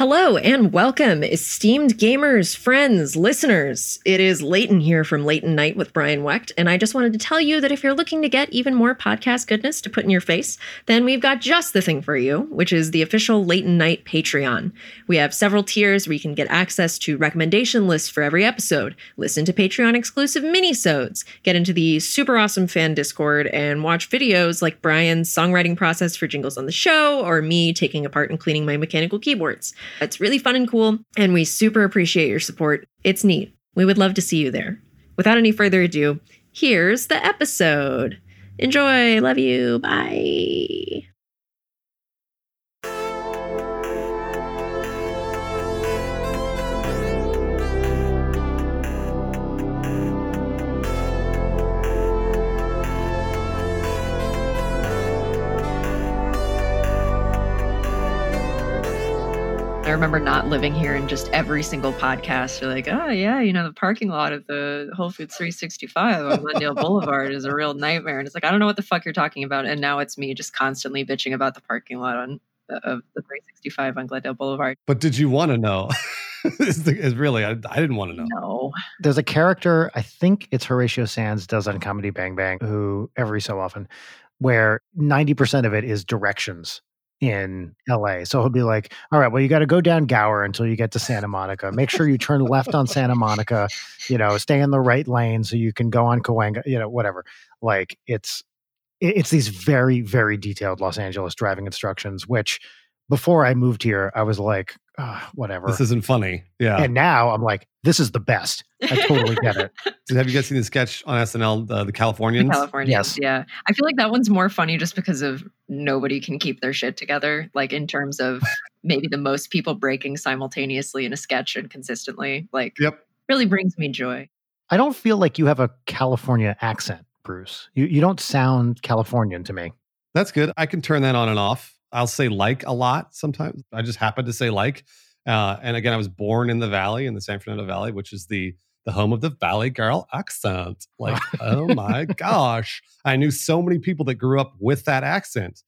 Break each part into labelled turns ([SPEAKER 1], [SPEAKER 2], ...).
[SPEAKER 1] Hello and welcome, esteemed gamers, friends, listeners. It is Leighton here from Leighton Night with Brian Wecht, and I just wanted to tell you that if you're looking to get even more podcast goodness to put in your face, then we've got just the thing for you, which is the official Leighton Night Patreon. We have several tiers where you can get access to recommendation lists for every episode, listen to Patreon exclusive minisodes, get into the super awesome fan Discord, and watch videos like Brian's songwriting process for jingles on the show, or me taking apart and cleaning my mechanical keyboards. It's really fun and cool, and we super appreciate your support. It's neat. We would love to see you there. Without any further ado, here's the episode. Enjoy. Love you. Bye. I remember not living here and just every single podcast, you're like, oh, yeah, you know, the parking lot of the Whole Foods 365 on Glendale Boulevard is a real nightmare. And it's like, I don't know what the fuck you're talking about. And now it's me just constantly bitching about the parking lot on uh, of the 365 on Glendale Boulevard.
[SPEAKER 2] But did you want to know? is, is really, I, I didn't want to know.
[SPEAKER 1] No.
[SPEAKER 3] There's a character, I think it's Horatio Sanz does on Comedy Bang Bang, who every so often, where 90% of it is directions in LA. So he'll be like, all right, well, you got to go down Gower until you get to Santa Monica. Make sure you turn left on Santa Monica, you know, stay in the right lane so you can go on Cahuenga, you know, whatever. Like it's, it's these very, very detailed Los Angeles driving instructions, which before I moved here, I was like, oh, whatever.
[SPEAKER 2] This isn't funny. Yeah.
[SPEAKER 3] And now I'm like, this is the best. I totally get it.
[SPEAKER 2] Have you guys seen the sketch on SNL, uh, the Californians?
[SPEAKER 1] The Californians,
[SPEAKER 3] Yes.
[SPEAKER 1] yeah. I feel like that one's more funny just because of nobody can keep their shit together. Like in terms of maybe the most people breaking simultaneously in a sketch and consistently. Like,
[SPEAKER 2] Yep.
[SPEAKER 1] really brings me joy.
[SPEAKER 3] I don't feel like you have a California accent, Bruce. You you don't sound Californian to me.
[SPEAKER 2] That's good. I can turn that on and off. I'll say like a lot sometimes. I just happen to say like. Uh, and again, I was born in the Valley, in the San Fernando Valley, which is the the home of the Valley Girl accent. Like, oh my gosh, I knew so many people that grew up with that accent,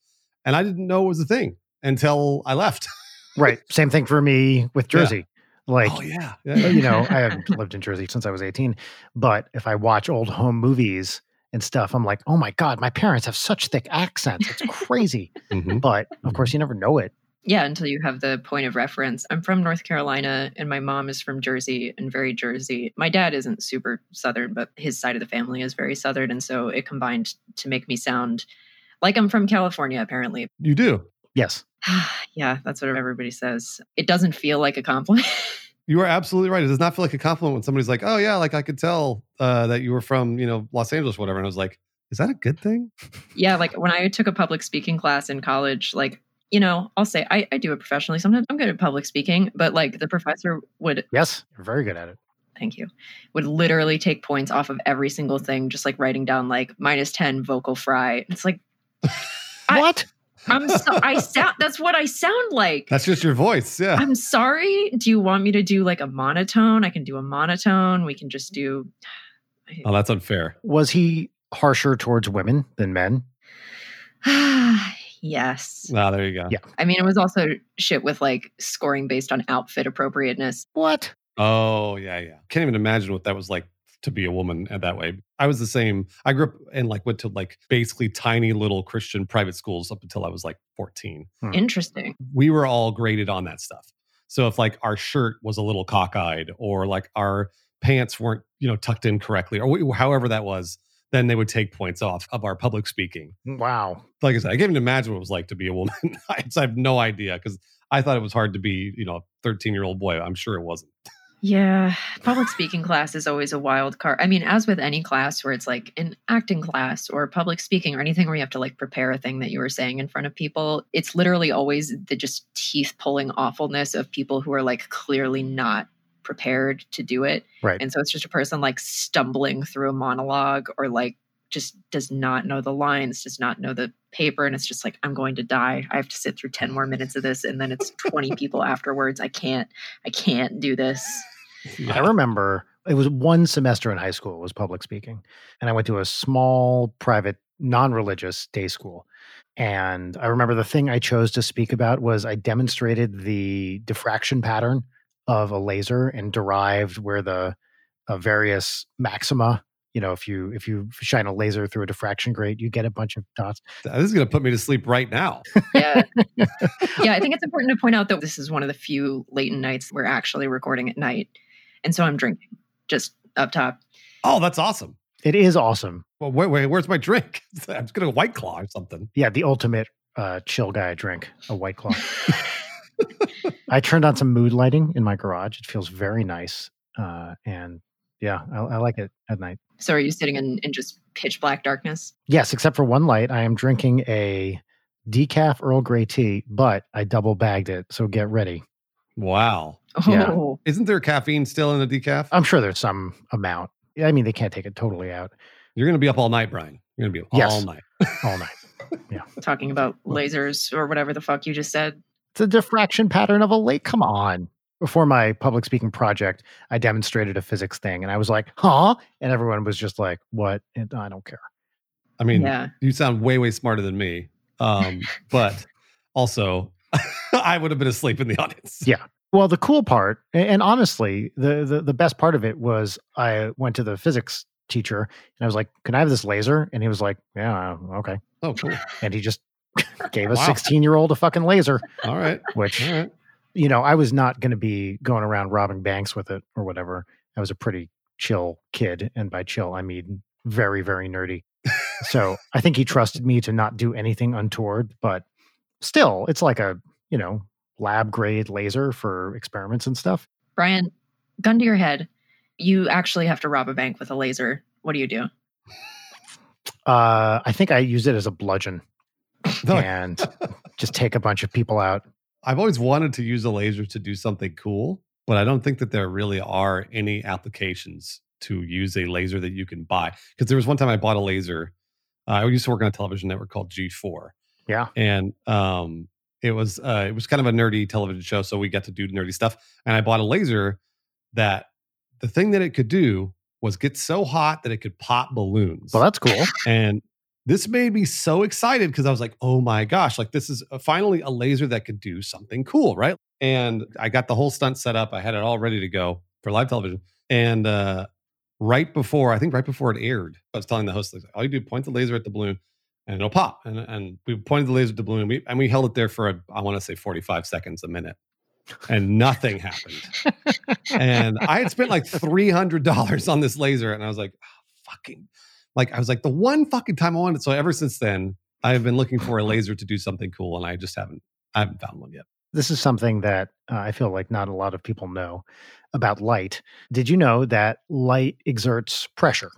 [SPEAKER 2] and I didn't know it was a thing until I left.
[SPEAKER 3] Right. Same thing for me with
[SPEAKER 2] Yeah.
[SPEAKER 3] Jersey. Like
[SPEAKER 2] oh yeah, yeah.
[SPEAKER 3] you know, I haven't lived in Jersey since I was 18, but if I watch old home movies and stuff, I'm like, oh my God, my parents have such thick accents. It's crazy.
[SPEAKER 2] Mhm.
[SPEAKER 3] but of course, you never know it.
[SPEAKER 1] Yeah, until you have the point of reference. I'm from North Carolina and my mom is from Jersey and very Jersey. My dad isn't super Southern, but his side of the family is very Southern. And so it combined to make me sound like I'm from California, apparently.
[SPEAKER 2] You do.
[SPEAKER 3] Yes.
[SPEAKER 1] yeah, that's what everybody says. It doesn't feel like a compliment.
[SPEAKER 2] You are absolutely right. It does not feel like a compliment when somebody's like, "Oh yeah, like I could tell uh, that you were from you know Los Angeles, or whatever." And I was like, "Is that a good thing?"
[SPEAKER 1] yeah, like when I took a public speaking class in college, like, you know, I'll say I, I do it professionally. Sometimes I'm good at public speaking, but like the professor would
[SPEAKER 3] Yes. You're very good at it.
[SPEAKER 1] thank you would literally take points off of every single thing just like writing down like minus 10 vocal fry it's like I-
[SPEAKER 3] what?
[SPEAKER 1] I'm so i sound that's what i sound like
[SPEAKER 2] That's just your voice. Yeah.
[SPEAKER 1] i'm sorry do you want me to do like a monotone i can do a monotone we can just do
[SPEAKER 2] Oh, that's unfair.
[SPEAKER 3] Was he harsher towards women than men?
[SPEAKER 1] yes
[SPEAKER 2] Ah, there you go.
[SPEAKER 3] Yeah.
[SPEAKER 1] i mean it was also shit with like scoring based on outfit appropriateness
[SPEAKER 3] What?
[SPEAKER 2] Oh yeah, yeah. Can't even imagine what that was like to be a woman at that way. I was the same. I grew up and like went to like basically tiny little Christian private schools up until I was like 14. Hmm.
[SPEAKER 1] interesting
[SPEAKER 2] We were all graded on that stuff. So if like our shirt was a little cockeyed or like our pants weren't, you know, tucked in correctly or wh- however that was, then they would take points off of our public speaking.
[SPEAKER 3] Mm, wow.
[SPEAKER 2] Like I said, I can't even imagine what it was like to be a woman. I have no idea because I thought it was hard to be, you know, a 13 year old boy. I'm sure it wasn't.
[SPEAKER 1] Yeah, public speaking class is always a wild card. I mean, as with any class where it's like an acting class or public speaking or anything where you have to like prepare a thing that you were saying in front of people, it's literally always the just teeth pulling awfulness of people who are like clearly not prepared to do it.
[SPEAKER 3] Right.
[SPEAKER 1] And so it's just a person like stumbling through a monologue or like just does not know the lines, does not know the paper. And it's just like, I'm going to die. I have to sit through 10 more minutes of this. And then it's 20 people afterwards. I can't, I can't do this.
[SPEAKER 3] I remember it was one semester in high school it was public speaking, and I went to a small private non religious day school. And I remember the thing I chose to speak about was I demonstrated the diffraction pattern of a laser and derived where the uh, various maxima you know if you if you shine a laser through a diffraction grate you get a bunch of dots
[SPEAKER 2] This is going to put me to sleep right now.
[SPEAKER 4] Yeah. yeah, I think it's important to point out that this is one of the few late nights we're actually recording at night. And so I'm drinking just up top.
[SPEAKER 2] Oh, that's awesome.
[SPEAKER 3] it is awesome
[SPEAKER 2] Well, wait, wait, where's my drink? I'm just going to White Claw or something.
[SPEAKER 3] yeah the ultimate uh, chill guy drink a white claw i turned on some mood lighting in my garage it feels very nice uh, and yeah I, I like it at night
[SPEAKER 4] So are you sitting in, in just pitch black darkness?
[SPEAKER 3] yes except for one light i am drinking a decaf earl grey tea but i double bagged it so get ready
[SPEAKER 2] Wow.
[SPEAKER 3] Yeah.
[SPEAKER 4] Oh,
[SPEAKER 2] Isn't there caffeine still in the decaf?
[SPEAKER 3] i'm sure there's some amount i mean they can't take it totally out
[SPEAKER 2] You're going to be up all night, Brian. You're going to be up
[SPEAKER 3] Yes.
[SPEAKER 2] all night.
[SPEAKER 3] all night Yeah.
[SPEAKER 4] talking about lasers or whatever the fuck you just said.
[SPEAKER 3] It's a diffraction pattern of a lake. Come on. Before my public speaking project, I demonstrated a physics thing and I was like, huh? And everyone was just like, what? And I don't care.
[SPEAKER 2] I mean,
[SPEAKER 4] yeah.
[SPEAKER 2] you sound way, way smarter than me. Um, but also, I would have been asleep in the audience.
[SPEAKER 3] Yeah. Well, the cool part, and honestly, the, the, the best part of it was I went to the physics teacher and I was like, can I have this laser? And he was like, yeah, okay.
[SPEAKER 2] Oh, cool.
[SPEAKER 3] And he just gave a
[SPEAKER 2] Wow.
[SPEAKER 3] 16 year old a fucking laser,
[SPEAKER 2] All right.
[SPEAKER 3] which
[SPEAKER 2] All right.
[SPEAKER 3] you know, I was not going to be going around robbing banks with it or whatever. I was a pretty chill kid. And by chill, I mean very, very nerdy. so I think he trusted me to not do anything untoward, but still, it's like a, you know, lab grade laser for experiments and stuff.
[SPEAKER 4] Brian, gun to your head. You actually have to rob a bank with a laser. What do you do?
[SPEAKER 3] Uh, I think I use it as a bludgeon and just take a bunch of people out.
[SPEAKER 2] I've always wanted to use a laser to do something cool, but I don't think that there really are any applications to use a laser that you can buy. Because there was one time I bought a laser. Uh, I used to work on a television network called G4,
[SPEAKER 3] Yeah.
[SPEAKER 2] and um, it was uh, it was kind of a nerdy television show, so we got to do nerdy stuff. And I bought a laser that the thing that it could do was get so hot that it could pop balloons.
[SPEAKER 3] Well, that's cool.
[SPEAKER 2] And this made me so excited because I was like, oh my gosh, like this is uh, finally a laser that could do something cool, right? And I got the whole stunt set up. I had it all ready to go for live television. And uh, right before, I think right before it aired, I was telling the host, like, all you do, point the laser at the balloon and it'll pop. And, and we pointed the laser at the balloon and we, and we held it there for, a, I want to say 45 seconds, a minute. And nothing happened. and I had spent like $300 on this laser. And I was like, "Ah, fucking, like, I was like, the one fucking time I wanted. So ever since then, I have been looking for a laser to do something cool. And I just haven't, I haven't found one yet.
[SPEAKER 3] this is something that uh, I feel like not a lot of people know about light. Did you know that light exerts pressure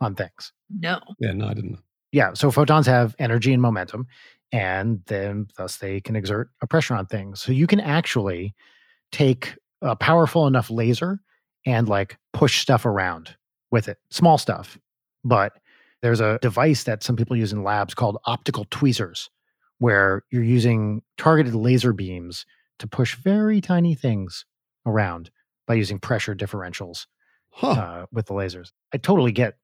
[SPEAKER 3] on things?
[SPEAKER 4] No.
[SPEAKER 2] Yeah, no, I didn't know.
[SPEAKER 3] Yeah, so photons have energy and momentum, and then thus they can exert a pressure on things. So you can actually take a powerful enough laser and like push stuff around with it, small stuff. But there's a device that some people use in labs called optical tweezers, where you're using targeted laser beams to push very tiny things around by using pressure differentials
[SPEAKER 2] Huh.
[SPEAKER 3] uh, with the lasers. I totally get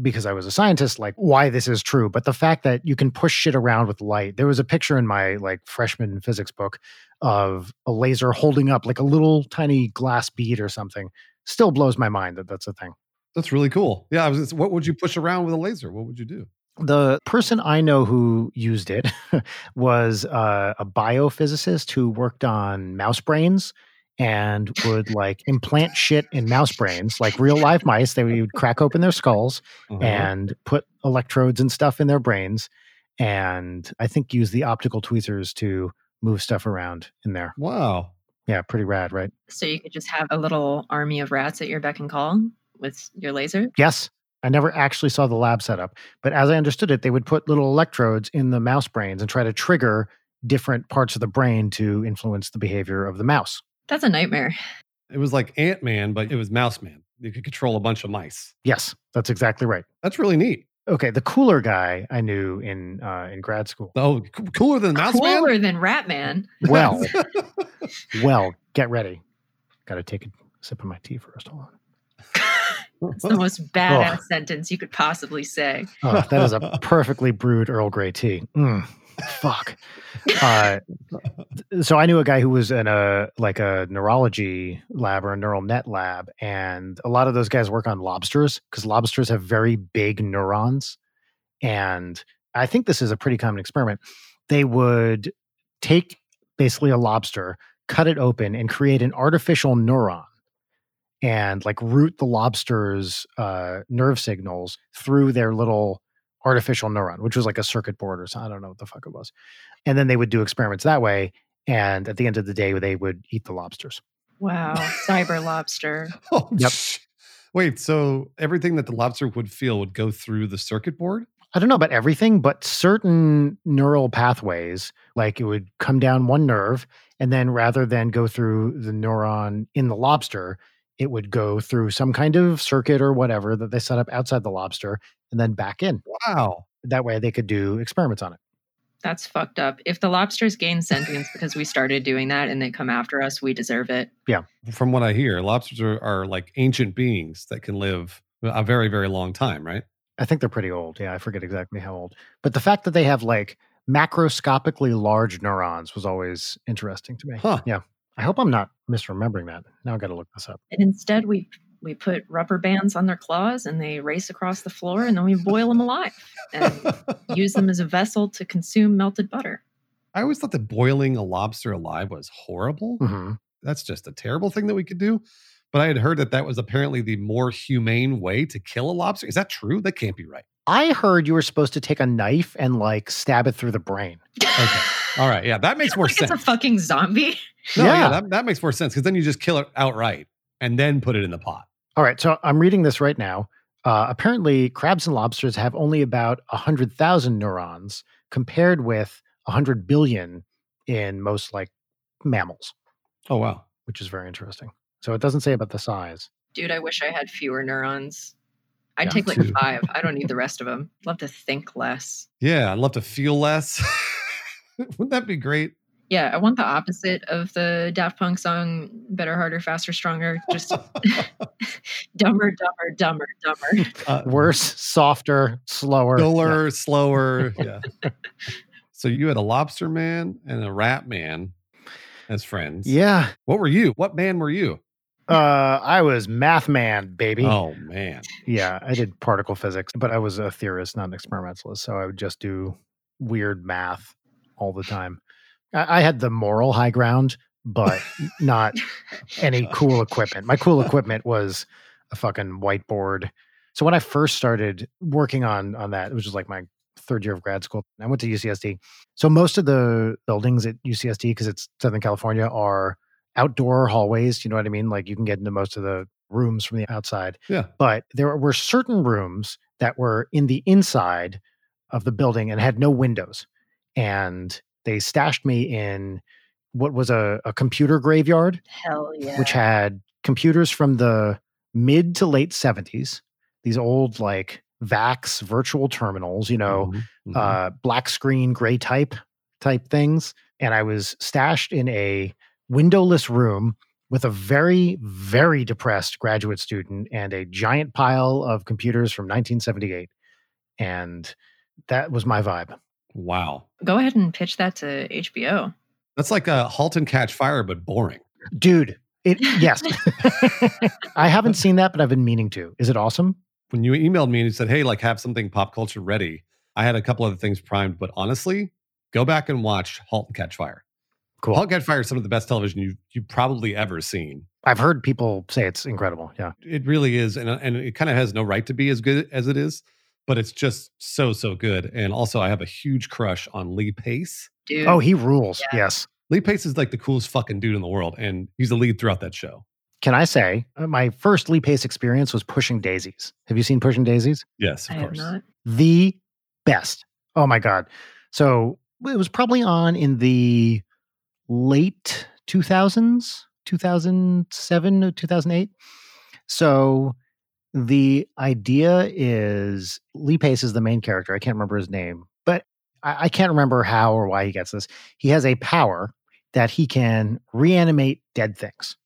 [SPEAKER 3] because I was a scientist, like why this is true. But the fact that you can push shit around with light, there was a picture in my like freshman physics book of a laser holding up like a little tiny glass bead or something. Still blows my mind that that's a thing.
[SPEAKER 2] That's really cool. Yeah. I was, what would you push around with a laser? What would you do?
[SPEAKER 3] The person I know who used it was uh, a biophysicist who worked on mouse brains and would like implant shit in mouse brains, like real live mice. They would crack open their skulls
[SPEAKER 2] Uh-huh.
[SPEAKER 3] and put electrodes and stuff in their brains and I think use the optical tweezers to move stuff around in there.
[SPEAKER 2] wow.
[SPEAKER 3] Yeah, pretty rad, right?
[SPEAKER 4] So you could just have a little army of rats at your beck and call with your laser?
[SPEAKER 3] Yes. I never actually saw the lab setup, but as I understood it, they would put little electrodes in the mouse brains and try to trigger different parts of the brain to influence the behavior of the mouse.
[SPEAKER 4] That's a nightmare.
[SPEAKER 2] It was like Ant Man, but it was Mouse Man. You could control a bunch of mice.
[SPEAKER 3] Yes, that's exactly right.
[SPEAKER 2] That's really neat.
[SPEAKER 3] Okay, the cooler guy I knew in uh, in grad school.
[SPEAKER 2] Oh, c- cooler than Mouse Man?
[SPEAKER 4] Cooler than Ratman.
[SPEAKER 3] Well, well, get ready. Got to take a sip of my tea first. Hold on.
[SPEAKER 4] It's the most badass sentence you could possibly say.
[SPEAKER 3] Oh, that is a perfectly brewed Earl Grey tea. Mm, fuck. Uh, so I knew a guy who was in a like a neurology lab or a neural net lab, and a lot of those guys work on lobsters because lobsters have very big neurons. And I think this is a pretty common experiment. They would take basically a lobster, cut it open, and create an artificial neuron and like route the lobster's uh, nerve signals through their little artificial neuron, which was like a circuit board or something. I don't know what the fuck it was. And then they would do experiments that way. And at the end of the day, they would eat the lobsters.
[SPEAKER 4] Wow. Cyber lobster.
[SPEAKER 2] Oh,
[SPEAKER 3] Yep.
[SPEAKER 2] sh- Wait, so everything that the lobster would feel would go through the circuit board?
[SPEAKER 3] I don't know about everything, but certain neural pathways, like it would come down one nerve, and then rather than go through the neuron in the lobster, it would go through some kind of circuit or whatever that they set up outside the lobster and then back in.
[SPEAKER 2] Wow.
[SPEAKER 3] That way they could do experiments on it.
[SPEAKER 4] That's fucked up. If the lobsters gain sentience because we started doing that and they come after us, we deserve it. Yeah.
[SPEAKER 2] From what I hear, lobsters are, are like ancient beings that can live a very, very long time, right?
[SPEAKER 3] I think they're pretty old. Yeah, I forget exactly how old. But the fact that they have like macroscopically large neurons was always interesting to me.
[SPEAKER 2] Huh.
[SPEAKER 3] Yeah. I hope I'm not misremembering that. Now I got to look this up.
[SPEAKER 4] And instead, we we put rubber bands on their claws and they race across the floor and then we boil them alive and use them as a vessel to consume melted butter.
[SPEAKER 2] I always thought that boiling a lobster alive was horrible.
[SPEAKER 3] hmm
[SPEAKER 2] That's just a terrible thing that we could do. But I had heard that that was apparently the more humane way to kill a lobster. Is that true? That can't be right.
[SPEAKER 3] I heard you were supposed to take a knife and like stab it through the brain.
[SPEAKER 2] Okay. All right. Yeah, that makes more
[SPEAKER 4] like
[SPEAKER 2] sense.
[SPEAKER 4] it's a fucking zombie.
[SPEAKER 2] no, yeah,
[SPEAKER 3] Yeah.
[SPEAKER 2] that, that makes more sense because then you just kill it outright and then put it in the pot.
[SPEAKER 3] All right. So I'm reading this right now. Uh, apparently, crabs and lobsters have only about 100,000 neurons compared with 100 billion in most like mammals,
[SPEAKER 2] Oh, wow.
[SPEAKER 3] which is very interesting. So it doesn't say about the size.
[SPEAKER 4] Dude, I wish I had fewer neurons. I'd
[SPEAKER 3] Yeah.
[SPEAKER 4] take like five. I don't need the rest of them. Love to think less.
[SPEAKER 2] Yeah, I'd love to feel less. Wouldn't that be great?
[SPEAKER 4] Yeah, I want the opposite of the Daft Punk song "Better, Harder, Faster, Stronger." Just dumber, dumber, dumber, dumber.
[SPEAKER 2] uh,
[SPEAKER 3] Worse, softer, slower.
[SPEAKER 2] Duller, slower. Yeah. so you had a lobster man and a rat man as friends.
[SPEAKER 3] Yeah.
[SPEAKER 2] What were you? What man were you?
[SPEAKER 3] Uh, I was math man, baby.
[SPEAKER 2] Oh man.
[SPEAKER 3] Yeah, I did particle physics, but I was a theorist, not an experimentalist. So I would just do weird math all the time. I, I had the moral high ground, but not any cool equipment. My cool equipment was a fucking whiteboard. So when I first started working on on that, it was just like my third year of grad school. I went to UCSD. So most of the buildings at UCSD, because it's Southern California, are outdoor hallways. You know what I mean? Like you can get into most of the rooms from the outside.
[SPEAKER 2] Yeah.
[SPEAKER 3] But there were certain rooms that were in the inside of the building and had no windows. And they stashed me in what was a, a computer graveyard,
[SPEAKER 4] Hell yeah.
[SPEAKER 3] which had computers from the mid to late 70s, these old like VAX virtual terminals, you know,
[SPEAKER 2] Mhm, mhm.
[SPEAKER 3] uh, black screen, gray type type things. And I was stashed in a windowless room with a very, very depressed graduate student and a giant pile of computers from 1978. And that was my vibe.
[SPEAKER 2] wow.
[SPEAKER 4] Go ahead and pitch that to HBO.
[SPEAKER 2] That's like a halt and catch fire, but boring.
[SPEAKER 3] Dude, it, yes. I haven't seen that, but I've been meaning to. Is it awesome?
[SPEAKER 2] When you emailed me and you said, Hey, like have something pop culture ready, I had a couple other things primed, but honestly, go back and watch Halt and Catch Fire.
[SPEAKER 3] Cool.
[SPEAKER 2] Halt and Fire is some of the best television you you've probably ever seen.
[SPEAKER 3] I've heard people say it's incredible. Yeah.
[SPEAKER 2] It really is, and and it kind of has no right to be as good as it is, but it's just so so good. And also, I have a huge crush on Lee Pace.
[SPEAKER 4] Dude.
[SPEAKER 3] Oh, he rules.
[SPEAKER 4] Yeah.
[SPEAKER 3] Yes.
[SPEAKER 2] Lee Pace is like the coolest fucking dude in the world, and he's the lead throughout that show.
[SPEAKER 3] Can I say uh, my first Lee Pace experience was Pushing Daisies? Have you seen Pushing Daisies?
[SPEAKER 2] Yes,
[SPEAKER 4] I
[SPEAKER 2] of
[SPEAKER 4] have
[SPEAKER 2] course.
[SPEAKER 4] not.
[SPEAKER 3] the best. Oh my god. So it was probably on in the late 2000s, 2007 or 2008. So the idea is Lee Pace is the main character. I can't remember his name, but I, I can't remember how or why he gets this. He has a power that he can reanimate dead things,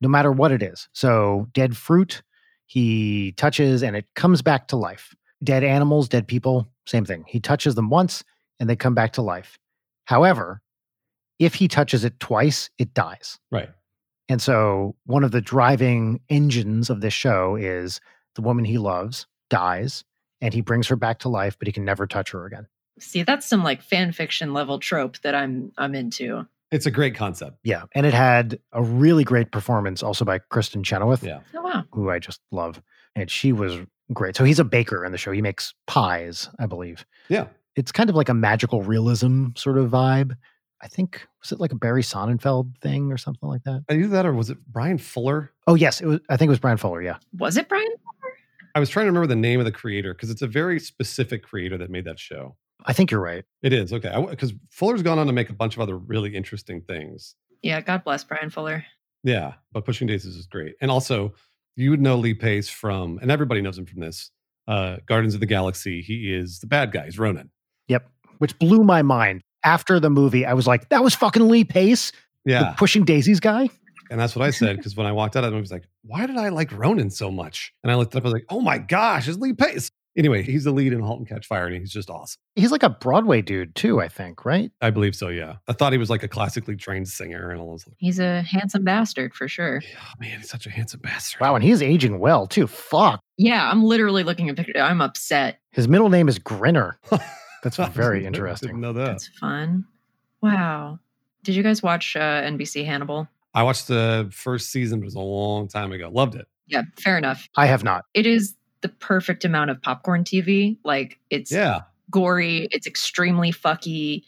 [SPEAKER 3] no matter what it is. So dead fruit, He touches and it comes back to life. Dead animals, dead people, same thing. He touches them once and they come back to life. However, if he touches it twice, it dies.
[SPEAKER 2] Right.
[SPEAKER 3] And so one of the driving engines of this show is the woman he loves dies and he brings her back to life, but he can never touch her again.
[SPEAKER 1] See, that's some like fan fiction level trope that I'm I'm into.
[SPEAKER 2] It's a great concept.
[SPEAKER 3] Yeah. And it had a really great performance also by Kristin Chenoweth,
[SPEAKER 2] Yeah.
[SPEAKER 1] Oh wow.
[SPEAKER 3] who I just love. And she was great. So he's a baker in the show. He makes pies, I believe.
[SPEAKER 2] Yeah.
[SPEAKER 3] It's kind of like a magical realism sort of vibe. I think was it like a Barry Sonnenfeld thing or something like that?
[SPEAKER 2] Either that or was it Bryan Fuller?
[SPEAKER 3] Oh yes, it was I think it was Bryan Fuller, yeah.
[SPEAKER 1] Was it Bryan? Fuller?
[SPEAKER 2] I was trying to remember the name of the creator because it's a very specific creator that made that show.
[SPEAKER 3] I think you're right.
[SPEAKER 2] It is okay because Fuller's gone on to make a bunch of other really interesting things.
[SPEAKER 1] Yeah, God bless Bryan Fuller.
[SPEAKER 2] Yeah, but Pushing Daisies is great, and also you would know Lee Pace from, and everybody knows him from this. Uh, Guardians of the Galaxy. He is the bad guy. He's Ronan.
[SPEAKER 3] Yep. Which blew my mind. After the movie, I was like, that was fucking Lee Pace, the
[SPEAKER 2] Yeah,
[SPEAKER 3] pushing daisies guy.
[SPEAKER 2] and that's what I said because when I walked out of the movie, I was like, "Why did I like Ronan so much?" And I looked up. I was like, "Oh my gosh, it's Lee Pace." Anyway, he's the lead in *Halt and Catch Fire*, and he's just awesome.
[SPEAKER 3] He's like a Broadway dude too, I think, right?
[SPEAKER 2] I believe so. Yeah, I thought he was like a classically trained singer and all those.
[SPEAKER 1] He's a handsome bastard for sure.
[SPEAKER 2] Yeah, man, he's such a handsome bastard.
[SPEAKER 3] Wow, and he's aging well too. Fuck.
[SPEAKER 1] Yeah, I'm literally looking at pictures. I'm upset.
[SPEAKER 3] His middle name is Grinner. That's
[SPEAKER 2] I
[SPEAKER 3] very
[SPEAKER 2] didn't
[SPEAKER 3] interesting.
[SPEAKER 2] know that.
[SPEAKER 1] That's fun. Wow. Did you guys watch uh, NBC Hannibal?
[SPEAKER 2] I watched the first season, but it was a long time ago. Loved it.
[SPEAKER 1] Yeah, fair enough.
[SPEAKER 3] I have not.
[SPEAKER 1] It is the perfect amount of popcorn TV. Like it's
[SPEAKER 2] Yeah.
[SPEAKER 1] gory, it's extremely fucky,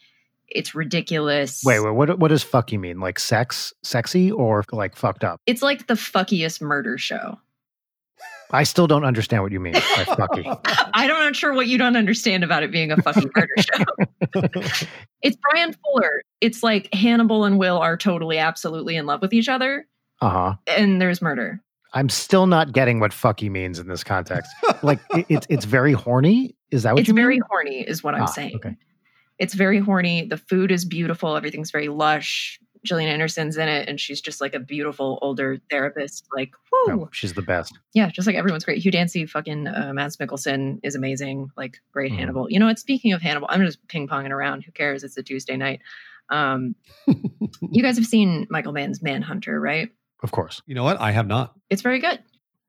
[SPEAKER 1] it's ridiculous.
[SPEAKER 3] Wait, wait, what what does fucky mean? Like sex, sexy, or like fucked up?
[SPEAKER 1] It's like the fuckiest murder show.
[SPEAKER 3] I still don't understand what you mean by fucky.
[SPEAKER 1] I don't not sure what you don't understand about it being a fucking murder show. It's Bryan Fuller. It's like Hannibal and Will are totally absolutely in love with each other
[SPEAKER 3] Uh huh.
[SPEAKER 1] and there's murder.
[SPEAKER 3] I'm still not getting what fucky means in this context. Like it, it's it's very horny. Is that what
[SPEAKER 1] It's
[SPEAKER 3] you mean?
[SPEAKER 1] It's very horny is what I'm
[SPEAKER 3] Ah,
[SPEAKER 1] saying.
[SPEAKER 3] Okay.
[SPEAKER 1] It's very horny. The food is beautiful. Everything's very lush. Gillian Anderson's in it and she's just like a beautiful older therapist. Like, whoo.
[SPEAKER 3] No, she's the best.
[SPEAKER 1] yeah, just like everyone's great. Hugh Dancy, fucking uh, Mads Mikkelsen is amazing. Like great
[SPEAKER 3] Mhm.
[SPEAKER 1] Hannibal. You know what? Speaking of Hannibal, I'm just ping ponging around. Who cares? It's a Tuesday night. Um, you guys have seen Michael Mann's Manhunter, right?
[SPEAKER 3] Of course.
[SPEAKER 2] you know what? I have not.
[SPEAKER 1] It's very good.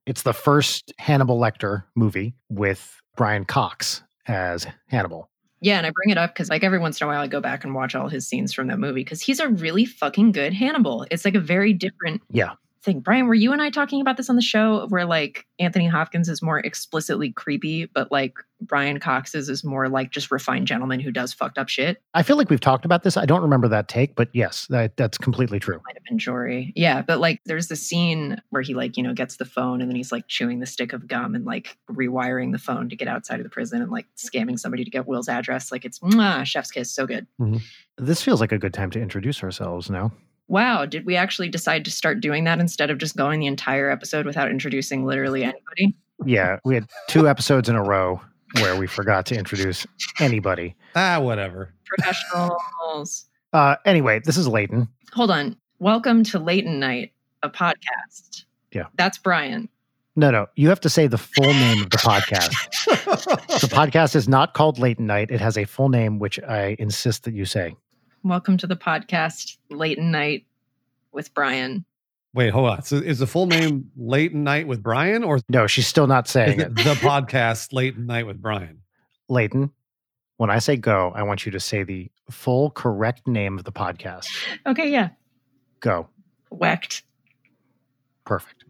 [SPEAKER 3] It's the first Hannibal Lecter movie with Brian Cox as Hannibal.
[SPEAKER 1] Yeah, and I bring it up because like every once in a while I go back and watch all his scenes from that movie because he's a really fucking good Hannibal. It's like a very different
[SPEAKER 3] Yeah.
[SPEAKER 1] Thing. Brian, were you and I talking about this on the show where like Anthony Hopkins is more explicitly creepy, but like Brian Cox's is more like just refined gentleman who does fucked up shit?
[SPEAKER 3] I feel like we've talked about this. I don't remember that take, but yes, that, that's completely true.
[SPEAKER 1] Might have been Jory. Yeah, but like there's the scene where he like, you know, gets the phone and then he's like chewing the stick of gum and like rewiring the phone to get outside of the prison and like scamming somebody to get Will's address. Like it's mwah, chef's kiss, so good. Mm-hmm.
[SPEAKER 3] This feels like a good time to introduce ourselves now.
[SPEAKER 1] Wow, did we actually decide to start doing that instead of just going the entire episode without introducing literally anybody?
[SPEAKER 3] Yeah, we had two episodes in a row where we forgot to introduce anybody.
[SPEAKER 2] Ah, whatever.
[SPEAKER 1] Professionals.
[SPEAKER 3] Uh, anyway, this is Leighton.
[SPEAKER 1] Hold on. Welcome to Leighton Night, a podcast.
[SPEAKER 3] Yeah.
[SPEAKER 1] That's Brian.
[SPEAKER 3] No, no, you have to say the full name of the podcast. The podcast is not called Leighton Night. It has a full name, which I insist that you say.
[SPEAKER 1] Welcome to the podcast, Leighton Night with Brian.
[SPEAKER 2] Wait, hold on. So is the full name Late Night with Brian or
[SPEAKER 3] No, she's still not saying
[SPEAKER 2] it
[SPEAKER 3] it.
[SPEAKER 2] the podcast Late Night with Brian?
[SPEAKER 3] Leighton, when I say go, I want you to say the full correct name of the podcast.
[SPEAKER 1] Okay, yeah.
[SPEAKER 3] Go.
[SPEAKER 1] Wecht.
[SPEAKER 3] Perfect.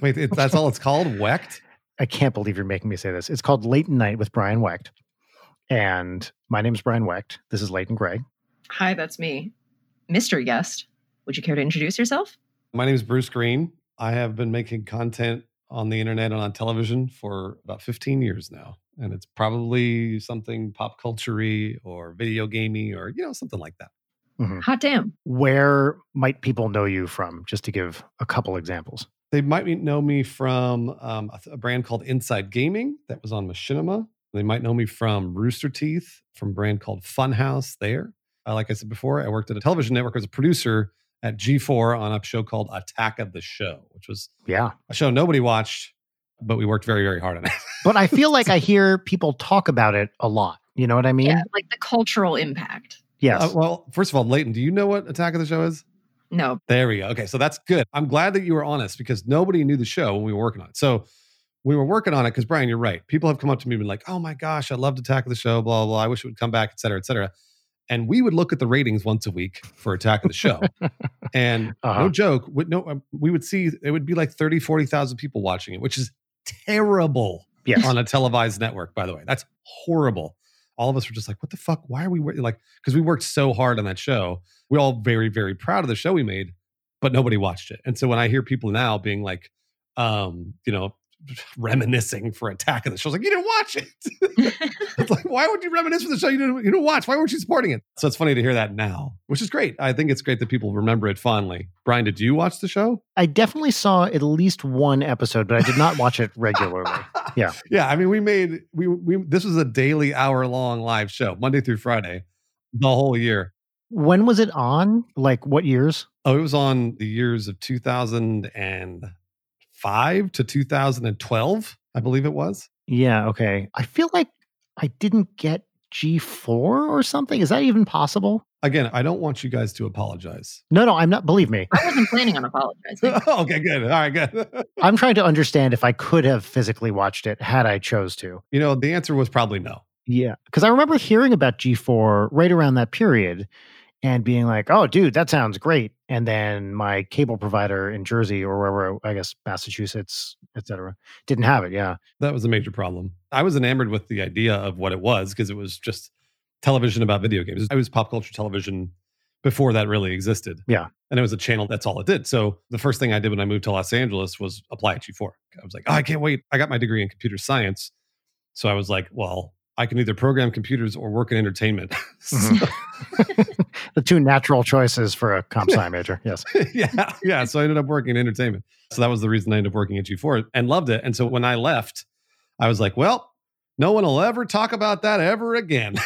[SPEAKER 2] Wait, it, that's all it's called? Wecht?
[SPEAKER 3] I can't believe you're making me say this. It's called Leighton Night with Brian Wecht. And my name is Brian Wecht. This is Leighton Gray.
[SPEAKER 1] Hi, that's me. Mr. guest. Would you care to introduce yourself?
[SPEAKER 2] My name is Bruce Greene. I have been making content on the internet and on television for about 15 years now. And it's probably something pop culture or video gamey or, you know, something like that.
[SPEAKER 1] Hot damn.
[SPEAKER 3] Where might people know you from? Just to give a couple examples.
[SPEAKER 2] They might know me from um, a, a brand called Inside Gaming that was on Machinima. They might know me from Rooster Teeth, from a brand called Funhouse there. Uh, like I said before, I worked at a television network as a producer at G4 on a show called Attack of the Show, which was
[SPEAKER 3] Yeah.
[SPEAKER 2] a show nobody watched, but we worked very, very hard on it.
[SPEAKER 3] But I feel like I hear people talk about it a lot. You know what I mean?
[SPEAKER 1] yeah, like the cultural impact.
[SPEAKER 3] Yes.
[SPEAKER 2] Uh, well, first of all, Leighton, do you know what Attack of the Show is?
[SPEAKER 1] No,
[SPEAKER 2] There we go. Okay, so that's good. I'm glad that you were honest because nobody knew the show when we were working on it. So we were working on it because Brian, you're right. People have come up to me and been like, "Oh my gosh, I loved Attack of the Show." Blah blah. blah. I wish it would come back, et cetera, et cetera. And we would look at the ratings once a week for Attack of the Show, and
[SPEAKER 3] Uh-huh.
[SPEAKER 2] no joke, we, no, um, we would see it would be like 30, 40,000 people watching it, which is terrible
[SPEAKER 3] yes.
[SPEAKER 2] on a televised network. By the way, that's horrible. All of us were just like, "What the fuck? Why are we like?" Because we worked so hard on that show. We're all very, very proud of the show we made, but nobody watched it. And so when I hear people now being like, um, you know, reminiscing for Attack of the Show, I was like, "You didn't watch it." it's like, why would you reminisce for the show you didn't you didn't watch? Why weren't you supporting it? So it's funny to hear that now, which is great. I think it's great that people remember it fondly. Brian, did you watch the show?
[SPEAKER 3] I definitely saw at least one episode, but I did not watch it regularly. Yeah.
[SPEAKER 2] yeah. I mean, we made we we this was a daily hour long live show, Monday through Friday, the whole year.
[SPEAKER 3] When was it on? Like what years?
[SPEAKER 2] Oh, it was on the years of 2005 to 2012, I believe it was.
[SPEAKER 3] Yeah. Okay. I feel like I didn't get G4 or something. Is that even possible?
[SPEAKER 2] Again, I don't want you guys to apologize.
[SPEAKER 3] No, no, I'm not. Believe me.
[SPEAKER 1] I wasn't planning on apologizing.
[SPEAKER 2] okay, good. All right, good.
[SPEAKER 3] I'm trying to understand if I could have physically watched it had I chose to.
[SPEAKER 2] you know, the answer was probably no.
[SPEAKER 3] Yeah. Because I remember hearing about G4 right around that period and being like, oh, dude, that sounds great. And then my cable provider in Jersey or wherever, I guess, Massachusetts, et cetera, didn't have it. Yeah.
[SPEAKER 2] That was a major problem. I was enamored with the idea of what it was because it was just television about video games. It was pop culture television before that really existed.
[SPEAKER 3] Yeah.
[SPEAKER 2] And it was a channel, that's all it did. So the first thing I did when I moved to Los Angeles was apply at G4. I was like, oh, I can't wait. I got my degree in computer science. So I was like, well, I can either program computers or work in entertainment.
[SPEAKER 3] Mhm. the two natural choices for a comp sci major. Yes.
[SPEAKER 2] yeah, yeah. So I ended up working in entertainment. So that was the reason I ended up working at G4 and loved it. And so when I left, I was like, well, no one will ever talk about that ever again.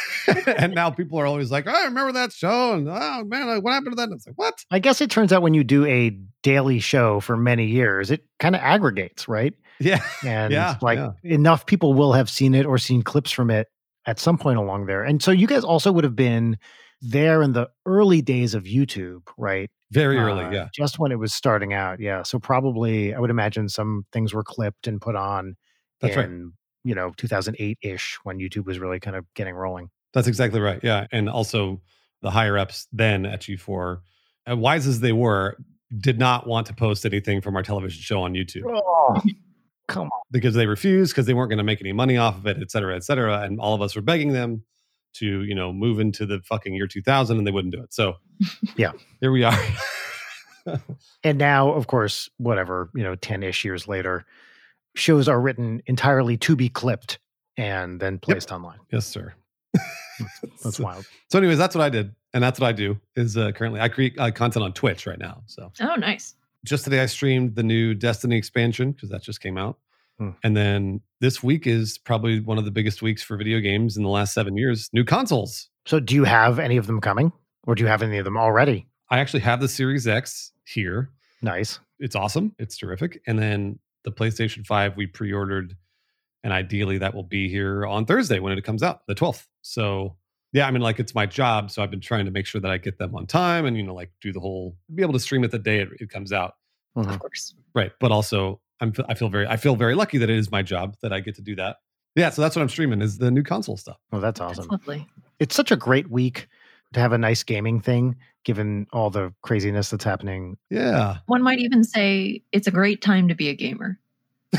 [SPEAKER 2] and now people are always like, I remember that show. And oh man, what happened to that? And it's like, what?
[SPEAKER 3] I guess it turns out when you do a daily show for many years, it kind of aggregates, right?
[SPEAKER 2] Yeah.
[SPEAKER 3] And
[SPEAKER 2] Yeah,
[SPEAKER 3] like
[SPEAKER 2] yeah.
[SPEAKER 3] enough people will have seen it or seen clips from it at some point along there. And so you guys also would have been there in the early days of YouTube, right?
[SPEAKER 2] Very early.
[SPEAKER 3] Uh,
[SPEAKER 2] Yeah.
[SPEAKER 3] Just when it was starting out. Yeah. So probably I would imagine some things were clipped and put on
[SPEAKER 2] That's right.
[SPEAKER 3] you know, 2008 ish when YouTube was really kind of getting rolling.
[SPEAKER 2] That's exactly right. Yeah. And also the higher ups then at G4, uh, wise as they were, did not want to post anything from our television show on YouTube.
[SPEAKER 3] Oh, come on.
[SPEAKER 2] because they refused because they weren't going to make any money off of it, et cetera, et cetera. And all of us were begging them to, you know, move into the fucking year 2000 and they wouldn't do it. So,
[SPEAKER 3] Yeah.
[SPEAKER 2] here we are.
[SPEAKER 3] And now, of course, whatever, you know, 10 ish years later, shows are written entirely to be clipped and then placed online.
[SPEAKER 2] yes, sir.
[SPEAKER 3] That's
[SPEAKER 2] so,
[SPEAKER 3] wild.
[SPEAKER 2] so anyways, that's what I did. And that's what I do is uh, currently I create uh, content on Twitch right now. So
[SPEAKER 1] Oh, nice.
[SPEAKER 2] Just today I streamed the new Destiny expansion because that just came out.
[SPEAKER 3] Hmm.
[SPEAKER 2] And then this week is probably one of the biggest weeks for video games in the last seven years. New consoles.
[SPEAKER 3] So, do you have any of them coming or do you have any of them already?
[SPEAKER 2] I actually have the Series X here.
[SPEAKER 3] Nice.
[SPEAKER 2] it's awesome. It's terrific. And then the PlayStation 5 we pre-ordered and ideally that will be here on Thursday when it comes out, the 12th. So yeah, I mean like it's my job, so I've been trying to make sure that I get them on time and you know like do the whole be able to stream it the day it, it comes out.
[SPEAKER 3] Mhm.
[SPEAKER 1] Of course.
[SPEAKER 2] Right. But also I'm I feel very I feel very lucky that it is my job that I get to do that. Yeah, so that's what I'm streaming is the new console stuff.
[SPEAKER 3] Oh, that's
[SPEAKER 1] That's
[SPEAKER 3] awesome.
[SPEAKER 1] lovely.
[SPEAKER 3] It's such a great week to have a nice gaming thing, given all the craziness that's happening.
[SPEAKER 2] Yeah.
[SPEAKER 1] One might even say it's a great time to be a gamer.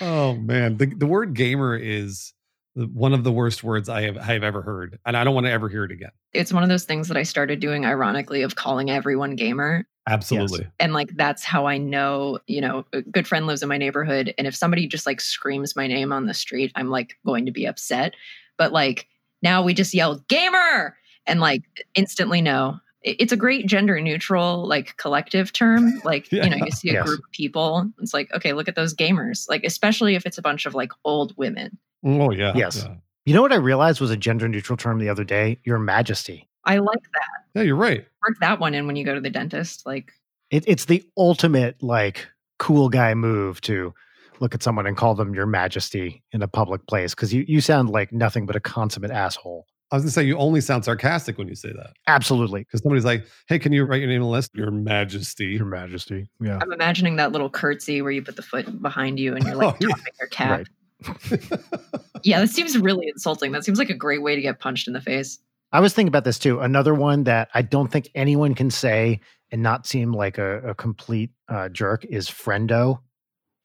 [SPEAKER 2] oh man, the the word gamer is the- one of the worst words I have I have ever heard, and I don't want to ever hear it again.
[SPEAKER 1] It's one of those things that I started doing ironically of calling everyone gamer.
[SPEAKER 2] Absolutely.
[SPEAKER 1] And like that's how I know, you know, a good friend lives in my neighborhood. And if somebody just like screams my name on the street, I'm like going to be upset. But like now we just yell gamer and like instantly know. It's a great gender neutral, like collective term. Like, you know, you see a
[SPEAKER 3] Yes.
[SPEAKER 1] group of people. It's like, okay, look at those gamers. Like, especially if it's a bunch of like old women.
[SPEAKER 2] Oh yeah.
[SPEAKER 3] Yes.
[SPEAKER 2] yeah.
[SPEAKER 3] You know what I realized was a gender neutral term the other day? Your Majesty.
[SPEAKER 1] I like that.
[SPEAKER 2] Yeah, you're right.
[SPEAKER 1] Work that one in when you go to the dentist. Like,
[SPEAKER 3] It, it's the ultimate like cool guy move to look at someone and call them your majesty in a public place because you, you sound like nothing but a consummate asshole.
[SPEAKER 2] I was gonna say you only sound sarcastic when you say that
[SPEAKER 3] Absolutely.
[SPEAKER 2] because somebody's like, "Hey, can you write your name on the list?" Your Majesty.
[SPEAKER 3] Your majesty. Yeah.
[SPEAKER 1] I'm imagining that little curtsy where you put the foot behind you and you're oh, like
[SPEAKER 2] Oh, yeah.
[SPEAKER 1] your cap.
[SPEAKER 3] Right.
[SPEAKER 1] Yeah, that seems really insulting. That seems like a great way to get punched in the face.
[SPEAKER 3] I was thinking about this too. Another one that I don't think anyone can say and not seem like a, a complete uh, jerk is Friendo.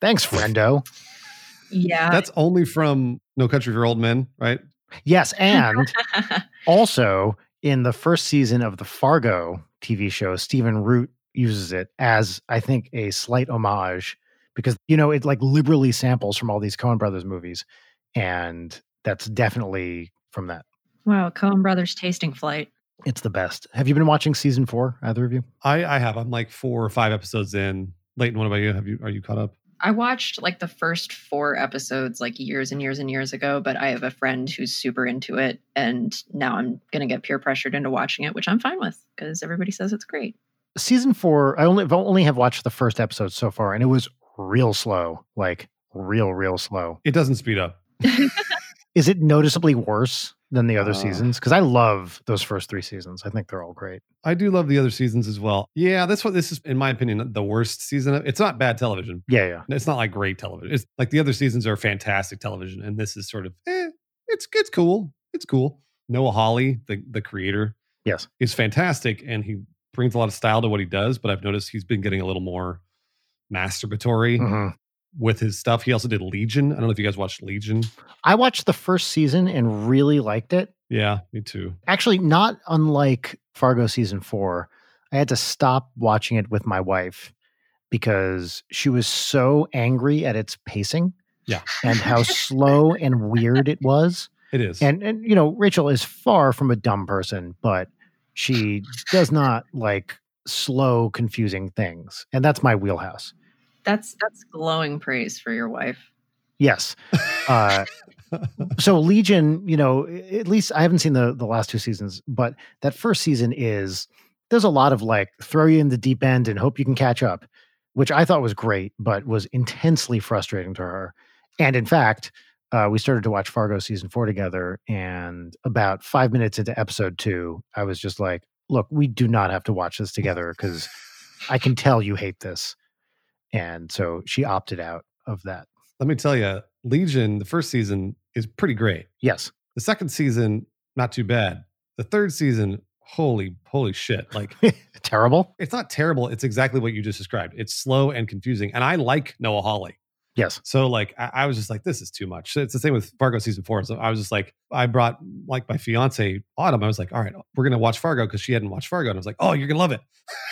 [SPEAKER 3] Thanks, Friendo.
[SPEAKER 1] Yeah.
[SPEAKER 2] That's only from No Country for Old Men, right?
[SPEAKER 3] yes, and also in the first season of the Fargo TV show, Stephen Root uses it as I think a slight homage because you know it like liberally samples from all these Coen Brothers movies, and that's definitely from that.
[SPEAKER 1] wow, Coen Brothers tasting flight.
[SPEAKER 3] It's the best. Have you been watching season four? Either of you?
[SPEAKER 2] I I have. I'm like four or five episodes in. Leighton, what about you? Have you are you caught up?
[SPEAKER 1] I watched like the first four episodes like years and years and years ago, but I have a friend who's super into it. And now I'm going to get peer pressured into watching it, which I'm fine with because everybody says it's great.
[SPEAKER 3] season four i only I've only have watched the first episode so far and it was real slow like real real slow
[SPEAKER 2] It doesn't speed up.
[SPEAKER 3] is it noticeably worse than the other
[SPEAKER 2] Uh.
[SPEAKER 3] seasons because i love those first three seasons i think they're all great
[SPEAKER 2] I do love the other seasons as well. Yeah, that's what this is, in my opinion, the worst season. Of, it's not bad television.
[SPEAKER 3] yeah yeah
[SPEAKER 2] It's not like great television. It's like the other seasons are fantastic television, and this is sort of eh, it's it's cool. It's cool. Noah Hawley, the the creator,
[SPEAKER 3] yes
[SPEAKER 2] is fantastic, and he brings a lot of style to what he does. But I've noticed he's been getting a little more masturbatory
[SPEAKER 3] Mhm.
[SPEAKER 2] with his stuff. He also did Legion. I don't know if you guys watched Legion.
[SPEAKER 3] i watched the first season and really liked it
[SPEAKER 2] Yeah, me too.
[SPEAKER 3] actually not unlike fargo season four i had to stop watching it with my wife because she was so angry at its pacing
[SPEAKER 2] Yeah.
[SPEAKER 3] and how slow and weird it was
[SPEAKER 2] It is.
[SPEAKER 3] and and you know rachel is far from a dumb person but she does not like slow confusing things and that's my wheelhouse.
[SPEAKER 1] That's that's glowing praise for your wife.
[SPEAKER 3] yes. Uh so legion you know at least i haven't seen the the last two seasons but that first season is there's a lot of like throw you in the deep end and hope you can catch up which i thought was great but was intensely frustrating to her. And in fact uh, we started to watch fargo season four together and about five minutes into episode two i was just like look we do not have to watch this together because i can tell you hate this and so she opted out of that
[SPEAKER 2] Let me tell you, Legion, the first season is pretty great.
[SPEAKER 3] yes
[SPEAKER 2] The second season, not too bad. The third season, holy, holy shit. Like
[SPEAKER 3] terrible
[SPEAKER 2] it's not terrible. It's exactly what you just described. It's slow and confusing. And I like Noah Hawley.
[SPEAKER 3] Yes
[SPEAKER 2] So like I, I was just like, this is too much. It's the same with Fargo season four. So I was just like, I brought like my fiance Autumn. I was like, all right, we're gonna watch Fargo because she hadn't watched Fargo. And I was like, oh, you're gonna love it.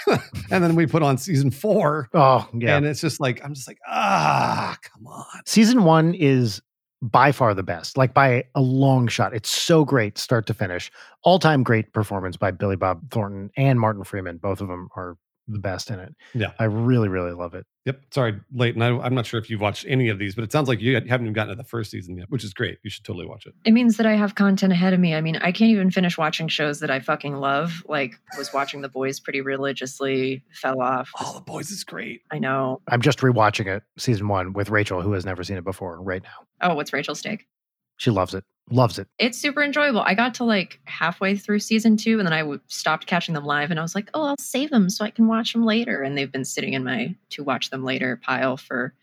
[SPEAKER 2] and then we put on season four.
[SPEAKER 3] Oh, yeah.
[SPEAKER 2] And it's just like, I'm just like, ah, come on.
[SPEAKER 3] Season one is by far the best, like by a long shot. It's so great, start to finish. All time great performance by Billy Bob Thornton and Martin Freeman. Both of them are the best in it.
[SPEAKER 2] Yeah.
[SPEAKER 3] I really, really love it.
[SPEAKER 2] Yep. Sorry, Leighton. I, I'm not sure if you've watched any of these, but it sounds like you haven't even gotten to the first season yet, which is great. You should totally watch it.
[SPEAKER 1] It means that I have content ahead of me. I mean, I can't even finish watching shows that I fucking love. Like, was watching The Boys pretty religiously, fell off.
[SPEAKER 2] Oh, the boys is great.
[SPEAKER 1] I know.
[SPEAKER 3] I'm just rewatching it, season one, with Rachel, who has never seen it before right now.
[SPEAKER 1] Oh, what's Rachel's take?
[SPEAKER 3] She loves it. Loves it.
[SPEAKER 1] It's super enjoyable. I got to like halfway through season two, and then I w- stopped catching them live, and I was like, "Oh, I'll save them so I can watch them later." And they've been sitting in my to watch them later pile for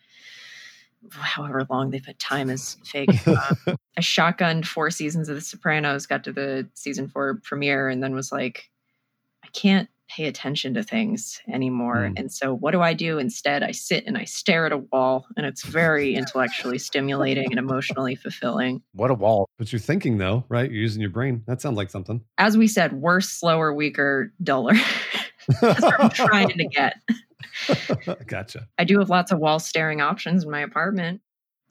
[SPEAKER 1] however long they've had time is fake. Um, I shotgunned four seasons of The Sopranos, got to the season four premiere, and then was like, I can't pay attention to things anymore.
[SPEAKER 2] Mm.
[SPEAKER 1] And so, what do I do instead? I sit and I stare at a wall, and it's very intellectually stimulating and emotionally fulfilling.
[SPEAKER 3] What a wall.
[SPEAKER 2] But you're thinking though, right? You're using your brain. That sounds like something.
[SPEAKER 1] As we said, worse, slower, weaker, duller. That's what I'm trying to get.
[SPEAKER 2] gotcha.
[SPEAKER 1] I do have lots of wall staring options in my apartment.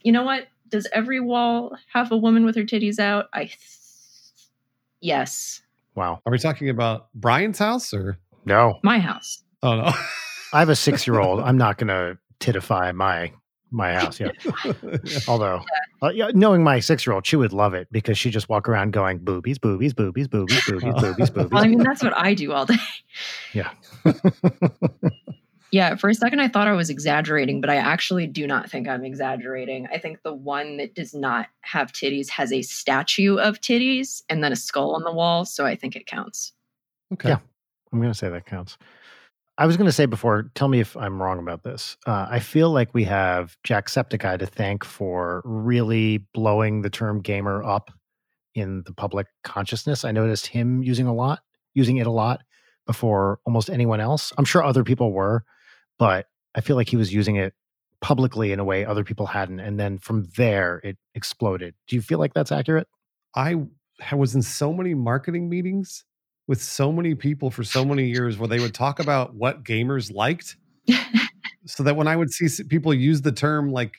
[SPEAKER 1] You know what? Does every wall have a woman with her titties out? I. Th- yes.
[SPEAKER 3] Wow.
[SPEAKER 2] Are we talking about Brian's house or?
[SPEAKER 3] No.
[SPEAKER 1] My house.
[SPEAKER 2] Oh no.
[SPEAKER 3] I have a six year old. I'm not going to titify my my house. Yeah.
[SPEAKER 2] Yeah.
[SPEAKER 3] Although, uh, yeah, knowing my six year old, she would love it because she just walk around going boobies, boobies, boobies, boobies, boobies, boobies, boobies.
[SPEAKER 1] Well, I mean, that's what I do all day.
[SPEAKER 3] Yeah.
[SPEAKER 1] Yeah, for a second I thought I was exaggerating, but I actually do not think I'm exaggerating. I think the one that does not have titties has a statue of titties and then a skull on the wall, so I think it counts.
[SPEAKER 2] Okay.
[SPEAKER 3] Yeah. I'm going to say that counts. I was going to say before, tell me if I'm wrong about this. Uh, I feel like we have Jacksepticeye to thank for really blowing the term gamer up in the public consciousness. I noticed him using a lot, using it a lot before almost anyone else. I'm sure other people were, but I feel like he was using it publicly in a way other people hadn't. And then from there, it exploded. Do you feel like that's accurate?
[SPEAKER 2] I was in so many marketing meetings with so many people for so many years where they would talk about what gamers liked so that when I would see people use the term like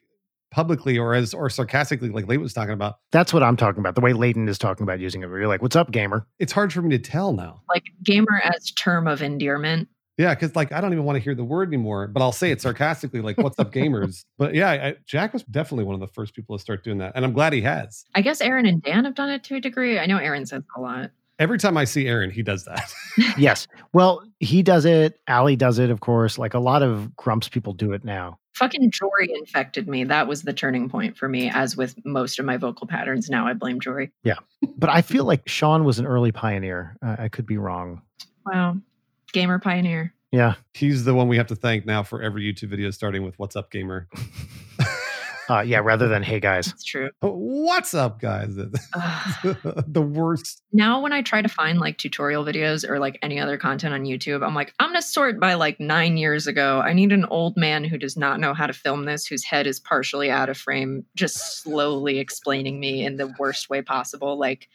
[SPEAKER 2] publicly or as or sarcastically like Leighton was talking about,
[SPEAKER 3] That's what I'm talking about. The way Leighton is talking about using it, where you're like, "What's up, gamer?"
[SPEAKER 2] it's hard for me to tell now.
[SPEAKER 1] like gamer as term of endearment.
[SPEAKER 2] Yeah, because like I don't even want to hear the word anymore, but I'll say it sarcastically, like "What's up, gamers?" But yeah, I, Jack was definitely one of the first people to start doing that, and I'm glad he has.
[SPEAKER 1] I guess Aaron and Dan have done it to a degree. I know Aaron says a lot.
[SPEAKER 2] Every time I see Aaron, he does that.
[SPEAKER 3] yes. Well, he does it. Allie does it, of course. Like a lot of Grumps people do it now.
[SPEAKER 1] Fucking Jory infected me. That was the turning point for me, as with most of my vocal patterns. Now I blame Jory. Yeah.
[SPEAKER 3] But I feel like Sean was an early pioneer. Uh, I could be wrong.
[SPEAKER 1] Wow. Gamer pioneer.
[SPEAKER 3] Yeah.
[SPEAKER 2] He's the one we have to thank now for every YouTube video starting with "What's up, gamer?"
[SPEAKER 3] Uh, yeah. Rather than, hey, guys.
[SPEAKER 1] It's true.
[SPEAKER 2] What's up, guys?
[SPEAKER 1] Ugh.
[SPEAKER 2] the worst.
[SPEAKER 1] now when I try to find like tutorial videos or like any other content on YouTube, I'm like, I'm gonna sort by like nine years ago. I need an old man who does not know how to film this, whose head is partially out of frame, just slowly explaining me in the worst way possible. Like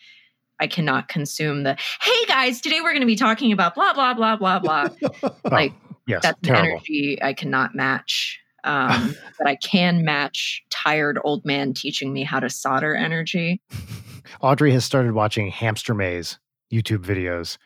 [SPEAKER 1] I cannot consume the hey guys, today we're gonna be talking about blah blah blah blah blah. like
[SPEAKER 3] Yes.
[SPEAKER 1] that's an
[SPEAKER 3] terrible.
[SPEAKER 1] energy I cannot match. Um, but I can match tired old man teaching me how to solder energy.
[SPEAKER 3] Audrey has started watching Hamster Maze YouTube videos,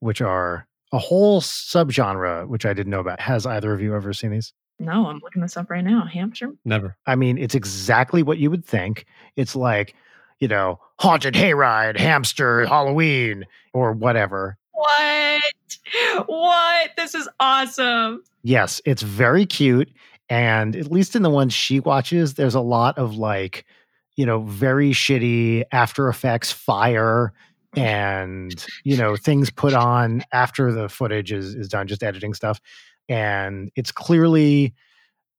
[SPEAKER 3] which are a whole subgenre, which I didn't know about. Has either of you ever seen these?
[SPEAKER 1] No, I'm looking this up right now. Hamster
[SPEAKER 2] Never.
[SPEAKER 3] I mean, it's exactly what you would think. It's like, you know, haunted hayride, hamster, Halloween, or whatever.
[SPEAKER 1] What? What? This is awesome.
[SPEAKER 3] Yes, it's very cute. And at least in the ones she watches, there's a lot of like, you know, very shitty After Effects fire and, you know, things put on after the footage is, is done, just editing stuff. And it's clearly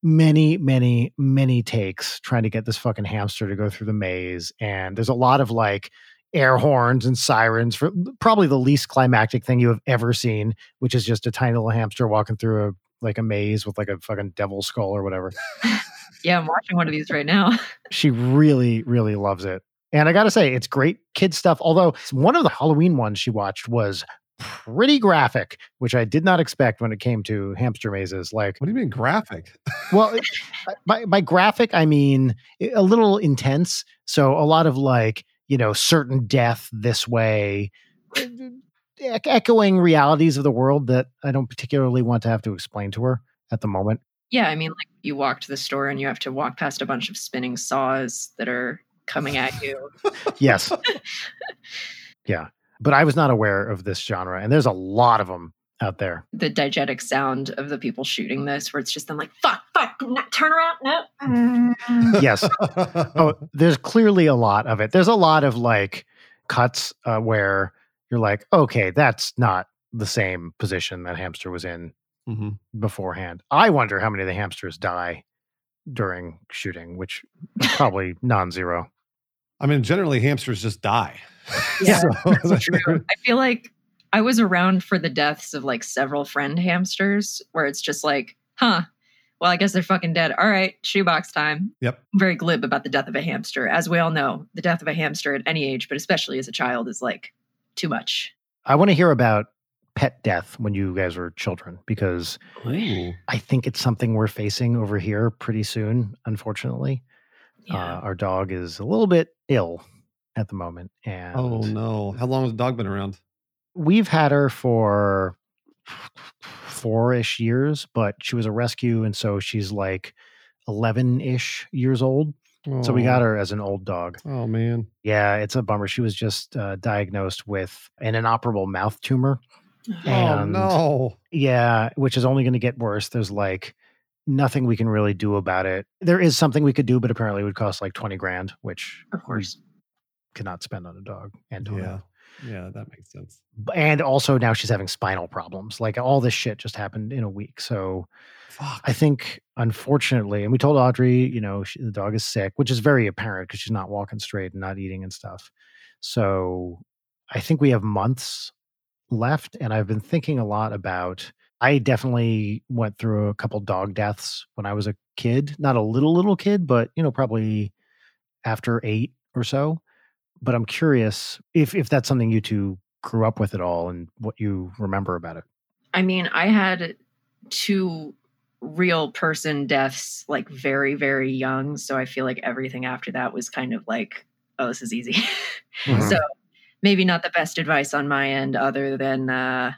[SPEAKER 3] many, many, many takes trying to get this fucking hamster to go through the maze. And there's a lot of like air horns and sirens for probably the least climactic thing you have ever seen, which is just a tiny little hamster walking through a like a maze with like a fucking devil skull or whatever.
[SPEAKER 1] Yeah, I'm watching one of these right now.
[SPEAKER 3] She really, really loves it. And I got to say, it's great kid stuff. Although one of the Halloween ones she watched was pretty graphic, which I did not expect when it came to hamster mazes. Like,
[SPEAKER 2] What do you mean graphic?
[SPEAKER 3] well, it- uh, by, by graphic, I mean a little intense. So a lot of like, you know, certain death this way, echoing realities of the world that I don't particularly want to have to explain to her at the moment.
[SPEAKER 1] Yeah, I mean, like you walk to the store and you have to walk past a bunch of spinning saws that are coming at you.
[SPEAKER 3] Yes. yeah. But I was not aware of this genre, and there's a lot of them out there.
[SPEAKER 1] the diegetic sound of the people shooting this, where it's just them like, fuck, fuck, no, turn around, no.
[SPEAKER 3] Yes. Oh, there's clearly a lot of it. There's a lot of like cuts uh, where you're like, okay, that's not the same position that hamster was in
[SPEAKER 2] Mhm.
[SPEAKER 3] beforehand. I wonder how many of the hamsters die during shooting, which probably non-zero.
[SPEAKER 2] I mean, generally hamsters just die.
[SPEAKER 1] Yeah,
[SPEAKER 2] So-
[SPEAKER 1] That's true. I feel like I was around for the deaths of like several friend hamsters where it's just like, huh, well, I guess they're fucking dead. All right, shoebox time.
[SPEAKER 2] Yep.
[SPEAKER 1] I'm very glib about the death of a hamster. As we all know, the death of a hamster at any age, but especially as a child, is like too much.
[SPEAKER 3] I want to hear about pet death when you guys were children because
[SPEAKER 2] Ooh.
[SPEAKER 3] I think it's something we're facing over here pretty soon, unfortunately.
[SPEAKER 1] Yeah.
[SPEAKER 3] Uh, our dog is a little bit ill at the moment. And
[SPEAKER 2] Oh no! How long has the dog been around?
[SPEAKER 3] we've had her for four ish years, but she was a rescue. And so she's like 11 ish years old. So we
[SPEAKER 2] Oh.
[SPEAKER 3] got her as an old dog.
[SPEAKER 2] Oh man.
[SPEAKER 3] Yeah, it's a bummer. She was just uh, diagnosed with an inoperable mouth tumor.
[SPEAKER 2] Oh no.
[SPEAKER 3] Yeah, which is only going to get worse. There's like nothing we can really do about it. There is something we could do, but apparently it would cost like 20 grand, which
[SPEAKER 1] Of course.
[SPEAKER 3] cannot spend on a dog. And on
[SPEAKER 2] Yeah. Yeah, that makes sense.
[SPEAKER 3] And also now she's having spinal problems. Like all this shit just happened in a week. So
[SPEAKER 2] Fuck.
[SPEAKER 3] I think, unfortunately, and we told Audrey, you know, she, the dog is sick, which is very apparent because she's not walking straight and not eating and stuff. So I think we have months left. And I've been thinking a lot about, I definitely went through a couple dog deaths when I was a kid, not a little, little kid, but, you know, probably after eight or so. But I'm curious if, if that's something you two grew up with at all and what you remember about it.
[SPEAKER 1] I mean, I had two real person deaths like very, very young. So I feel like everything after that was kind of like, oh, this is easy.
[SPEAKER 3] Mhm.
[SPEAKER 1] so maybe not the best advice on my end, other than, uh,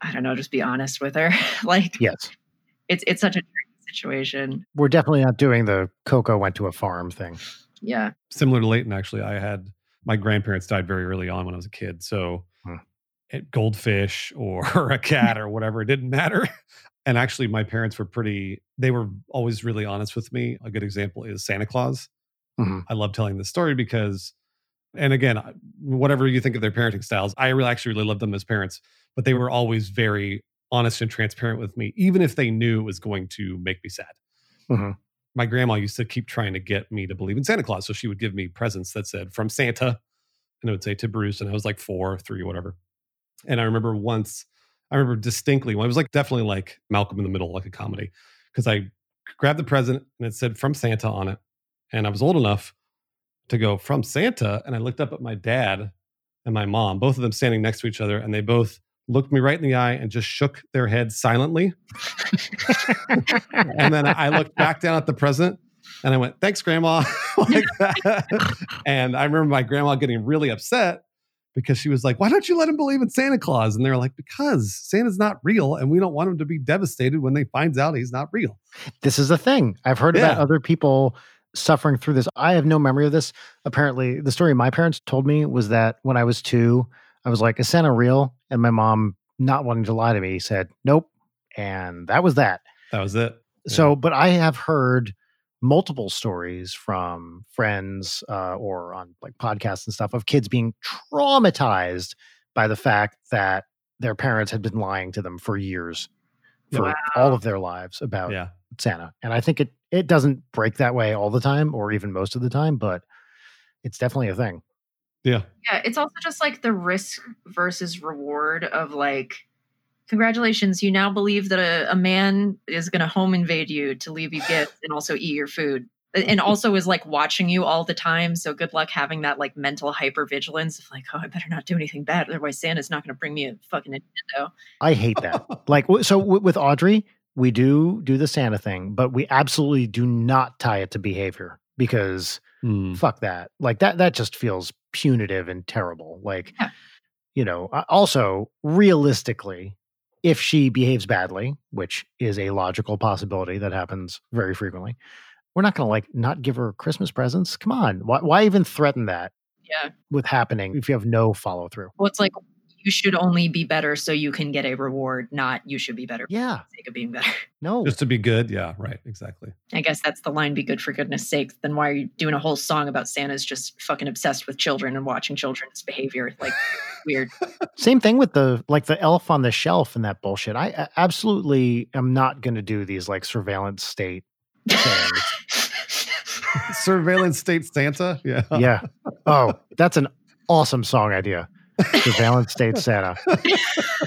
[SPEAKER 1] I don't know, just be honest with her. like,
[SPEAKER 3] yes.
[SPEAKER 1] it's, it's such a tricky situation.
[SPEAKER 3] We're definitely not doing the Coco went to a farm thing.
[SPEAKER 1] Yeah.
[SPEAKER 2] Similar to Leighton, actually, I had my grandparents died very early on when I was a kid. So
[SPEAKER 3] Hmm.
[SPEAKER 2] it, goldfish or a cat or whatever, it didn't matter. And actually, my parents were pretty, they were always really honest with me. A good example is Santa Claus.
[SPEAKER 3] Mhm.
[SPEAKER 2] I love telling this story because, and again, whatever you think of their parenting styles, I really actually really love them as parents, but they were always very honest and transparent with me, even if they knew it was going to make me sad.
[SPEAKER 3] Mhm.
[SPEAKER 2] My grandma used to keep trying to get me to believe in Santa Claus. So she would give me presents that said from Santa, and it would say to Bruce, and I was like four, three, whatever. And I remember once, I remember distinctly, when it was like definitely like Malcolm in the Middle, like a comedy, because I grabbed the present and it said from Santa on it. And I was old enough to go from Santa. And I looked up at my dad and my mom, both of them standing next to each other, and they both looked me right in the eye and just shook their heads silently. and then I looked back down at the present and I went, thanks, grandma. like. And I remember my grandma getting really upset because she was like, why don't you let him believe in Santa Claus? And they were like, because Santa's not real and we don't want him to be devastated when they finds out he's not real.
[SPEAKER 3] This is a thing. I've heard about other people suffering through this. I have no memory of this. Apparently, the story my parents told me was that when I was two, I was like, is Santa real? And my mom, not wanting to lie to me, said, nope. And that was that.
[SPEAKER 2] That was it.
[SPEAKER 3] So, but I have heard multiple stories from friends uh, or on like podcasts and stuff of kids being traumatized by the fact that their parents had been lying to them for years, for
[SPEAKER 1] Wow.
[SPEAKER 3] all of their lives about
[SPEAKER 2] Yeah.
[SPEAKER 3] Santa. And I think it it doesn't break that way all the time or even most of the time, but it's definitely a thing.
[SPEAKER 2] Yeah.
[SPEAKER 1] Yeah, it's also just like the risk versus reward of like, congratulations, you now believe that a, a man is going to home invade you to leave you gifts and also eat your food. And also is like watching you all the time. So good luck having that like mental hypervigilance of like, oh, I better not do anything bad. Otherwise, Santa's not going to bring me a fucking Nintendo.
[SPEAKER 3] I hate that. like so w- with Audrey, we do do the Santa thing, but we absolutely do not tie it to behavior because
[SPEAKER 2] Hmm.
[SPEAKER 3] fuck that. Like that that just feels punitive and terrible. Like
[SPEAKER 1] Yeah.
[SPEAKER 3] you know, also realistically, if she behaves badly, which is a logical possibility that happens very frequently, we're not going to like not give her Christmas presents. Come on. Why why even threaten that
[SPEAKER 1] Yeah.
[SPEAKER 3] with happening if you have no follow through?
[SPEAKER 1] Well, it's like you should only be better so you can get a reward, not you should be better for
[SPEAKER 3] Yeah.
[SPEAKER 1] the sake of being better.
[SPEAKER 3] No.
[SPEAKER 2] Just to be good. Yeah. Right. Exactly.
[SPEAKER 1] I guess that's the line be good for goodness sake. Then why are you doing a whole song about Santa's just fucking obsessed with children and watching children's behavior? Like weird.
[SPEAKER 3] Same thing with the like the elf on the shelf and that bullshit. I absolutely am not going to do these like surveillance state things.
[SPEAKER 2] Surveillance state Santa. Yeah.
[SPEAKER 3] yeah. Oh, that's an awesome song idea. Surveillance state Santa.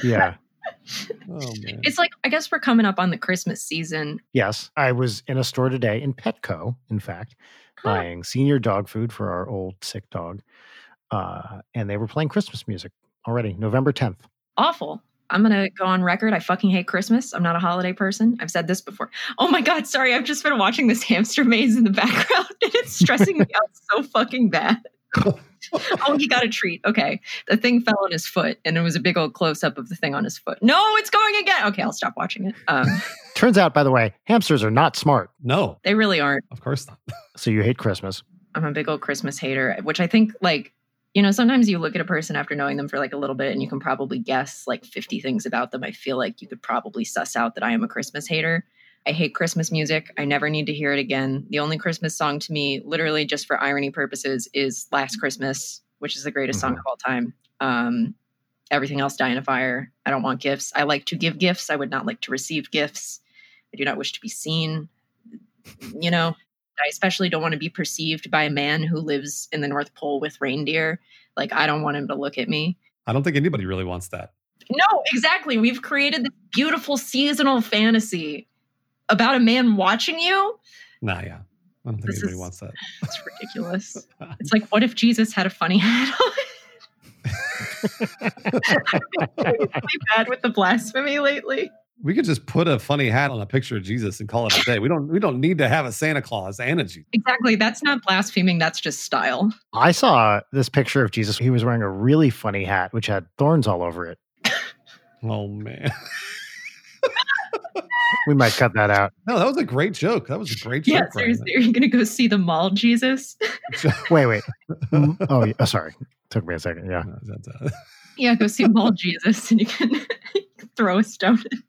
[SPEAKER 3] Yeah.
[SPEAKER 2] Oh, man.
[SPEAKER 1] it's like I guess we're coming up on the Christmas season.
[SPEAKER 3] Yes. I was in a store today in Petco, in fact,
[SPEAKER 1] Huh.
[SPEAKER 3] buying senior dog food for our old sick dog. Uh, and they were playing Christmas music already, November 10th.
[SPEAKER 1] Awful. I'm gonna go on record. I fucking hate Christmas. I'm not a holiday person. I've said this before. Oh my god, sorry. I've just been watching this hamster maze in the background and it's stressing me out so fucking bad. oh, he got a treat. Okay. The thing fell on his foot and it was a big old close up of the thing on his foot. No, it's going again. Okay, I'll stop watching it. Um,
[SPEAKER 3] Turns out, by the way, hamsters are not smart.
[SPEAKER 2] No,
[SPEAKER 1] They really aren't.
[SPEAKER 2] of course not.
[SPEAKER 3] So you hate Christmas.
[SPEAKER 1] I'm a big old Christmas hater, which I think like you know sometimes you look at a person after knowing them for like a little bit and you can probably guess like 50 things about them. I feel like you could probably suss out that I am a Christmas hater. I hate Christmas music. I never need to hear it again. The only Christmas song to me, literally just for irony purposes, is Last Christmas, which is the greatest song
[SPEAKER 3] Mhm.
[SPEAKER 1] of all time. Um, everything else die in a fire. I don't want gifts. I like to give gifts. I would not like to receive gifts. I do not wish to be seen. You know, I especially don't want to be perceived by a man who lives in the North Pole with reindeer. Like, I don't want him to look at me.
[SPEAKER 2] I don't think anybody really wants that.
[SPEAKER 1] No, exactly. We've created this beautiful seasonal fantasy about a man watching you.
[SPEAKER 2] Nah, yeah. I don't think
[SPEAKER 1] This
[SPEAKER 2] anybody
[SPEAKER 1] is-
[SPEAKER 2] wants that.
[SPEAKER 1] It's ridiculous. it's like, what if Jesus had a funny hat on? really bad with the blasphemy lately.
[SPEAKER 2] We could just put a funny hat on a picture of Jesus and call it a day. We don't we don't need to have a Santa Claus and a Jesus.
[SPEAKER 1] Exactly. That's not blaspheming. That's just style.
[SPEAKER 3] I saw this picture of Jesus. He was wearing a really funny hat, which had thorns all over it.
[SPEAKER 2] Oh man.
[SPEAKER 3] We might cut that out.
[SPEAKER 2] No, that was a great joke. That was a great joke.
[SPEAKER 1] Yeah, seriously. Are you going to go see the mall, Jesus?
[SPEAKER 3] Wait, wait. Mm, oh, yeah, oh, sorry. Took me a second. Yeah.
[SPEAKER 2] No, that's, uh,
[SPEAKER 1] Yeah, go see mall Jesus and you can throw a stone. at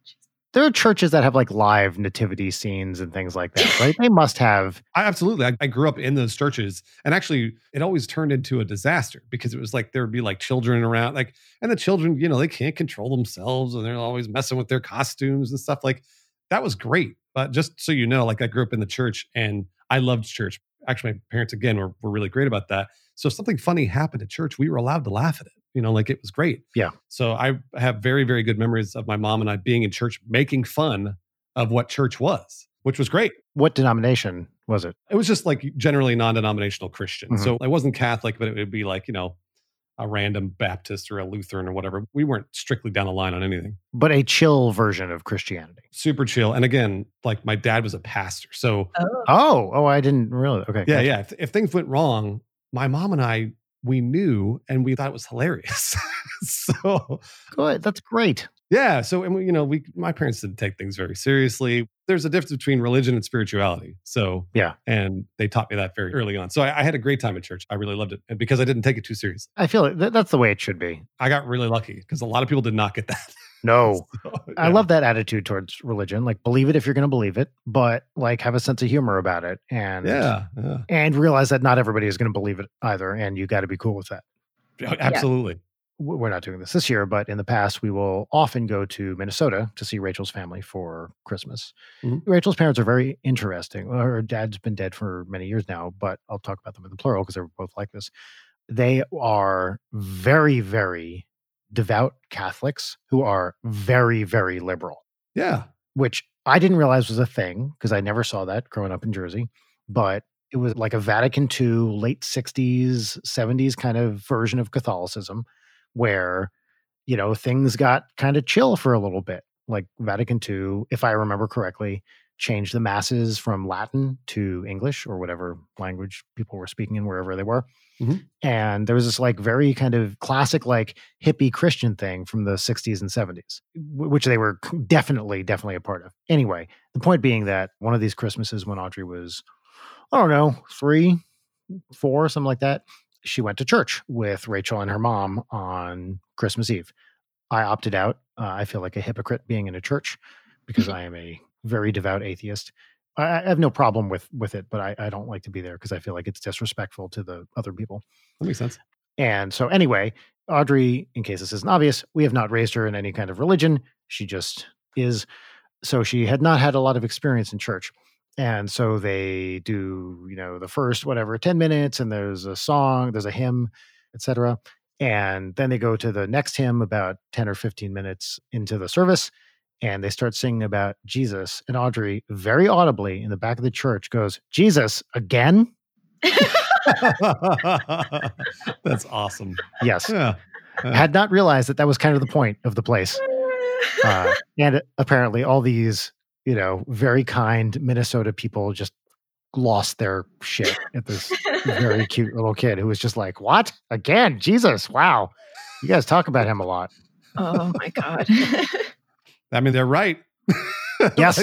[SPEAKER 3] There are churches that have like live nativity scenes and things like that, right? They must have.
[SPEAKER 2] I absolutely. I, I grew up in those churches, and actually, it always turned into a disaster because it was like there would be like children around, like, and the children, you know, they can't control themselves, and they're always messing with their costumes and stuff. Like that was great, but just so you know, like I grew up in the church, and I loved church. Actually, my parents again were were really great about that. So if something funny happened at church, we were allowed to laugh at it. You know, like it was great.
[SPEAKER 3] Yeah.
[SPEAKER 2] So I have very very good memories of my mom and I being in church, making fun of what church was, which was great.
[SPEAKER 3] What denomination was it?
[SPEAKER 2] It was just like generally non-denominational Christian.
[SPEAKER 3] Mhm.
[SPEAKER 2] So I wasn't Catholic, but it would be like, you know, a random Baptist or a Lutheran or whatever. We weren't strictly down the line on anything.
[SPEAKER 3] But a chill version of Christianity.
[SPEAKER 2] Super chill. And again, like my dad was a pastor. So
[SPEAKER 1] Oh.
[SPEAKER 3] Oh, oh, I didn't really. Okay.
[SPEAKER 2] yeah,
[SPEAKER 3] gotcha.
[SPEAKER 2] yeah. If, if things went wrong, my mom and I, we knew and we thought it was hilarious. so
[SPEAKER 3] Good. That's great.
[SPEAKER 2] yeah. So, and we, you know, we, my parents didn't take things very seriously. There's a difference between religion and spirituality. So
[SPEAKER 3] Yeah.
[SPEAKER 2] And they taught me that very early on. So I, I had a great time at church. I really loved it. And because I didn't take it too serious.
[SPEAKER 3] I feel like that, that's the way it should be.
[SPEAKER 2] I got really lucky because a lot of people did not get that.
[SPEAKER 3] No,
[SPEAKER 2] So,
[SPEAKER 3] I love that attitude towards religion. Like, believe it if you're going to believe it, but like have a sense of humor about it, and
[SPEAKER 2] Yeah, yeah,
[SPEAKER 3] and realize that not everybody is going to believe it either, and you got to be cool with that.
[SPEAKER 2] Absolutely.
[SPEAKER 3] W- We're not doing this this year, but in the past, we will often go to Minnesota to see Rachel's family for Christmas.
[SPEAKER 2] Mhm.
[SPEAKER 3] Rachel's parents are very interesting. Her dad's been dead for many years now, but I'll talk about them in the plural because they're both like this. They are very, very devout Catholics who are very, very liberal.
[SPEAKER 2] Yeah,
[SPEAKER 3] which I didn't realize was a thing because I never saw that growing up in Jersey. But it was like a Vatican II, late 60s, 70s kind of version of Catholicism where, you know, things got kind of chill for a little bit. Like Vatican II, if I remember correctly, changed the masses from Latin to English or whatever language people were speaking in wherever they were.
[SPEAKER 2] Mhm.
[SPEAKER 3] And there was this like very kind of classic, like hippie Christian thing from the 60s and 70s, which they were definitely, definitely a part of. Anyway, the point being that one of these Christmases when Audrey was, I don't know, three, four, something like that, she went to church with Rachel and her mom on Christmas Eve. I opted out. Uh, I feel like a hypocrite being in a church because I am a very devout atheist. I, I have no problem with with it, but I, I don't like to be there because I feel like it's disrespectful to the other people.
[SPEAKER 2] that makes sense.
[SPEAKER 3] And so, anyway, Audrey, in case this isn't obvious, we have not raised her in any kind of religion. She just is. So she had not had a lot of experience in church. And so they do, you know, the first whatever 10 minutes and there's a song, there's a hymn, etc. And then they go to the next hymn about 10 or 15 minutes into the service and they start singing about Jesus. And Audrey, very audibly in the back of the church, goes, Jesus again?
[SPEAKER 2] That's awesome.
[SPEAKER 3] Yes.
[SPEAKER 2] Yeah.
[SPEAKER 3] Had not realized that that was kind of the point of the place. uh, and apparently all these you know very kind minnesota people just lost their shit at this very cute little kid who was just like what again jesus wow you guys talk about him a lot
[SPEAKER 1] oh my god.
[SPEAKER 2] I mean, they're right.
[SPEAKER 3] Yes.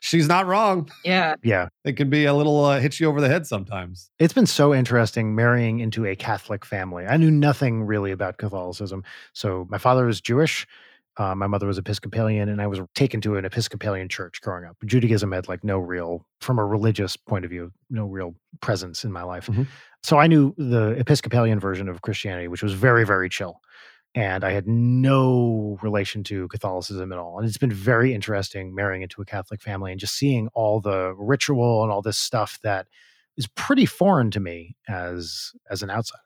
[SPEAKER 2] she's not wrong.
[SPEAKER 1] Yeah.
[SPEAKER 3] Yeah.
[SPEAKER 2] It can be a little uh, hit you over the head sometimes.
[SPEAKER 3] It's been so interesting marrying into a Catholic family. I knew nothing really about Catholicism. So my father was Jewish. Uh, my mother was Episcopalian, and I was taken to an Episcopalian church growing up. Judaism had like no real, from a religious point of view, no real presence in my life.
[SPEAKER 2] Mhm.
[SPEAKER 3] So I knew the Episcopalian version of Christianity, which was very, very chill. And I had no relation to Catholicism at all. And it's been very interesting marrying into a Catholic family and just seeing all the ritual and all this stuff that is pretty foreign to me as as an outsider.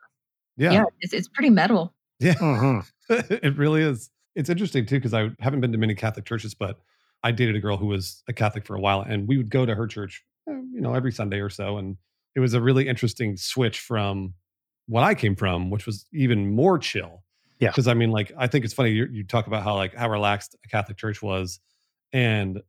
[SPEAKER 1] Yeah.
[SPEAKER 2] Yeah,
[SPEAKER 1] it's, it's pretty metal.
[SPEAKER 2] yeah,
[SPEAKER 3] Mhm.
[SPEAKER 2] it really is. It's interesting too because I haven't been to many Catholic churches, but I dated a girl who was a Catholic for a while, and we would go to her church, eh, you know, every Sunday or so, and it was a really interesting switch from what I came from, which was even more chill.
[SPEAKER 3] Yeah.
[SPEAKER 2] because I mean, like, I think it's funny you, you talk about how like how relaxed a Catholic church was, and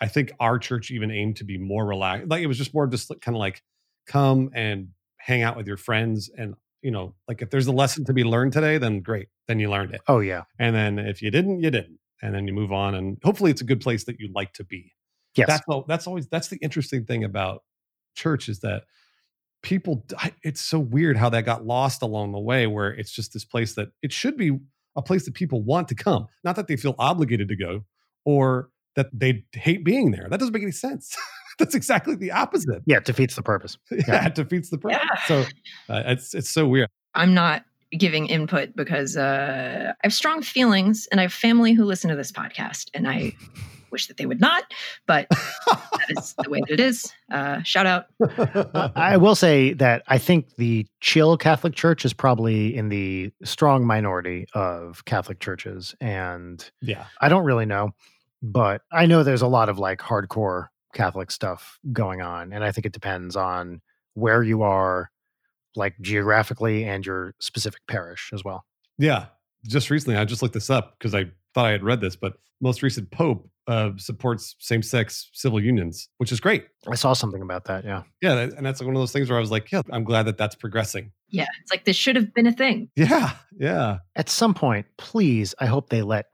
[SPEAKER 2] I think our church even aimed to be more relaxed. Like it was just more just kind of like come and hang out with your friends, and you know, like if there's a lesson to be learned today, then great, then you learned it.
[SPEAKER 3] Oh yeah.
[SPEAKER 2] And then if you didn't, you didn't. And then you move on. And hopefully it's a good place that you like to be.
[SPEAKER 3] Yes.
[SPEAKER 2] That's that's always that's the interesting thing about church is that people it's so weird how that got lost along the way where it's just this place that it should be a place that people want to come. Not that they feel obligated to go or that they hate being there. That doesn't make any sense. that's exactly the opposite.
[SPEAKER 3] yeah, it defeats the purpose.
[SPEAKER 2] Yeah, it defeats the purpose.
[SPEAKER 1] Yeah.
[SPEAKER 2] So uh, it's it's so weird.
[SPEAKER 1] I'm not giving input because uh, I have strong feelings and I have family who listen to this podcast, and I wish that they would not, but that is the way that it is. Uh, shout out.
[SPEAKER 3] I will say that I think the chill Catholic Church is probably in the strong minority of Catholic churches. And
[SPEAKER 2] yeah.
[SPEAKER 3] I don't really know, but I know there's a lot of like hardcore Catholic stuff going on. And I think it depends on where you are, like geographically, and your specific parish as well.
[SPEAKER 2] Yeah. Just recently, I just looked this up because I thought I had read this, but most recent Pope uh, supports same sex civil unions, which is great.
[SPEAKER 3] I saw something about that. Yeah.
[SPEAKER 2] Yeah. And that's like one of those things where I was like, yeah, I'm glad that that's progressing.
[SPEAKER 1] Yeah, it's like this should have been a thing.
[SPEAKER 2] Yeah. Yeah.
[SPEAKER 3] At some point, please, I hope they let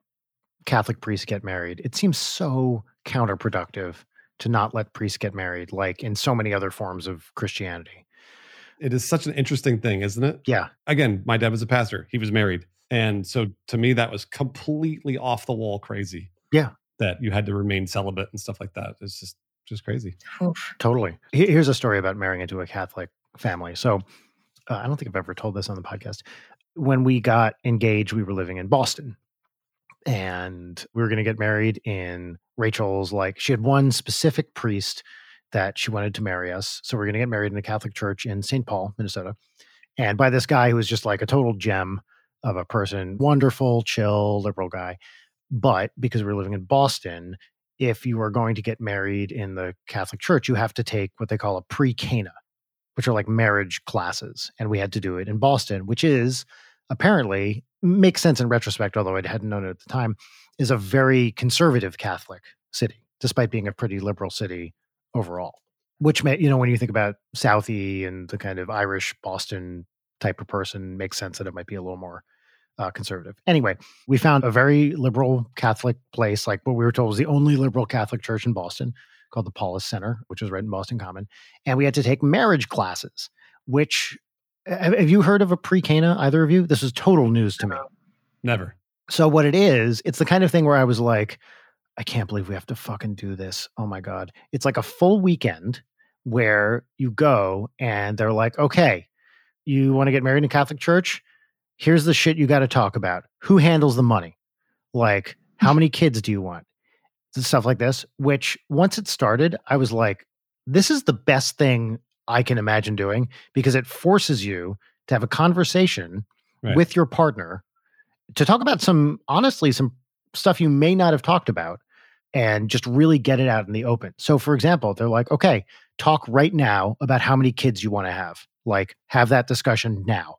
[SPEAKER 3] Catholic priests get married. It seems so counterproductive to not let priests get married, like in so many other forms of Christianity.
[SPEAKER 2] It is such an interesting thing, isn't it?
[SPEAKER 3] Yeah.
[SPEAKER 2] Again, my dad was a pastor, he was married. And so to me, that was completely off the wall crazy.
[SPEAKER 3] Yeah.
[SPEAKER 2] That you had to remain celibate and stuff like that. It's just, just crazy.
[SPEAKER 1] Oof.
[SPEAKER 3] Totally. Here's a story about marrying into a Catholic family. So uh, I don't think I've ever told this on the podcast. When we got engaged, we were living in Boston and we were going to get married in Rachel's, like, she had one specific priest that she wanted to marry us. So we are going to get married in a Catholic church in St. Paul, Minnesota. And by this guy who was just like a total gem of a person, wonderful, chill, liberal guy. But because we're living in Boston, if you are going to get married in the Catholic Church, you have to take what they call a pre Cana, which are like marriage classes. And we had to do it in Boston, which is apparently makes sense in retrospect, although I hadn't known it at the time, is a very conservative Catholic city, despite being a pretty liberal city overall. Which may, you know, when you think about Southie and the kind of Irish Boston type of person, makes sense that it might be a little more uh, conservative. Anyway, we found a very liberal Catholic place, like what we were told was the only liberal Catholic church in Boston, called the Paulist Center, which was right in Boston Common. And we had to take marriage classes, which have you heard of a pre Cana, either of you? This is total news to me.
[SPEAKER 2] Never.
[SPEAKER 3] So, what it is, it's the kind of thing where I was like, I can't believe we have to fucking do this. Oh my God. It's like a full weekend where you go and they're like, okay, you want to get married in a Catholic church? Here's the shit you got to talk about. Who handles the money? Like, how many kids do you want? Stuff like this, which once it started, I was like, this is the best thing I can imagine doing because it forces you to have a conversation
[SPEAKER 2] Right.
[SPEAKER 3] with your partner to talk about some, honestly, some stuff you may not have talked about and just really get it out in the open. So, for example, they're like, okay, talk right now about how many kids you want to have. Like, have that discussion now.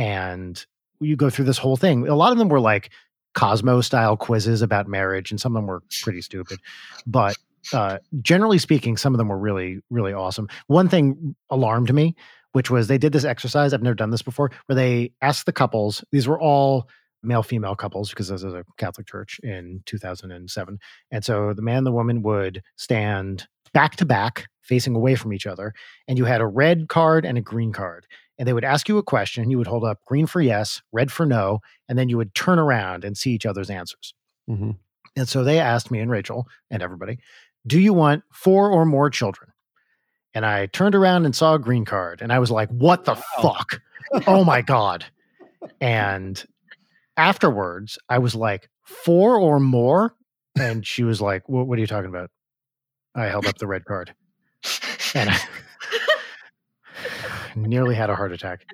[SPEAKER 3] And you go through this whole thing. A lot of them were like Cosmo style quizzes about marriage, and some of them were pretty stupid. But uh, generally speaking, some of them were really, really awesome. One thing alarmed me, which was they did this exercise. I've never done this before, where they asked the couples, these were all male female couples because this is a Catholic church in 2007. And so the man and the woman would stand back to back, facing away from each other. And you had a red card and a green card. And they would ask you a question. You would hold up green for yes, red for no. And then you would turn around and see each other's answers.
[SPEAKER 2] hmm
[SPEAKER 3] And so they asked me and Rachel and everybody, Do you want four or more children? And I turned around and saw a green card. And I was like, What the
[SPEAKER 2] Wow.
[SPEAKER 3] fuck? oh my God. And afterwards, I was like, Four or more? And she was like, "Wha- What are you talking about? I held up the red card and I nearly had a heart attack.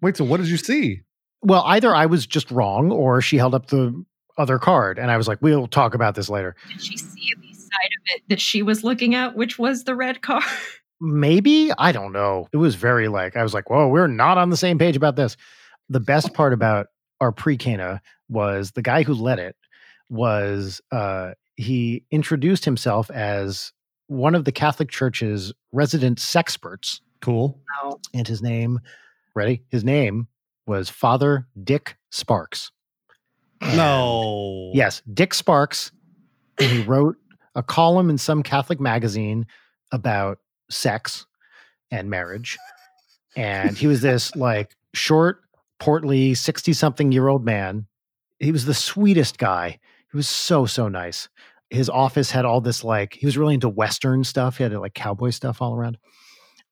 [SPEAKER 2] Wait, so what did you see?
[SPEAKER 3] Well, either I was just wrong or she held up the other card. And I was like, We'll talk about this later.
[SPEAKER 1] Did she see the side of it that she was looking at, which was the red card?
[SPEAKER 3] maybe i don't know it was very like i was like whoa we're not on the same page about this the best part about our pre-cana was the guy who led it was uh he introduced himself as one of the catholic church's resident sexperts
[SPEAKER 2] Cool.
[SPEAKER 1] No.
[SPEAKER 3] and his name ready his name was father dick sparks
[SPEAKER 2] No.
[SPEAKER 3] Yes, Dick Sparks. And he wrote a column in some Catholic magazine about sex and marriage. And he was this like short, portly, 60 something year old man. He was the sweetest guy. He was so, so nice. His office had all this like, he was really into Western stuff. He had like cowboy stuff all around.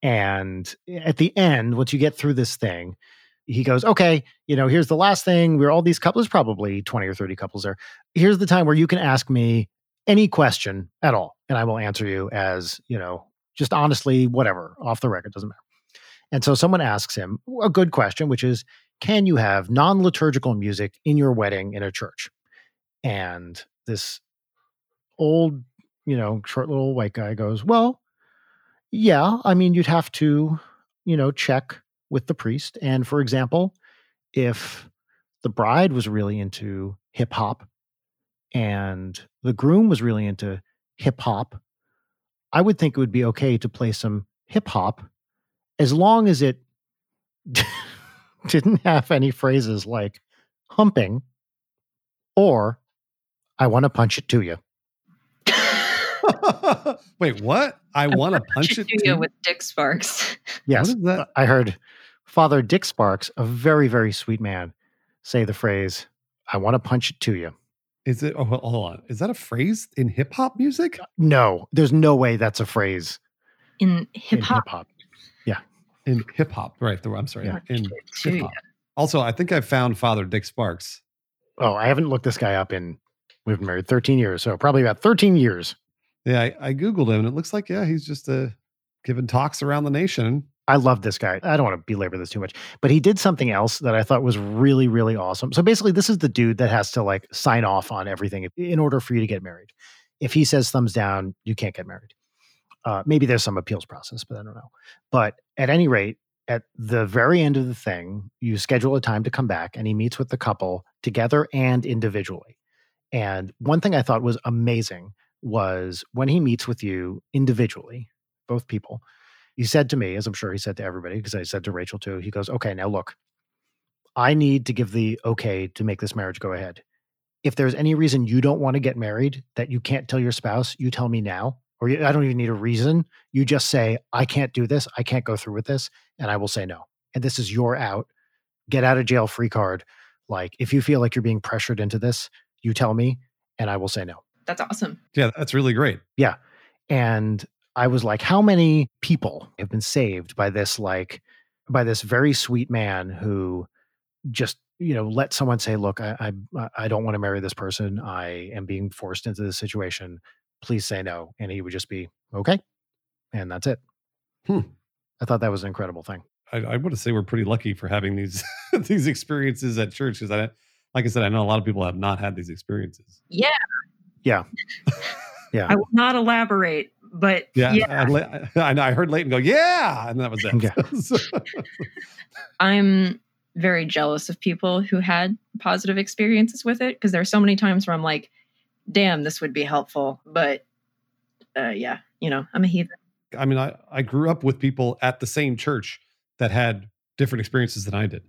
[SPEAKER 3] And at the end, once you get through this thing, he goes, okay, you know, here's the last thing. We're all these couples, probably 20 or 30 couples there. Here's the time where you can ask me any question at all, and I will answer you as, you know, just honestly, whatever, off the record, doesn't matter. And so someone asks him a good question, which is, can you have non liturgical music in your wedding in a church? And this old, you know, short little white guy goes, well, yeah, I mean, you'd have to, you know, check with the priest. And for example, if the bride was really into hip hop and the groom was really into hip hop, I would think it would be okay to play some hip hop as long as it didn't have any phrases like humping or I want to punch it to you.
[SPEAKER 2] Wait, what? I want to punch it
[SPEAKER 1] to you
[SPEAKER 2] too?
[SPEAKER 1] with Dick Sparks.
[SPEAKER 3] Yes.
[SPEAKER 2] What is that?
[SPEAKER 3] I heard Father Dick Sparks, a very, very sweet man, say the phrase, I want to punch it to you.
[SPEAKER 2] Is it? Oh, hold on. Is that a phrase in hip hop music?
[SPEAKER 3] Uh, no, there's no way that's a phrase
[SPEAKER 1] In
[SPEAKER 3] in
[SPEAKER 1] hip hop,
[SPEAKER 3] Yeah.
[SPEAKER 2] In hip hop, right? The, I'm sorry.
[SPEAKER 3] Yeah.
[SPEAKER 2] In hip hop. Also, I think I found Father Dick Sparks.
[SPEAKER 3] Oh, I haven't looked this guy up in, we've been married 13 years. So probably about 13 years.
[SPEAKER 2] Yeah, I, I googled him, and it looks like yeah, he's just uh, giving talks around the nation.
[SPEAKER 3] I love this guy. I don't want to belabor this too much, but he did something else that I thought was really, really awesome. So basically, this is the dude that has to like sign off on everything in order for you to get married. If he says thumbs down, you can't get married. Uh, maybe there's some appeals process, but I don't know. But at any rate, at the very end of the thing, you schedule a time to come back and he meets with the couple together and individually. And one thing I thought was amazing was when he meets with you individually, both people, he said to me, as I'm sure he said to everybody, because I said to Rachel too, he goes, Okay, now look, I need to give the okay to make this marriage go ahead. If there's any reason you don't want to get married that you can't tell your spouse, you tell me now. Or I don't even need a reason. You just say, I can't do this. I can't go through with this. And I will say no. And this is your out. Get out of jail free card. Like, if you feel like you're being pressured into this, you tell me and I will say no.
[SPEAKER 1] That's awesome.
[SPEAKER 2] Yeah, that's really great. Yeah.
[SPEAKER 3] And i was like how many people have been saved by this like by this very sweet man who just you know let someone say look i i, I don't want to marry this person i am being forced into this situation please say no and he would just be okay and that's it
[SPEAKER 2] Hmm.
[SPEAKER 3] i thought that was an incredible thing
[SPEAKER 2] I, I want to say we're pretty lucky for having these these experiences at church because I, like I said, I know a lot of people have not had these experiences.
[SPEAKER 1] Yeah.
[SPEAKER 3] Yeah. Yeah.
[SPEAKER 1] I will not elaborate, but
[SPEAKER 2] Yeah,
[SPEAKER 1] yeah,
[SPEAKER 2] I, I know. I heard Leighton go, "Yeah," and that was it.
[SPEAKER 3] Yeah.
[SPEAKER 1] I'm very jealous of people who had positive experiences with it because there are so many times where I'm like, damn, this would be helpful. But uh, yeah, you know, I'm a heathen.
[SPEAKER 2] I mean, I I grew up with people at the same church that had different experiences than I did,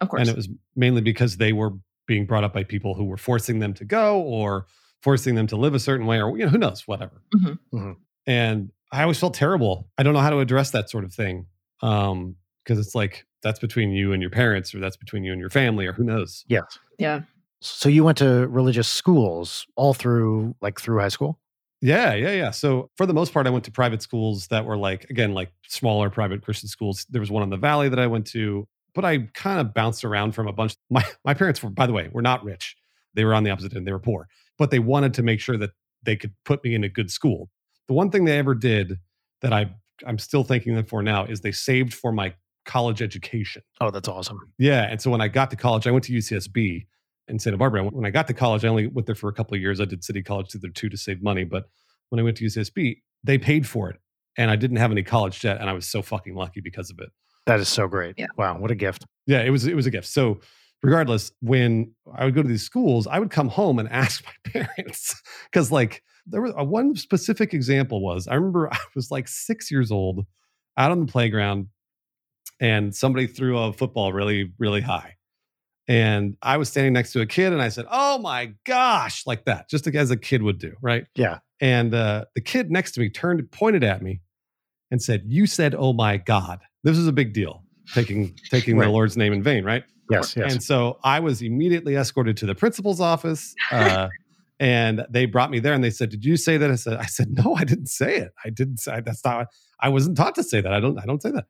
[SPEAKER 1] Of course.
[SPEAKER 2] and it was mainly because they were being brought up by people who were forcing them to go or forcing them to live a certain way or you know who knows whatever
[SPEAKER 1] Mhm.
[SPEAKER 3] Mhm.
[SPEAKER 2] and i always felt terrible i don't know how to address that sort of thing um because it's like that's between you and your parents or that's between you and your family or who knows
[SPEAKER 3] yeah
[SPEAKER 1] Yeah.
[SPEAKER 3] So you went to religious schools all through like through high school?
[SPEAKER 2] Yeah, yeah, yeah. So for the most part, I went to private schools that were like, again, like smaller private Christian schools. There was one in the valley that I went to, but I kind of bounced around from a bunch. My my parents were, by the way, were not rich. They were on the opposite end. They were poor, but they wanted to make sure that they could put me in a good school. The one thing they ever did that I I'm still thanking them for now is they saved for my college education.
[SPEAKER 3] Oh, that's awesome.
[SPEAKER 2] Yeah. And so when I got to college, I went to UCSB in Santa Barbara. When I got to college, I only went there for a couple of years. I did city college through there too to save money. But when I went to UCSB, they paid for it. And I didn't have any college debt. And I was so fucking lucky because of it.
[SPEAKER 3] That is so great.
[SPEAKER 1] Yeah.
[SPEAKER 3] Wow, what a gift.
[SPEAKER 2] Yeah, it was it was a gift. So regardless, when I would go to these schools, I would come home and ask my parents. Cause like there was a one specific example was I remember I was like six years old out on the playground and somebody threw a football really, really high. And I was standing next to a kid and I said, Oh my gosh, like that, just as a kid would do. Right.
[SPEAKER 3] Yeah.
[SPEAKER 2] And uh, the kid next to me turned, pointed at me and said, You said, Oh my God. This is a big deal, taking taking
[SPEAKER 3] Right.
[SPEAKER 2] the Lord's name in vain, right?
[SPEAKER 3] Yes, yes.
[SPEAKER 2] And so I was immediately escorted to the principal's office. Uh, and they brought me there and they said, Did you say that? I said, I said, No, I didn't say it. I didn't say that's not I wasn't taught to say that. I don't, I don't say that.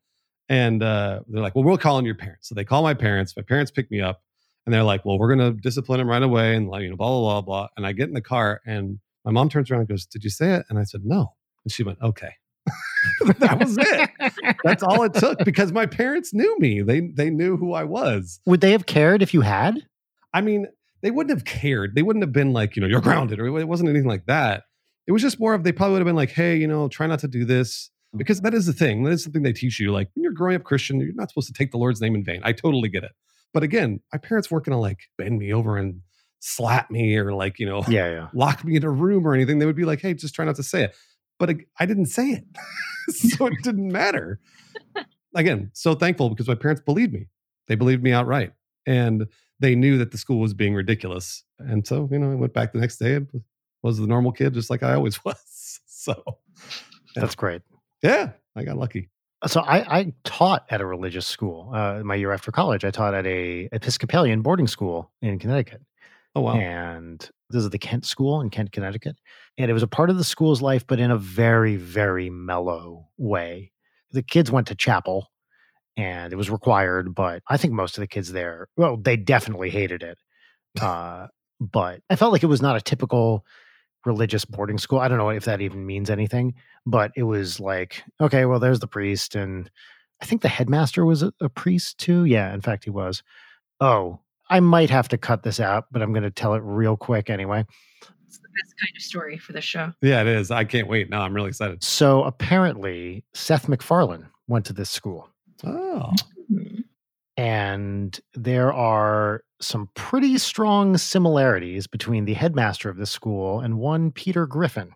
[SPEAKER 2] And uh, they're like, Well, we'll call on your parents. So they call my parents. My parents pick me up and they're like, Well, we're gonna discipline him right away and like, you know, blah, blah, blah, blah. And I get in the car and my mom turns around and goes, Did you say it? And I said, No. And she went, Okay. that was it. That's all it took because my parents knew me. They they knew who I was.
[SPEAKER 3] Would they have cared if you had?
[SPEAKER 2] I mean, they wouldn't have cared. They wouldn't have been like, you know, you're grounded, or it wasn't anything like that. It was just more of they probably would have been like, hey, you know, try not to do this. Mm. Because that is the thing. That is something they teach you. Like when you're growing up Christian, you're not supposed to take the Lord's name in vain. I totally get it. But again, my parents weren't gonna like bend me over and slap me or like, you know,
[SPEAKER 3] Yeah, yeah.
[SPEAKER 2] lock me in a room or anything. They would be like, hey, just try not to say it. But I didn't say it. so it didn't matter. Again, so thankful because my parents believed me. They believed me outright. And they knew that the school was being ridiculous. And so, you know, I went back the next day and was the normal kid, just like I always was. So,
[SPEAKER 3] That's great.
[SPEAKER 2] yeah, I got lucky.
[SPEAKER 3] So I, I taught at a religious school. Uh, my year after college, I taught at a Episcopalian boarding school in Connecticut.
[SPEAKER 2] Oh, wow.
[SPEAKER 3] And this is the Kent School in Kent, Connecticut. And it was a part of the school's life, but in a very, very mellow way. The kids went to chapel and it was required, but I think most of the kids there, well, they definitely hated it. Uh, but I felt like it was not a typical religious boarding school. I don't know if that even means anything, but it was like, okay, well, there's the priest. And I think the headmaster was a, a priest too. Yeah, in fact, he was. Oh, I might have to cut this out, but I'm going to tell it real quick anyway.
[SPEAKER 1] It's the best kind of story for the show.
[SPEAKER 2] Yeah, it is. I can't wait. No, I'm really excited.
[SPEAKER 3] So apparently, Seth MacFarlane went to this school,
[SPEAKER 2] Oh,
[SPEAKER 1] Hmm.
[SPEAKER 3] and there are some pretty strong similarities between the headmaster of this school and one Peter Griffin.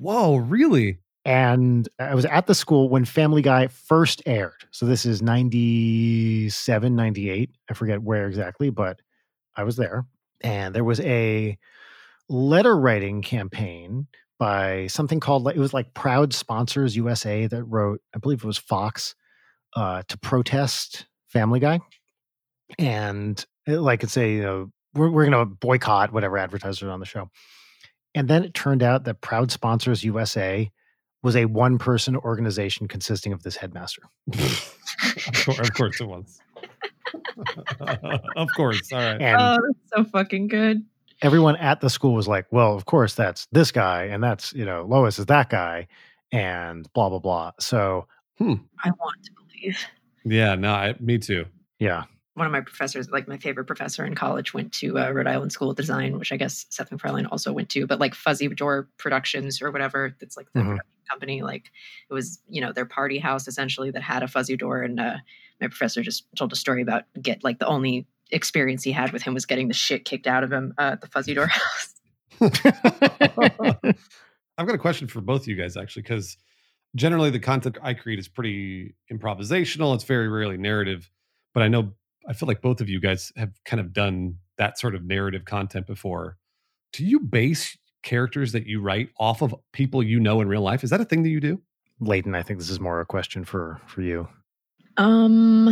[SPEAKER 2] whoa, really?
[SPEAKER 3] And I was at the school when Family Guy first aired. So this is 97, 98. I forget where exactly, but I was there. And there was a letter writing campaign by something called, it was like Proud Sponsors USA that wrote, I believe it was Fox, uh, to protest Family Guy. And it, like it's a, you know, we're, we're going to boycott whatever advertisers on the show. And then it turned out that Proud Sponsors USA was a one person organization consisting of this headmaster.
[SPEAKER 2] of, course, of course it was. of course. All right.
[SPEAKER 3] And
[SPEAKER 1] oh, that's so fucking good.
[SPEAKER 3] everyone at the school was like, well, of course, that's this guy. And that's, you know, Lois is that guy. And blah, blah, blah. So, hmm.
[SPEAKER 1] I want to believe.
[SPEAKER 2] Yeah, no, I, me too.
[SPEAKER 3] yeah.
[SPEAKER 1] One of my professors, like my favorite professor in college, went to uh, Rhode Island School of Design, which I guess Seth MacFarlane also went to. But like Fuzzy Door Productions or whatever, that's like the
[SPEAKER 3] Mhm.
[SPEAKER 1] company. Like it was, you know, their party house essentially that had a fuzzy door. And uh, my professor just told a story about get like the only experience he had with him was getting the shit kicked out of him uh, at the fuzzy door house.
[SPEAKER 2] I've got a question for both of you guys actually, because generally the content I create is pretty improvisational. It's very rarely narrative, but I know I feel like both of you guys have kind of done that sort of narrative content before. Do you base characters that you write off of people you know in real life? Is that a thing that you do?
[SPEAKER 3] Leighton, I think this is more a question for for you.
[SPEAKER 1] Um,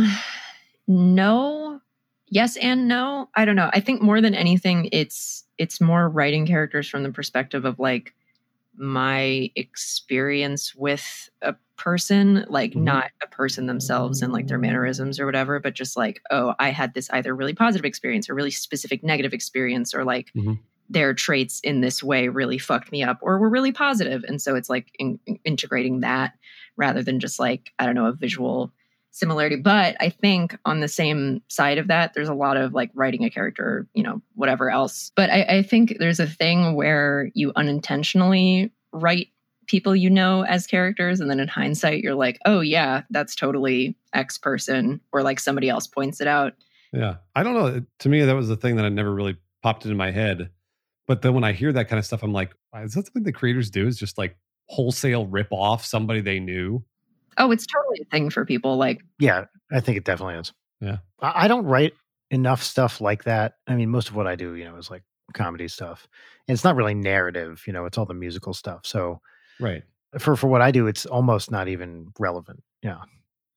[SPEAKER 1] no, yes and no. I don't know. I think more than anything, it's it's more writing characters from the perspective of like my experience with a person, like
[SPEAKER 3] Mhm.
[SPEAKER 1] not a person themselves and like their mannerisms or whatever, but just like, oh, I had this either really positive experience or really specific negative experience, or like
[SPEAKER 2] Mhm.
[SPEAKER 1] their traits in this way really fucked me up or were really positive. And so it's like in- integrating that rather than just like, I don't know, a visual similarity. But I think on the same side of that, there's a lot of like writing a character, you know, whatever else. But I, I think there's a thing where you unintentionally write people you know as characters. And then in hindsight, you're like, oh, yeah, that's totally X person. Or like somebody else points it out.
[SPEAKER 2] Yeah. I don't know. To me, that was the thing that I never really popped into my head. But then when I hear that kind of stuff, I'm like, is that something the creators do? Is just like wholesale rip off somebody they knew?
[SPEAKER 1] Oh, it's totally a thing for people. Like,
[SPEAKER 3] Yeah, I think it definitely is.
[SPEAKER 2] Yeah.
[SPEAKER 3] I, I don't write enough stuff like that. I mean, most of what I do, you know, is like comedy stuff. And it's not really narrative, you know, it's all the musical stuff. So
[SPEAKER 2] Right.
[SPEAKER 3] for for what I do, it's almost not even relevant. Yeah.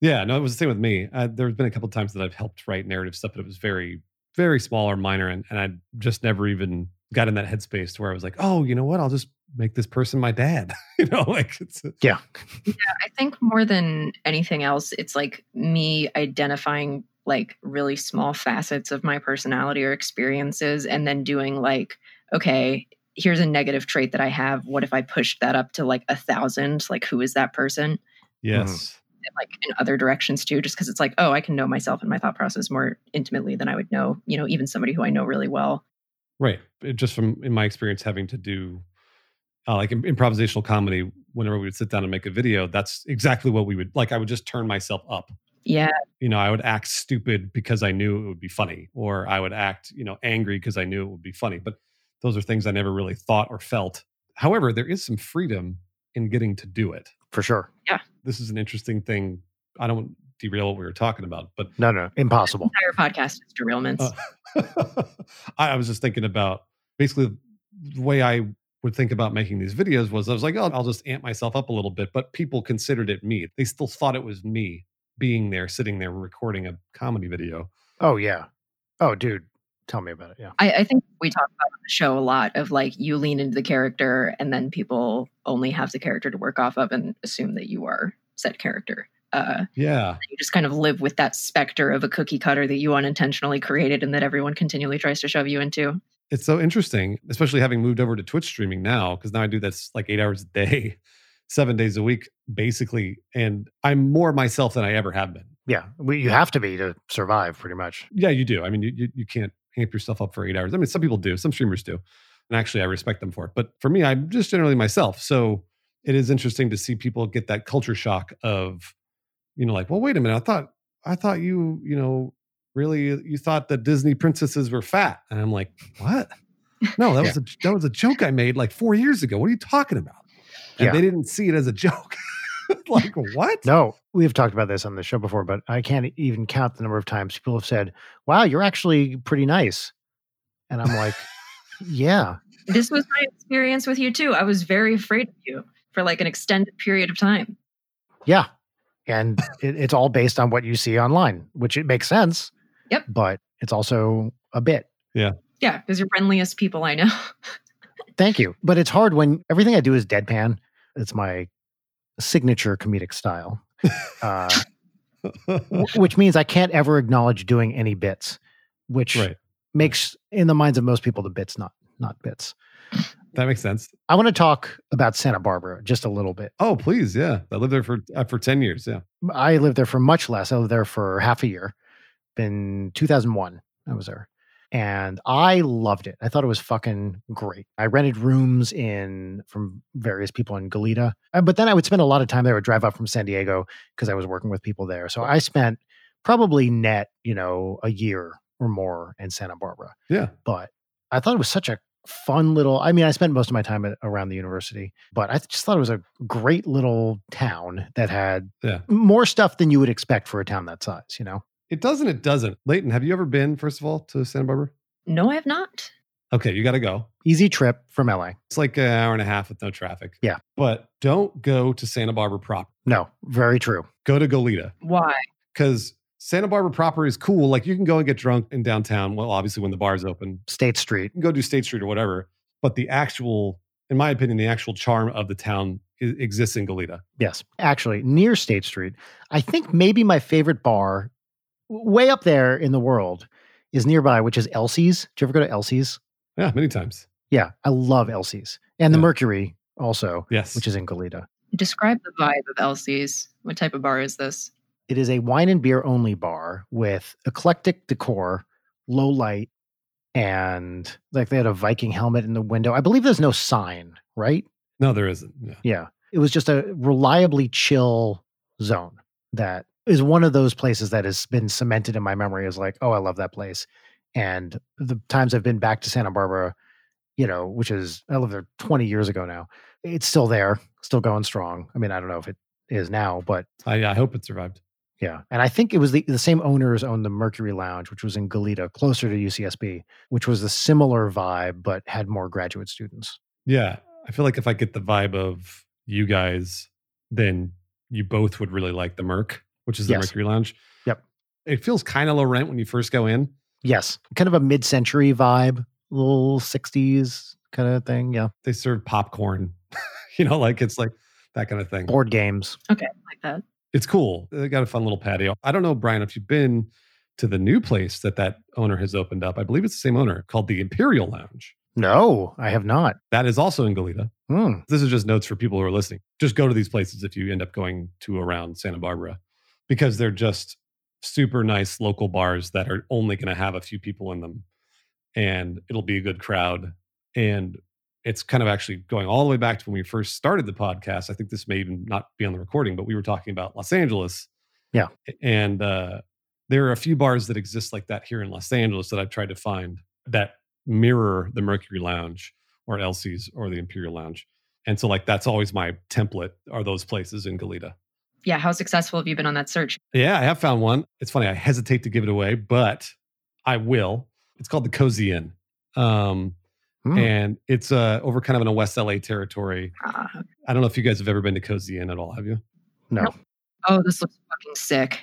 [SPEAKER 2] Yeah. No, it was the same with me. Uh, there's been a couple times that I've helped write narrative stuff, but it was very, very small or minor. And, and I just never even got in that headspace to where I was like, oh, you know what? I'll just make this person my dad. you know, like it's,
[SPEAKER 3] Yeah.
[SPEAKER 1] I think more than anything else, it's like me identifying like really small facets of my personality or experiences and then doing like, okay, here's a negative trait that I have. What if I pushed that up to like a thousand? Like, who is that person?
[SPEAKER 2] yes. Mm-hmm.
[SPEAKER 1] And, like in other directions too, just because it's like, oh, I can know myself and my thought process more intimately than I would know, you know, even somebody who I know really well.
[SPEAKER 2] Right. It just from in my experience having to do uh, like improvisational comedy, whenever we would sit down and make a video, that's exactly what we would like. I would just turn myself up.
[SPEAKER 1] Yeah.
[SPEAKER 2] You know, I would act stupid because I knew it would be funny, or I would act, you know, angry because I knew it would be funny. But those are things I never really thought or felt. However, there is some freedom in getting to do it.
[SPEAKER 3] For sure. Yeah.
[SPEAKER 2] This is an interesting thing. I don't derail what we were talking about, but
[SPEAKER 3] No, no, impossible.
[SPEAKER 1] Entire podcast is derailments.
[SPEAKER 2] Uh, I, I was just thinking about basically the way I would think about making these videos was I was like, oh, I'll just amp myself up a little bit, but people considered it me. They still thought it was me being there, sitting there, recording a comedy video.
[SPEAKER 3] Oh yeah. Oh, dude, tell me about it. Yeah.
[SPEAKER 1] I, I think we talk about on the show a lot of like you lean into the character and then people only have the character to work off of and assume that you are said character. Uh,
[SPEAKER 2] Yeah,
[SPEAKER 1] you just kind of live with that specter of a cookie cutter that you unintentionally created and that everyone continually tries to shove you into.
[SPEAKER 2] It's so interesting, especially having moved over to Twitch streaming now, because now I do this like eight hours a day, seven days a week, basically, and I'm more myself than I ever have been.
[SPEAKER 3] Yeah. We, you have to be to survive pretty much.
[SPEAKER 2] Yeah, you do. I mean, you, you, you can't amp yourself up for eight hours. I mean, some people do, some streamers do. And actually, I respect them for it. But for me, I'm just generally myself. So it is interesting to see people get that culture shock of, you know, like, well, wait a minute. I thought, I thought you, you know, really, you thought that Disney princesses were fat. And I'm like, what? No, that was a that was a joke I made like four years ago. What are you talking about? And
[SPEAKER 3] Yeah.
[SPEAKER 2] they didn't see it as a joke. like what?
[SPEAKER 3] No, we've talked about this on the show before, but I can't even count the number of times people have said, "Wow, you're actually pretty nice," and I'm like, "Yeah,
[SPEAKER 1] This was my experience with you too. I was very afraid of you for like an extended period of time.
[SPEAKER 3] yeah," and it, it's all based on what you see online, which it makes sense.
[SPEAKER 1] Yep.
[SPEAKER 3] but it's also a bit.
[SPEAKER 1] Yeah, because you're friendliest people I know.
[SPEAKER 3] Thank you, but it's hard when everything I do is deadpan. It's my signature comedic style. Uh, wh- which means I can't ever acknowledge doing any bits, which
[SPEAKER 2] right.
[SPEAKER 3] makes in the minds of most people the bits not not bits.
[SPEAKER 2] That makes sense.
[SPEAKER 3] I want to talk about Santa Barbara just a little bit.
[SPEAKER 2] Oh, please. Yeah. I lived there for uh, for 10 years. Yeah.
[SPEAKER 3] I lived there for much less. I lived there for half a year. In 2001, I was there. And I loved it. I thought it was fucking great. I rented rooms in from various people in Goleta. Uh, But then I would spend a lot of time there. I would drive up from San Diego because I was working with people there. So I spent probably net, you know, a year or more in Santa Barbara.
[SPEAKER 2] Yeah.
[SPEAKER 3] But I thought it was such a fun little I mean, I spent most of my time at, around the university, but I just thought it was a great little town that had
[SPEAKER 2] Yeah.
[SPEAKER 3] more stuff than you would expect for a town that size, you know?
[SPEAKER 2] It doesn't. it doesn't. Leighton, have you ever been, first of all, to Santa Barbara?
[SPEAKER 1] No, I have not.
[SPEAKER 2] Okay, you got to go.
[SPEAKER 3] Easy trip from LA.
[SPEAKER 2] It's like an hour and a half with no traffic.
[SPEAKER 3] Yeah.
[SPEAKER 2] But don't go to Santa Barbara proper.
[SPEAKER 3] No, very true.
[SPEAKER 2] Go to Goleta
[SPEAKER 1] Why?
[SPEAKER 2] because Santa Barbara proper is cool. Like you can go and get drunk in downtown. Well, obviously when the bar's open,
[SPEAKER 3] State Street.
[SPEAKER 2] you can go do State Street or whatever. But the actual, in my opinion, the actual charm of the town i- exists in Goleta.
[SPEAKER 3] Yes, actually, near State Street. I think maybe my favorite bar, w- way up there in the world, is nearby, which is Elsie's. Did you ever go to Elsie's?
[SPEAKER 2] Yeah, many times.
[SPEAKER 3] Yeah, I love Elsie's. And the
[SPEAKER 2] Yeah.
[SPEAKER 3] Mercury also,
[SPEAKER 2] Yes.
[SPEAKER 3] which is in Goleta.
[SPEAKER 1] Describe the vibe of Elsie's. What type of bar is this?
[SPEAKER 3] It is a wine and beer only bar with eclectic decor, low light, and like they had a Viking helmet in the window. I believe there's no sign, right?
[SPEAKER 2] no, there isn't. Yeah.
[SPEAKER 3] Yeah. It was just a reliably chill zone that is one of those places that has been cemented in my memory as like, oh, I love that place. And the times I've been back to Santa Barbara, you know, which is, I lived there 20 years ago now, it's still there, still going strong. I mean, I don't know if it is now, but
[SPEAKER 2] I, I hope it survived.
[SPEAKER 3] yeah. And I think it was the, the same owners owned the Mercury Lounge, which was in Goleta, closer to UCSB, which was a similar vibe, but had more graduate students.
[SPEAKER 2] Yeah. I feel like if I get the vibe of you guys, then you both would really like the Merc, which is the
[SPEAKER 3] Yes.
[SPEAKER 2] Mercury Lounge.
[SPEAKER 3] Yep.
[SPEAKER 2] It feels kind of low rent when you first go in.
[SPEAKER 3] Yes, kind of a mid-century vibe, little '60s kind of thing. Yeah,
[SPEAKER 2] They serve popcorn, you know, like it's like that kind of thing.
[SPEAKER 3] board games.
[SPEAKER 1] Okay, like that.
[SPEAKER 2] It's cool. They got a fun little patio. I don't know, Bryan, if you've been to the new place that that owner has opened up. I believe it's the same owner called the Imperial Lounge.
[SPEAKER 3] No, I have not.
[SPEAKER 2] That is also in Goleta.
[SPEAKER 3] Hmm.
[SPEAKER 2] This is just notes for people who are listening. Just go to these places if you end up going to around Santa Barbara because they're just super nice local bars that are only going to have a few people in them and it'll be a good crowd. And it's kind of actually going all the way back to when we first started the podcast. I think this may even not be on the recording, but we were talking about Los Angeles.
[SPEAKER 3] Yeah.
[SPEAKER 2] And uh, there are a few bars that exist like that here in Los Angeles that I've tried to find that mirror the Mercury Lounge or Elsie's or the Imperial Lounge. And so, like, that's always my template are those places in Goleta.
[SPEAKER 1] Yeah, how successful have you been on that search?
[SPEAKER 2] Yeah, I have found one. It's funny. I hesitate to give it away, but I will. It's called the Cozy Inn. Um,
[SPEAKER 3] Hmm.
[SPEAKER 2] and it's uh, over kind of in a West LA territory.
[SPEAKER 1] Ah,
[SPEAKER 2] I don't know if you guys have ever been to Cozy Inn at all. Have you?
[SPEAKER 3] No.
[SPEAKER 1] Nope. oh, this looks fucking sick.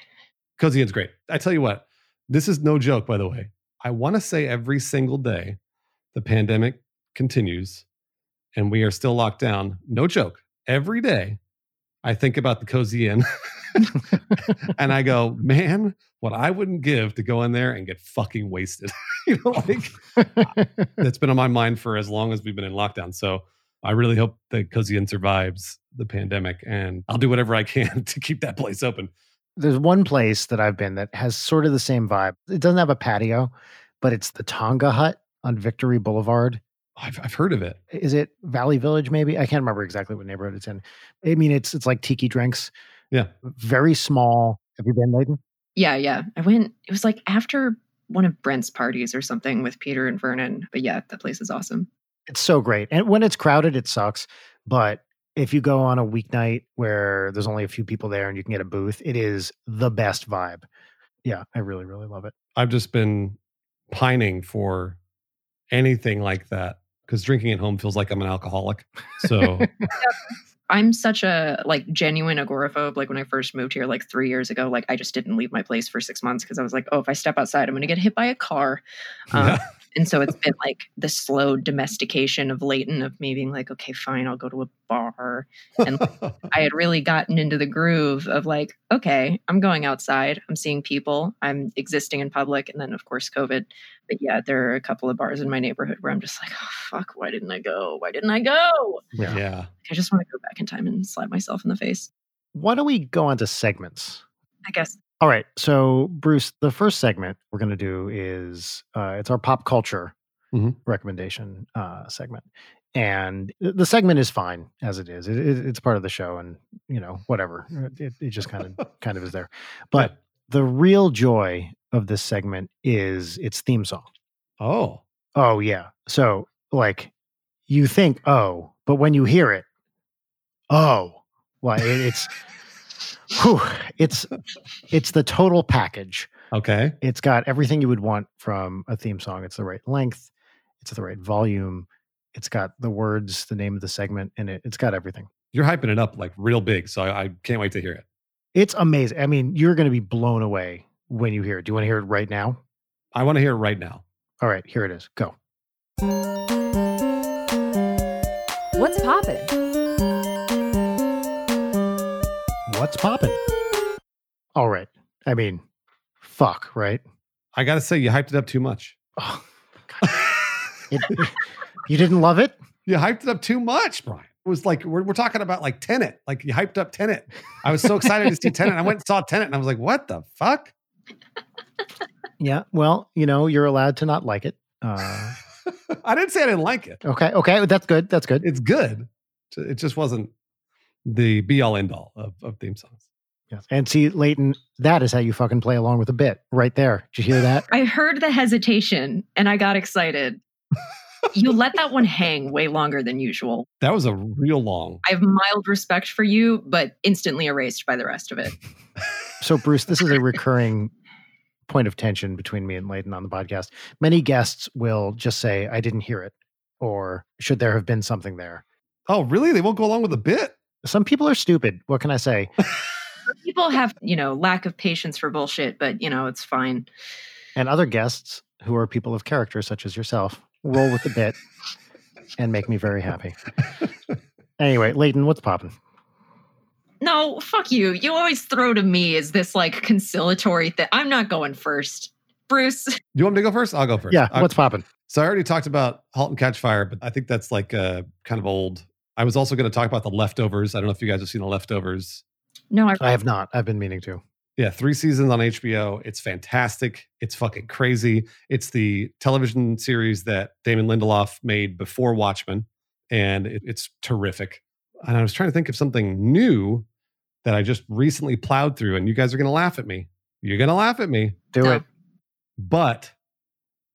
[SPEAKER 2] Cozy Inn's great. I tell you what, this is no joke, by the way. I want to say every single day the pandemic continues and we are still locked down. No joke. Every day I think about the Cozy Inn and I go, man, what I wouldn't give to go in there and get fucking wasted. you know, like that's been on my mind for as long as we've been in lockdown. So I really hope that Cozy Inn survives the pandemic and I'll do whatever I can to keep that place open.
[SPEAKER 3] There's one place that I've been that has sort of the same vibe. It doesn't have a patio, but it's the Tonga Hut on Victory Boulevard.
[SPEAKER 2] I've, I've heard of it.
[SPEAKER 3] Is it Valley Village? Maybe I can't remember exactly what neighborhood it's in. I mean, it's it's like tiki drinks.
[SPEAKER 2] Yeah.
[SPEAKER 3] very small. Have you been, Leighton?
[SPEAKER 1] Yeah, yeah. I went, it was like after one of Brent's parties or something with Peter and Vernon. But yeah, that place is awesome.
[SPEAKER 3] It's so great. And when it's crowded, it sucks. But if you go on a weeknight where there's only a few people there and you can get a booth, it is the best vibe. Yeah, I really, really love it.
[SPEAKER 2] I've just been pining for anything like that because drinking at home feels like I'm an alcoholic. So
[SPEAKER 1] I'm such a like genuine agoraphobe. Like when I first moved here, like three years ago, like I just didn't leave my place for six months because I was like, oh, if I step outside, I'm going to get hit by a car. Um,
[SPEAKER 2] yeah.
[SPEAKER 1] And so it's been like the slow domestication of Leighton of me being like, okay, fine, I'll go to a bar. And I had really gotten into the groove of like, okay, I'm going outside, I'm seeing people, I'm existing in public, and then of course COVID. But yeah, there are a couple of bars in my neighborhood where I'm just like, oh fuck, why didn't I go? Why didn't I go?
[SPEAKER 3] Yeah.
[SPEAKER 2] yeah.
[SPEAKER 1] I just want to go back in time and slap myself in the face.
[SPEAKER 3] Why don't we go on to segments?
[SPEAKER 1] I guess.
[SPEAKER 3] All right. So, Bruce, the first segment we're going to do is uh, it's our pop culture
[SPEAKER 2] Mhm.
[SPEAKER 3] recommendation uh, segment, and the segment is fine as it is. It, it, it's part of the show, and you know whatever. It, it just kind of kind of is there. But the real joy of this segment is its theme song.
[SPEAKER 2] Oh.
[SPEAKER 3] Oh yeah. So like you think oh, but when you hear it, oh, well, it, it's whew, it's it's the total package
[SPEAKER 2] Okay.
[SPEAKER 3] It's got everything you would want from a theme song. It's the right length, it's the right volume, it's got the words, the name of the segment in it. It's got everything.
[SPEAKER 2] You're hyping it up like real big. So I, I can't wait to hear it.
[SPEAKER 3] It's amazing. I mean, you're going to be blown away when you hear it. Do you want to hear it right now?
[SPEAKER 2] I want to hear it right now.
[SPEAKER 3] All right, here it is. Go.
[SPEAKER 5] What's poppin'?
[SPEAKER 3] What's popping? All right. I mean, fuck, right?
[SPEAKER 2] I got to say, you hyped it up too much.
[SPEAKER 3] Oh, God. It, you didn't love it?
[SPEAKER 2] You hyped it up too much, Bryan. It was like we're, we're talking about like Tenet. Like you hyped up Tenet. I was so excited to see Tenet. I went and saw Tenet, and I was like, "What the fuck?"
[SPEAKER 3] Yeah. Well, you know, you're allowed to not like it. Uh,
[SPEAKER 2] I didn't say I didn't like it.
[SPEAKER 3] okay. Okay. That's good. That's good.
[SPEAKER 2] It's good. It just wasn't the be all end all of, of theme songs.
[SPEAKER 3] Yes. And see, Leighton, that is how you fucking play along with a bit right there. Did you hear that?
[SPEAKER 1] I heard the hesitation and I got excited. you let that one hang way longer than usual.
[SPEAKER 2] That was a real long.
[SPEAKER 1] I have mild respect for you, but instantly erased by the rest of it.
[SPEAKER 3] So, Bruce, this is a recurring point of tension between me and Leighton on the podcast. Many guests will just say, I didn't hear it, or should there have been something there?
[SPEAKER 2] Oh, really? They won't go along with the bit?
[SPEAKER 3] Some people are stupid. What can I say?
[SPEAKER 1] People have, you know, lack of patience for bullshit, but, you know, it's fine.
[SPEAKER 3] And other guests who are people of character, such as yourself, roll with the bit and make me very happy. Anyway, Leighton, what's popping?
[SPEAKER 1] No, fuck you. You always throw to me as this like conciliatory thing. I'm not going first. Bruce,
[SPEAKER 2] You want me to go first? I'll go first.
[SPEAKER 3] Yeah,
[SPEAKER 2] I-
[SPEAKER 3] what's popping?
[SPEAKER 2] so I already talked about *Halt and Catch Fire*, but I think that's like a kind of old. I was also going to talk about *The Leftovers*. I don't know if you guys have seen *The Leftovers*.
[SPEAKER 1] no, I,
[SPEAKER 3] I have not. I've been meaning to.
[SPEAKER 2] Yeah, three seasons on HBO. It's fantastic. It's fucking crazy. It's the television series that Damon Lindelof made before Watchmen, and it, it's terrific. And I was trying to think of something new that I just recently plowed through, and you guys are going to laugh at me. You're going to laugh at me.
[SPEAKER 3] Do
[SPEAKER 1] No.
[SPEAKER 3] it.
[SPEAKER 2] But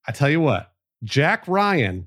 [SPEAKER 2] I tell you what, Jack Ryan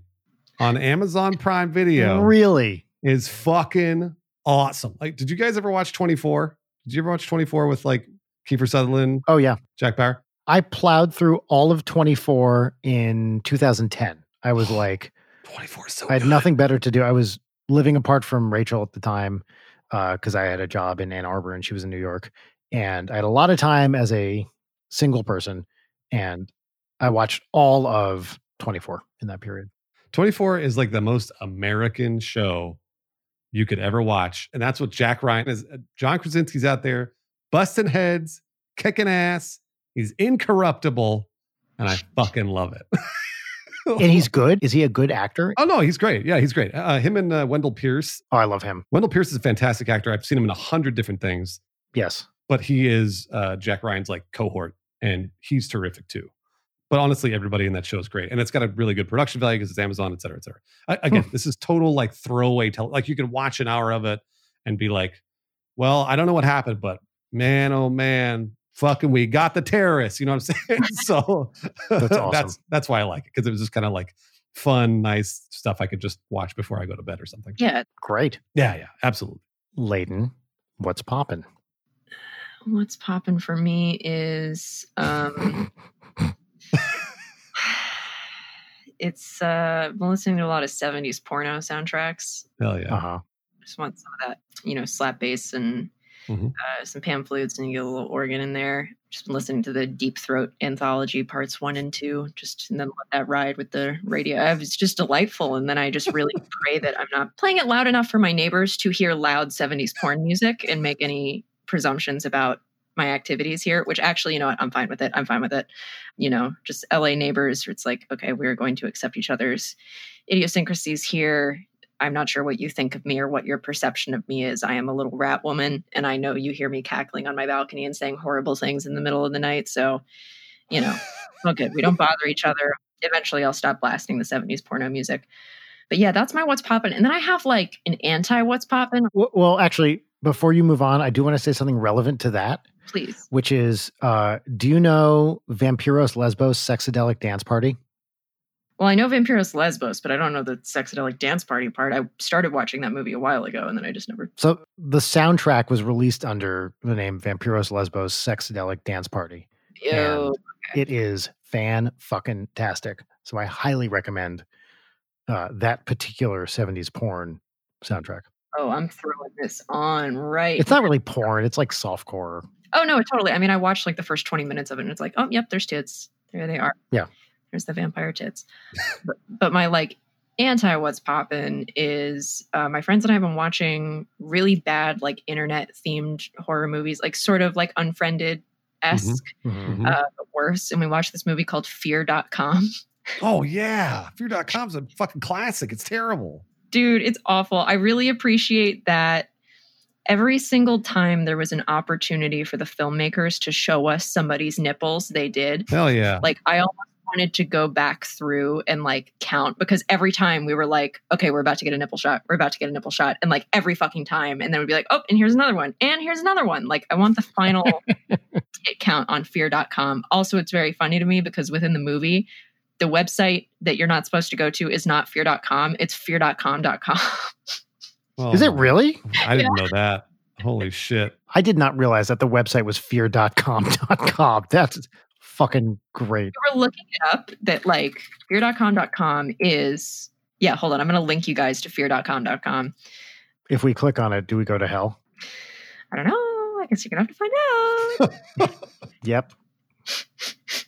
[SPEAKER 2] on Amazon Prime Video
[SPEAKER 3] Really?
[SPEAKER 2] Is fucking awesome. Like, did you guys ever watch 24? Did you ever watch 24 with like Kiefer Sutherland,
[SPEAKER 3] Oh, yeah.
[SPEAKER 2] Jack Bauer?
[SPEAKER 3] I plowed through all of 24 in 2010. I was oh, like,
[SPEAKER 2] 24 is so
[SPEAKER 3] I had
[SPEAKER 2] good.
[SPEAKER 3] nothing better to do. I was living apart from Rachel at the time uh, because I had a job in Ann Arbor and she was in New York. And I had a lot of time as a single person. And I watched all of 24 in that period.
[SPEAKER 2] 24 is like the most American show you could ever watch. And that's what Jack Ryan is. Uh, John Krasinski's out there busting heads, kicking ass. He's incorruptible. And I fucking love it.
[SPEAKER 3] And he's good. Is he a good actor?
[SPEAKER 2] Oh no, he's great. Yeah, he's great. Uh, him and uh, Wendell Pierce.
[SPEAKER 3] Oh, I love him.
[SPEAKER 2] Wendell Pierce is a fantastic actor. I've seen him in a hundred different things,
[SPEAKER 3] Yes.
[SPEAKER 2] but he is uh, Jack Ryan's like cohort, and he's terrific too. But honestly, everybody in that show is great, and it's got a really good production value because it's Amazon, et cetera, et cetera. I, again, this is total like throwaway. Tele- like you can watch an hour of it and be like, "Well, I don't know what happened, but man, oh man." Fucking, we got the terrorists. You know what I'm saying? so
[SPEAKER 3] That's awesome.
[SPEAKER 2] that's that's why I like it because it was just kind of like fun, nice stuff I could just watch before I go to bed or something.
[SPEAKER 1] yeah.
[SPEAKER 3] Great.
[SPEAKER 2] Yeah, yeah, absolutely.
[SPEAKER 3] Leighton, what's popping?
[SPEAKER 1] What's popping for me is um it's uh I've been listening to a lot of 70s porno soundtracks.
[SPEAKER 2] Hell yeah.
[SPEAKER 3] Uh huh.
[SPEAKER 1] Just want some of that, you know, slap bass and
[SPEAKER 2] Mhm.
[SPEAKER 1] uh, some pan flutes and you get a little organ in there. Just been listening to the Deep Throat anthology parts one and two, just and then let that ride with the radio. Uh, It's just delightful. And then I just really pray that I'm not playing it loud enough for my neighbors to hear loud 70s porn music and make any presumptions about my activities here, which actually, you know what, I'm fine with it. I'm fine with it. You know, just LA neighbors, it's like, okay, we're going to accept each other's idiosyncrasies here. I'm not sure what you think of me or what your perception of me is. I am a little rat woman, and I know you hear me cackling on my balcony and saying horrible things in the middle of the night. So, you know, well, good. We don't bother each other. Eventually, I'll stop blasting the 70s porno music. But yeah, that's my what's poppin'. And then I have like an anti what's poppin'.
[SPEAKER 3] Well, well, actually, before you move on, I do want to say something relevant to that,
[SPEAKER 1] Please.
[SPEAKER 3] which is uh, do you know Vampiros Lesbos Sexadelic Dance Party?
[SPEAKER 1] Well, I know Vampiros Lesbos, but I don't know the sexadelic dance party part. I started watching that movie a while ago, and then I just never.
[SPEAKER 3] So the soundtrack was released under the name Vampiros Lesbos Sexadelic Dance Party.
[SPEAKER 1] Ew.
[SPEAKER 3] It is fan fucking tastic. So I highly recommend uh, that particular 70s porn soundtrack.
[SPEAKER 1] Oh, I'm throwing this on right.
[SPEAKER 3] It's not really porn, it's like softcore.
[SPEAKER 1] Oh no, totally. I mean, I watched like the first 20 minutes of it and it's like, oh yep, there's tits. There they are.
[SPEAKER 3] Yeah.
[SPEAKER 1] There's the vampire tits. but, but my like anti what's poppin' is uh, my friends and I have been watching really bad like internet themed horror movies, like sort of like unfriended esque,
[SPEAKER 3] Mhm.
[SPEAKER 2] Mhm.
[SPEAKER 1] uh, worse. And we watched this movie called Fear.com.
[SPEAKER 2] oh yeah, Fear.com's a fucking classic. It's terrible.
[SPEAKER 1] Dude, it's awful. I really appreciate that every single time there was an opportunity for the filmmakers to show us somebody's nipples, they did.
[SPEAKER 2] Hell yeah.
[SPEAKER 1] Like, I almost wanted to go back through and like count because every time we were like, okay, we're about to get a nipple shot. We're about to get a nipple shot. And like every fucking time. And then we'd be like, oh, and here's another one. And here's another one. Like, I want the final count on fear.com. Also, it's very funny to me because within the movie, the website that you're not supposed to go to is not fear.com, it's fear.com.com.
[SPEAKER 2] Oh,
[SPEAKER 3] Is it really?
[SPEAKER 2] I didn't know that. Holy shit.
[SPEAKER 3] I did not realize that the website was fear.com.com. That's fucking great.
[SPEAKER 1] we were looking it up that like fear.com.com is, yeah, hold on. I'm going to link you guys to fear.com.com.
[SPEAKER 3] If we click on it, do we go to hell?
[SPEAKER 1] I don't know. I guess you're going to have to find out.
[SPEAKER 3] Yep.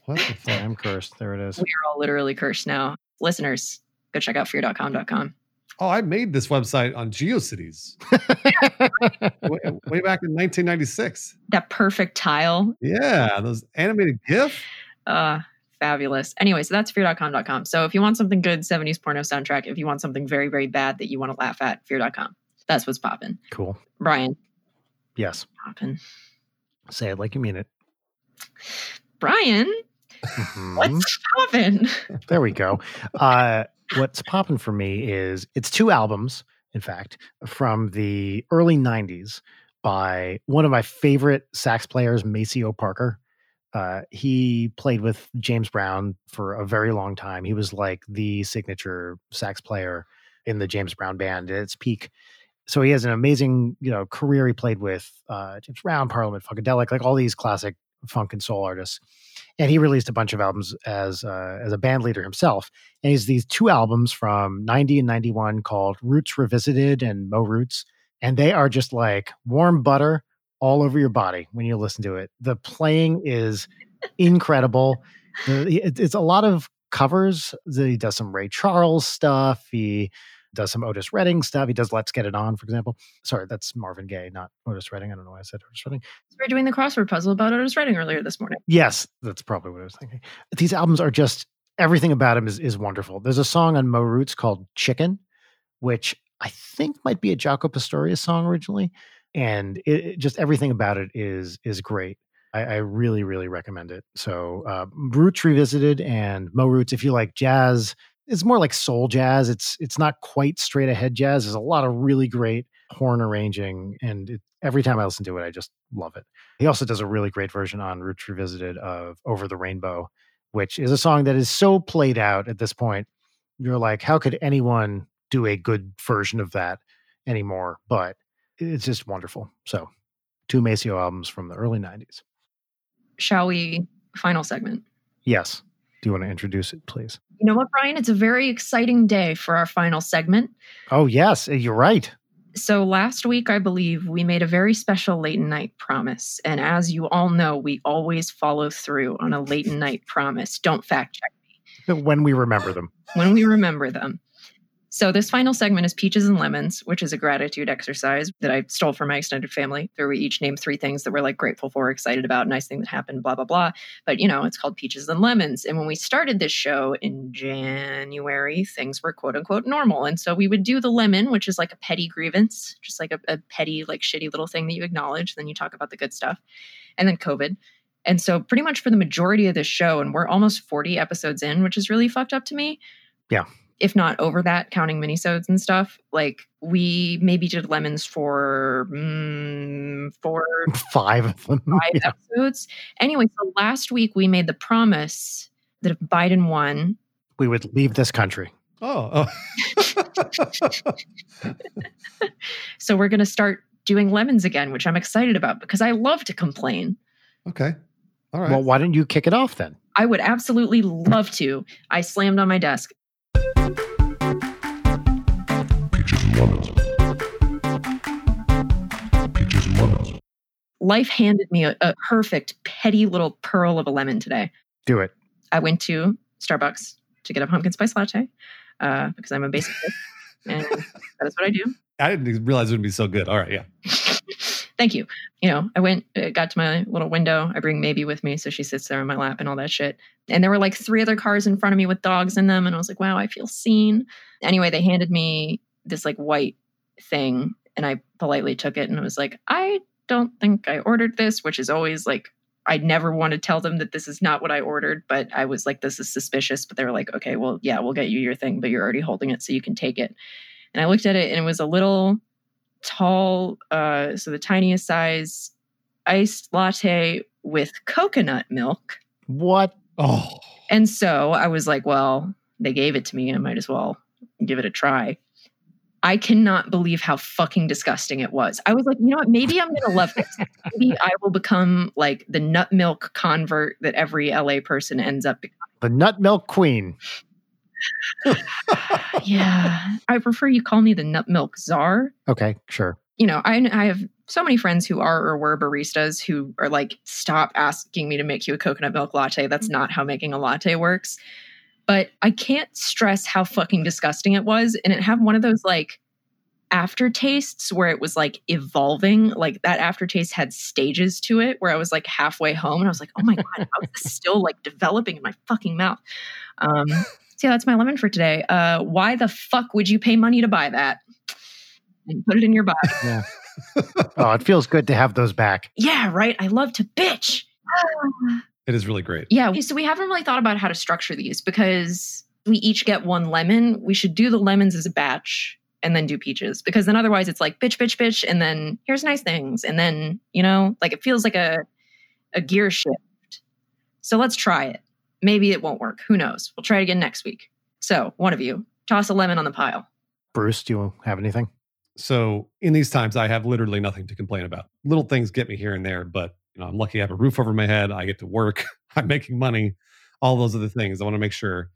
[SPEAKER 2] What the fuck?
[SPEAKER 3] I
[SPEAKER 2] fuck?
[SPEAKER 3] am cursed. There it is.
[SPEAKER 1] we are all literally cursed now. Listeners, go check out fear.com.com.
[SPEAKER 2] Oh, I made this website on GeoCities way, way back in 1996.
[SPEAKER 1] That perfect tile.
[SPEAKER 2] Yeah, those animated GIF.
[SPEAKER 1] Uh, fabulous. Anyway, so that's fear.com.com. So if you want something good, 70s porno soundtrack, if you want something very, very bad that you want to laugh at, fear.com. That's what's popping.
[SPEAKER 3] cool.
[SPEAKER 1] Bryan,
[SPEAKER 3] Yes.
[SPEAKER 1] popping.
[SPEAKER 3] Say it like you mean it.
[SPEAKER 1] Bryan,
[SPEAKER 3] Mhm.
[SPEAKER 1] what's popping?
[SPEAKER 3] There we go. Uh, what's popping for me is it's two albums, in fact, from the early 90s by one of my favorite sax players, Maceo Parker. Uh, he played with James Brown for a very long time. He was like the signature sax player in the James Brown band at its peak. So he has an amazing, you know, career. He played with uh, James Brown, Parliament Funkadelic, like all these classic funk and soul artists. And he released a bunch of albums as uh, as a band leader himself. And he's these two albums from 90 and 91 called Roots Revisited and Mo Roots. And they are just like warm butter all over your body when you listen to it. The playing is incredible. It's a lot of covers. He does some Ray Charles stuff. He does some Otis Redding stuff. He does Let's Get It On, for example. Sorry, that's Marvin Gaye, not Otis Redding. I don't know why I said Otis Redding.
[SPEAKER 1] We were doing the crossword puzzle about Otis Redding earlier this morning.
[SPEAKER 3] Yes, that's probably what I was thinking. These albums are just everything about him is is wonderful. There's a song on Mo Roots called Chicken, which I think might be a Jaco Pastorius song originally, and it, it- just everything about it is is great. I, I really really recommend it. So uh, Roots Revisited and Mo Roots. If you like jazz, it's more like soul jazz. It's it's not quite straight ahead jazz. There's a lot of really great horn arranging, and it, every time I listen to it, I just love it. He also does a really great version on Roots Revisited of Over the Rainbow, which is a song that is so played out at this point. You're like, how could anyone do a good version of that anymore? But it's just wonderful. So, two Maceo albums from the early 90s.
[SPEAKER 1] Shall we? Final segment.
[SPEAKER 3] Yes. Do you want to introduce it, please?
[SPEAKER 1] You know what, Bryan? It's a very exciting day for our final segment.
[SPEAKER 3] Oh, yes. Eh, you're right.
[SPEAKER 1] So last week, I believe we made a very special late night promise. And as you all know, we always follow through on a late night promise. Don't fact check me.
[SPEAKER 3] When we remember them.
[SPEAKER 1] when we remember them. So this final segment is Peaches and Lemons, which is a gratitude exercise that I stole from my extended family, where we each name three things that we're like grateful for, excited about, nice thing that happened, blah, blah, blah. But you know, it's called Peaches and Lemons. And when we started this show in January, things were quote unquote normal. And so we would do the lemon, which is like a petty grievance, just like a, a petty, like shitty little thing that you acknowledge. Then you talk about the good stuff. And then COVID. And so, pretty much for the majority of this show, and we're almost 40 episodes in, which is really fucked up to me.
[SPEAKER 3] Yeah.
[SPEAKER 1] If not over that, counting minisodes and stuff, like we maybe did lemons for mm, four,
[SPEAKER 3] Five of them.
[SPEAKER 1] five
[SPEAKER 3] Yeah.
[SPEAKER 1] episodes. Anyway, so last week we made the promise that if Biden won,
[SPEAKER 3] We would leave this country.
[SPEAKER 2] Oh, oh.
[SPEAKER 1] so we're going to start doing lemons again, which I'm excited about because I love to complain.
[SPEAKER 2] okay. All right.
[SPEAKER 3] Well, why didn't you kick it off then?
[SPEAKER 1] I would absolutely love to. I slammed on my desk. Life handed me a, a perfect, petty little pearl of a lemon today.
[SPEAKER 3] Do it.
[SPEAKER 1] I went to Starbucks to get a pumpkin spice latte uh, because I'm a basic bitch, and that is what I do.
[SPEAKER 2] I didn't realize it would be so good. All right. Yeah.
[SPEAKER 1] Thank you. You know, I went, uh, got to my little window. I bring Maybe with me, so she sits there on my lap and all that shit. And there were like three other cars in front of me with dogs in them, and I was like, wow, I feel seen. Anyway, they handed me this like white thing, and I politely took it and I was like, I don't think I ordered this, which is always like I never want to tell them that this is not what I ordered, but I was like, this is suspicious. But they were like, okay, well, yeah, we'll get you your thing, but you're already holding it, so you can take it. And I looked at it, and it was a little tall, uh, so the tiniest size iced latte with coconut milk.
[SPEAKER 3] What?
[SPEAKER 2] Oh,
[SPEAKER 1] And so I was like, well, they gave it to me. I might as well give it a try. I cannot believe how fucking disgusting it was. I was like, you know what? Maybe I'm going to love this. Maybe I will become like the nut milk convert that every LA person ends up becoming.
[SPEAKER 3] The nut milk queen.
[SPEAKER 1] Yeah. I prefer you call me the nut milk czar.
[SPEAKER 3] Okay, sure.
[SPEAKER 1] you know, I, I have so many friends who are or were baristas who are like, stop asking me to make you a coconut milk latte. That's mm. not how making a latte works. But I can't stress how fucking disgusting it was. And it had one of those like aftertastes where it was like evolving. Like that aftertaste had stages to it where I was like halfway home and I was like, oh my God, how is this still like developing in my fucking mouth? Um, so yeah, that's my lemon for today. Uh, why the fuck would you pay money to buy that? And put it in your body.
[SPEAKER 3] Yeah. oh, it feels good to have those back.
[SPEAKER 1] Yeah, right. I love to bitch.
[SPEAKER 2] it is really great.
[SPEAKER 1] Yeah. So we haven't really thought about how to structure these because we each get one lemon. We should do the lemons as a batch and then do peaches because then otherwise it's like bitch, bitch, bitch. And then here's nice things. And then, you know, like it feels like a, a gear shift. So let's try it. Maybe it won't work. Who knows? We'll try it again next week. So one of you toss a lemon on the pile.
[SPEAKER 3] Bruce, do you have anything?
[SPEAKER 2] So in these times, I have literally nothing to complain about. Little things get me here and there, but you know, I'm lucky I have a roof over my head. I get to work. I'm making money. All those other things. I want to make sure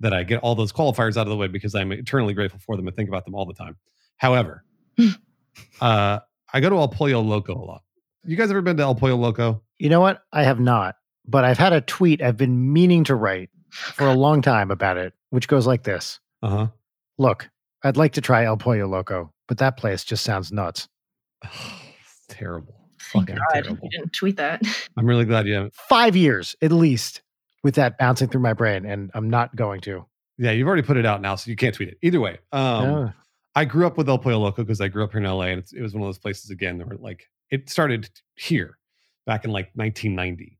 [SPEAKER 2] that I get all those qualifiers out of the way because I'm eternally grateful for them and think about them all the time. However, uh, I go to El Pollo Loco a lot. You guys ever been to El Pollo Loco?
[SPEAKER 3] You know what? I have not, but I've had a tweet I've been meaning to write for a long time about it, which goes like this
[SPEAKER 2] Uh huh.
[SPEAKER 3] Look, I'd like to try El Pollo Loco, but that place just sounds nuts.
[SPEAKER 2] terrible.
[SPEAKER 1] Thank
[SPEAKER 2] Fucking
[SPEAKER 1] God
[SPEAKER 2] terrible.
[SPEAKER 1] you didn't tweet that.
[SPEAKER 2] I'm really glad you haven't.
[SPEAKER 3] Five years at least with that bouncing through my brain, and I'm not going to.
[SPEAKER 2] Yeah, you've already put it out now, so you can't tweet it. Either way, um,
[SPEAKER 3] Ah,
[SPEAKER 2] I grew up with El Pollo Loco because I grew up here in LA, and it's, it was one of those places again that were like it started here back in like 1990,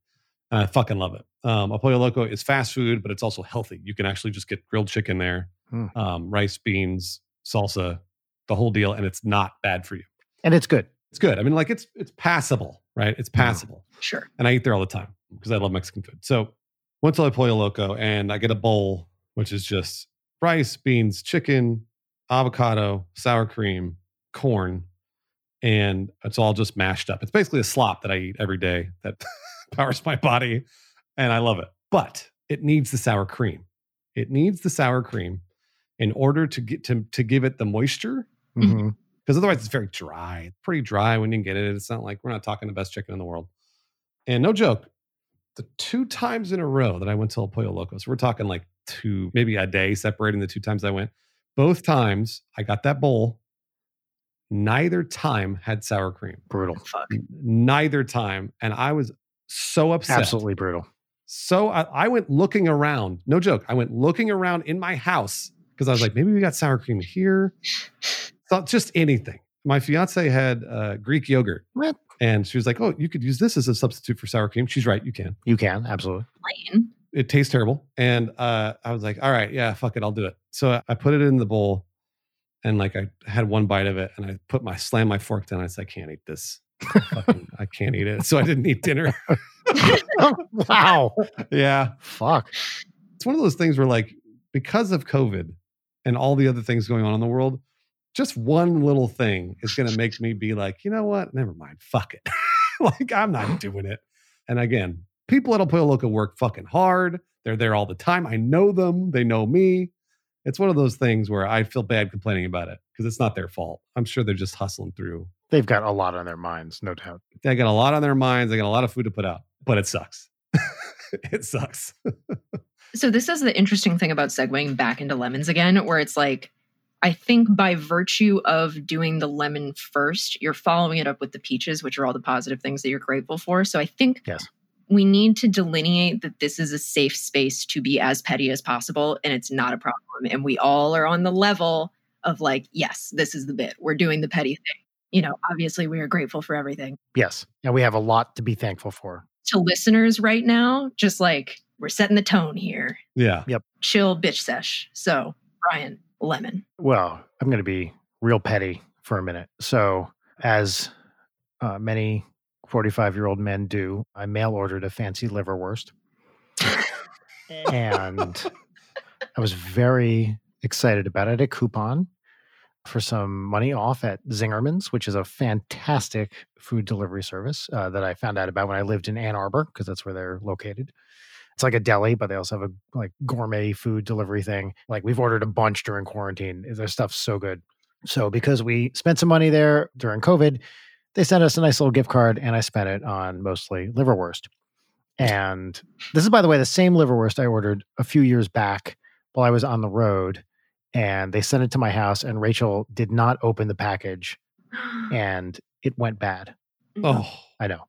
[SPEAKER 2] and I fucking love it. Um, El Pollo Loco is fast food, but it's also healthy. You can actually just get grilled chicken there,
[SPEAKER 3] Hmm.
[SPEAKER 2] um, rice, beans, salsa, the whole deal, and it's not bad for you.
[SPEAKER 3] and it's good.
[SPEAKER 2] It's good. I mean, like it's it's passable, right? It's passable
[SPEAKER 1] Sure.
[SPEAKER 2] and I eat there all the time because I love Mexican food. So went to El Pollo Loco and I get a bowl, which is just rice, beans, chicken, avocado, sour cream, corn, and it's all just mashed up. It's basically a slop that I eat every day that powers my body, and I love it. But it needs the sour cream. It needs the sour cream in order to get to to give it the moisture
[SPEAKER 3] Mhm.
[SPEAKER 2] Because otherwise it's very dry. It's pretty dry when you get it. It's not like we're not talking the best chicken in the world. And no joke, the two times in a row that I went to El Pollo Locos, we're talking like two, maybe a day separating the two times I went. Both times I got that bowl. Neither time had sour cream.
[SPEAKER 3] Brutal.
[SPEAKER 1] Fuck.
[SPEAKER 2] Neither time. And I was so upset.
[SPEAKER 3] Absolutely brutal.
[SPEAKER 2] So I, I went looking around. No joke. I went looking around in my house because I was like, maybe we got sour cream here. Thought just anything. My fiance had uh, Greek yogurt,
[SPEAKER 3] What?
[SPEAKER 2] and she was like, "Oh, you could use this as a substitute for sour cream." She's right. You can.
[SPEAKER 3] You can, absolutely.
[SPEAKER 1] Plain.
[SPEAKER 2] It tastes terrible, and uh, I was like, "All right, yeah, fuck it, I'll do it." So I put it in the bowl, and like I had one bite of it, and I put my slam my fork down. I said, "I can't eat this. Fucking, I can't eat it." So I didn't eat dinner.
[SPEAKER 3] wow.
[SPEAKER 2] yeah,
[SPEAKER 3] Fuck.
[SPEAKER 2] it's one of those things where like because of covid and all the other things going on in the world just one little thing is going to make me be like you know what never mind fuck it like i'm not doing it and again people at El Pollo Loco work fucking hard. They're there all the time. I know them. They know me. It's one of those things where I feel bad complaining about it because it's not their fault. I'm sure they're just hustling through.
[SPEAKER 3] They've got a lot on their minds, no doubt.
[SPEAKER 2] They got a lot on their minds. They got a lot of food to put out, but it sucks. it sucks.
[SPEAKER 1] So this is the interesting thing about segueing back into lemons again, where it's like, I think by virtue of doing the lemon first, you're following it up with the peaches, which are all the positive things that you're grateful for. So I think
[SPEAKER 3] Yes.
[SPEAKER 1] we need to delineate that this is a safe space to be as petty as possible, and it's not a problem. And we all are on the level of like, yes, this is the bit. We're doing the petty thing. You know, obviously we are grateful for everything.
[SPEAKER 3] Yes. And we have a lot to be thankful for.
[SPEAKER 1] To listeners right now, just like we're setting the tone here.
[SPEAKER 2] yeah. Yep.
[SPEAKER 1] Chill bitch sesh. So, Bryan, lemon.
[SPEAKER 3] Well, I'm going to be real petty for a minute. So, as uh, many 45 year old men do, I mail ordered a fancy liverwurst. and I was very excited about it. A coupon for some money off at Zingerman's, which is a fantastic food delivery service uh, that I found out about when I lived in Ann Arbor, because that's where they're located. It's like a deli, but they also have a like gourmet food delivery thing. Like we've ordered a bunch during quarantine. Eh, their stuff's so good. So because we spent some money there during COVID, they sent us a nice little gift card, and I spent it on mostly liverwurst. And this is, by the way, the same liverwurst I ordered a few years back while I was on the road. And they sent it to my house, and Rachel did not open the package, and it went bad. Mm.
[SPEAKER 2] Oh,
[SPEAKER 3] I know.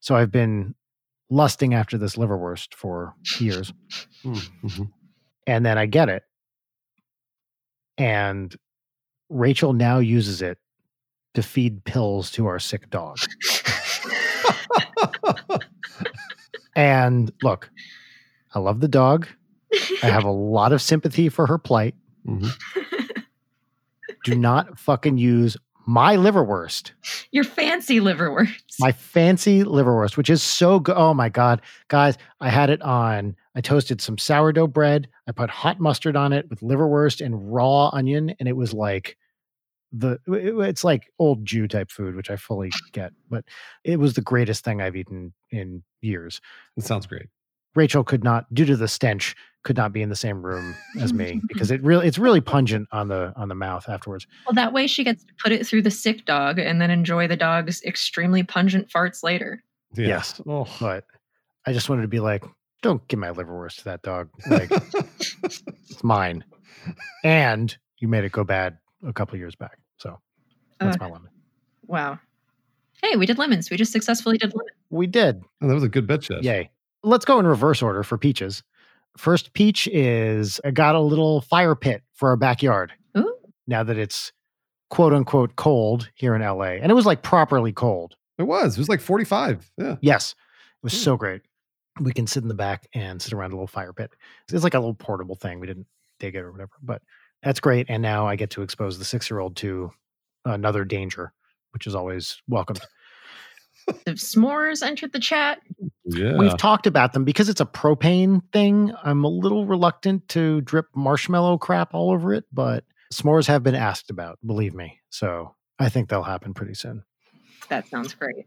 [SPEAKER 3] So I've been lusting after this liverwurst for years.
[SPEAKER 2] mhm.
[SPEAKER 3] and then I get it. And Rachel now uses it to feed pills to our sick dog. And look, I love the dog. I have a lot of sympathy for her plight.
[SPEAKER 2] Mhm.
[SPEAKER 3] Do not fucking use my liverwurst,
[SPEAKER 1] Your fancy liverwurst.
[SPEAKER 3] my fancy liverwurst, which is so good. Oh my God. Guys, I had it on, I toasted some sourdough bread. I put hot mustard on it with liverwurst and raw onion. And it was like, the it- it's like old Jew type food, which I fully get, but it was the greatest thing I've eaten in years.
[SPEAKER 2] It sounds great.
[SPEAKER 3] Rachel could not, due to the stench, could not be in the same room as me because it really it's really pungent on the on the mouth afterwards.
[SPEAKER 1] well, that way she gets to put it through the sick dog and then enjoy the dog's extremely pungent farts later.
[SPEAKER 2] Yeah.
[SPEAKER 3] Yes.
[SPEAKER 2] Oh.
[SPEAKER 3] But I just wanted to be like, don't give my liverwurst to that dog. Like it's mine. And you made it go bad a couple years back. So that's
[SPEAKER 1] Uh,
[SPEAKER 3] my lemon.
[SPEAKER 1] wow. Hey, we did lemons. We just successfully did lemons.
[SPEAKER 3] We did.
[SPEAKER 2] Oh, that was a good bitch. Jess.
[SPEAKER 3] Yay. Let's go in reverse order for peaches. First peach is I got a little fire pit for our backyard.
[SPEAKER 1] Ooh.
[SPEAKER 3] Now that it's quote unquote cold here in LA. And it was like properly cold.
[SPEAKER 2] It was. It was like 45. Yeah.
[SPEAKER 3] Yes. It was
[SPEAKER 2] Hmm.
[SPEAKER 3] so great. We can sit in the back and sit around a little fire pit. It's like a little portable thing. We didn't dig it or whatever, but that's great. And now I get to expose the six year old to another danger, which is always welcomed.
[SPEAKER 1] The s'mores entered the chat.
[SPEAKER 2] Yeah.
[SPEAKER 3] We've talked about them because it's a propane thing. I'm a little reluctant to drip marshmallow crap all over it, but s'mores have been asked about, believe me. So I think they'll happen pretty soon.
[SPEAKER 1] That sounds great.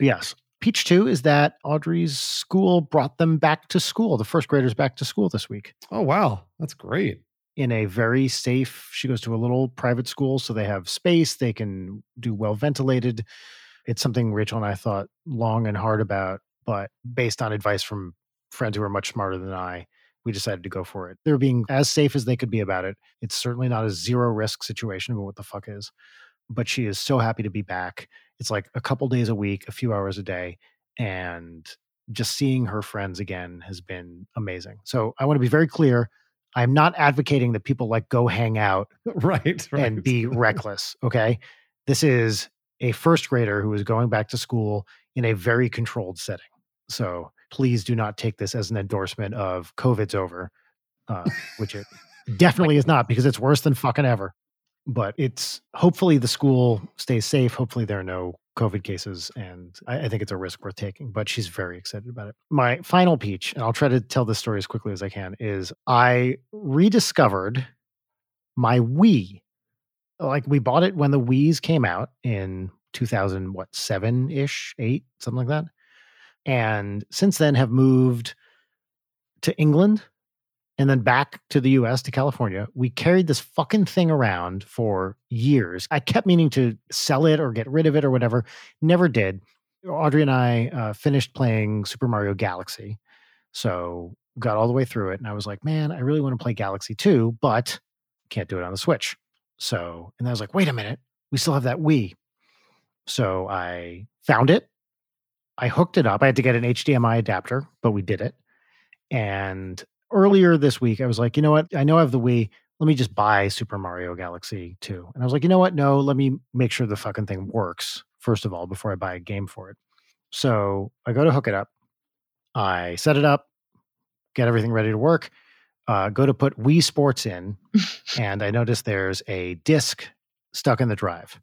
[SPEAKER 3] Yes. Peach 2 is that Audrey's school brought them back to school, the first graders back to school this week
[SPEAKER 2] oh, wow. That's great.
[SPEAKER 3] in a very safe. She goes to a little private school, so they have space, they can do well ventilated. It's something Rachel and I thought long and hard about, but based on advice from friends who are much smarter than I, we decided to go for it. They're being as safe as they could be about it. It's certainly not a zero risk situation, but what the fuck is. But she is so happy to be back. It's like a couple days a week, a few hours a day, and just seeing her friends again has been amazing. So I want to be very clear. I'm not advocating that people like go hang out
[SPEAKER 2] Right. right.
[SPEAKER 3] and be reckless. Okay. This is a first grader who is going back to school in a very controlled setting. So please do not take this as an endorsement of COVID's over, uh, which it definitely is not because it's worse than fucking ever. But it's hopefully the school stays safe. Hopefully there are no COVID cases. And I, I think it's a risk worth taking, but she's very excited about it. My final peach, and I'll try to tell this story as quickly as I can, is I rediscovered my Wii like we bought it when the Wii's came out in 2000 what 7 ish 8 something like that and since then have moved to England and then back to the US to California. We carried this fucking thing around for years. I kept meaning to sell it or get rid of it or whatever. Never did. Audrey and I uh, finished playing Super Mario Galaxy. So got all the way through it. And I was like, man, I really want to play Galaxy 2, but can't do it on the Switch. So, and I was like, wait a minute, we still have that Wii. So I found it. I hooked it up. I had to get an HDMI adapter, but we did it. And earlier this week, I was like, you know what? I know I have the Wii. Let me just buy Super Mario Galaxy 2. And I was like, you know what? No, let me make sure the fucking thing works, first of all, before I buy a game for it. So I go to hook it up. I set it up, get everything ready to work, uh, go to put Wii Sports in, and I notice there's a disc stuck in the drive.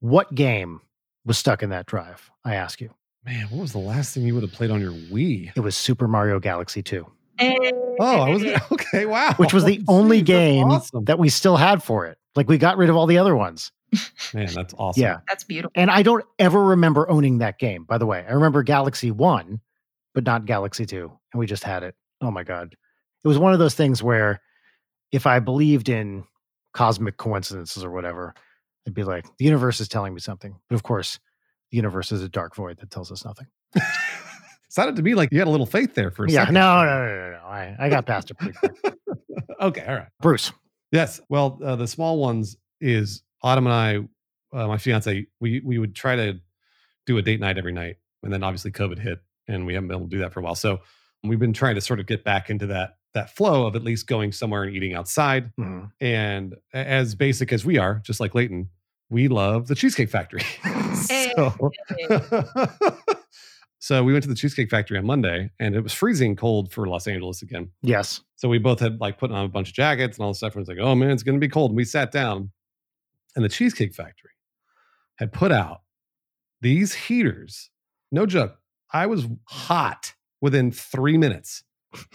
[SPEAKER 3] What game was stuck in that drive? I ask you.
[SPEAKER 2] Man, what was the last thing you would have played on your Wii?
[SPEAKER 3] It was Super Mario Galaxy 2,
[SPEAKER 2] Oh, I was okay. Wow,
[SPEAKER 3] which was the only
[SPEAKER 2] Jeez,
[SPEAKER 3] game
[SPEAKER 2] awesome.
[SPEAKER 3] that we still had for it. Like we got rid of all the other ones.
[SPEAKER 2] Man, that's awesome.
[SPEAKER 3] Yeah.
[SPEAKER 1] That's beautiful.
[SPEAKER 3] And I don't ever remember owning that game, by the way. I remember Galaxy 1, but not Galaxy 2. And we just had it. Oh my God. It was one of those things where if I believed in cosmic coincidences or whatever, I'd be like, the universe is telling me something. But of course, the universe is a dark void that tells us nothing.
[SPEAKER 2] Sounded to me like you had a little faith there for a
[SPEAKER 3] Yeah.
[SPEAKER 2] second.
[SPEAKER 3] No, no, no, no, no. I, I got past it pretty quick.
[SPEAKER 2] okay, all right.
[SPEAKER 3] Bruce.
[SPEAKER 2] Yes. Well, uh, the small ones is Autumn and I, uh, my fiance, we we would try to do a date night every night, and then obviously COVID hit, and we haven't been able to do that for a while. So we've been trying to sort of get back into that that flow of at least going somewhere and eating outside.
[SPEAKER 3] Mhm.
[SPEAKER 2] And as basic as we are, just like Leighton, we love the Cheesecake Factory. so, so we went to the Cheesecake Factory on Monday, and it was freezing cold for Los Angeles again.
[SPEAKER 3] Yes.
[SPEAKER 2] So we both had like put on a bunch of jackets and all this stuff. And it's like, oh man, it's going to be cold. And we sat down, and the Cheesecake Factory had put out these heaters. No joke. I was hot within three minutes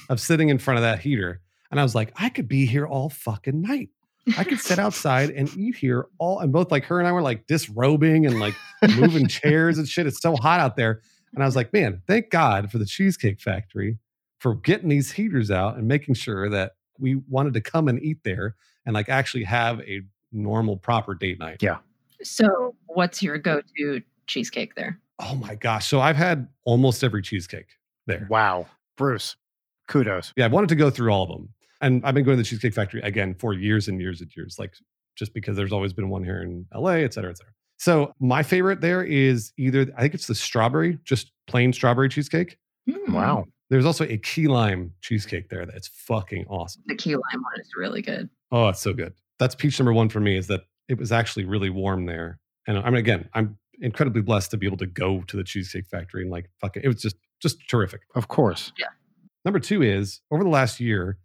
[SPEAKER 2] of sitting in front of that heater. And I was like, I could be here all fucking night. I could sit outside and eat here all. And both like her and I were like disrobing and like moving chairs and shit. It's so hot out there. And I was like, man, thank God for the Cheesecake Factory for getting these heaters out and making sure that we wanted to come and eat there and like actually have a normal, proper date night.
[SPEAKER 3] Yeah.
[SPEAKER 1] So, what's your go-to cheesecake there?
[SPEAKER 2] Oh my gosh. So I've had almost every cheesecake there.
[SPEAKER 3] Wow. Bruce. Kudos.
[SPEAKER 2] Yeah, I wanted to go through all of them. And I've been going to the Cheesecake Factory again for years and years and years, like just because there's always been one here in LA, et cetera, et cetera. So my favorite there is either, I think it's the strawberry, just plain strawberry cheesecake.
[SPEAKER 1] Hmm,
[SPEAKER 3] Wow.
[SPEAKER 2] There's also a key lime cheesecake there that's fucking awesome.
[SPEAKER 1] The key lime one is really good.
[SPEAKER 2] Oh, it's so good. That's peach number one for me is that it was actually really warm there. And I mean, again, I'm incredibly blessed to be able to go to the Cheesecake Factory and like, fuck it. It was just, just terrific.
[SPEAKER 3] Of course.
[SPEAKER 2] Number two is over the last year,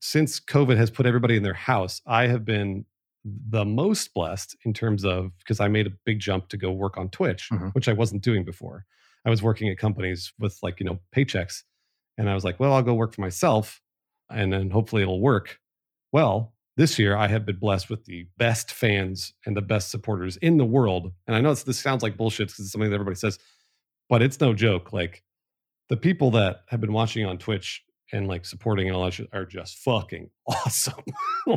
[SPEAKER 2] since COVID has put everybody in their house, I have been the most blessed in terms of because I made a big jump to go work on Twitch,
[SPEAKER 3] Mhm.
[SPEAKER 2] which I wasn't doing before. I was working at companies with like, you know, paychecks. And I was like, well, I'll go work for myself and then hopefully it'll work. Well, this year I have been blessed with the best fans and the best supporters in the world. And I know this sounds like bullshit because it's something that everybody says, but it's no joke. Like the people that have been watching on Twitch and like supporting and all that are just fucking awesome.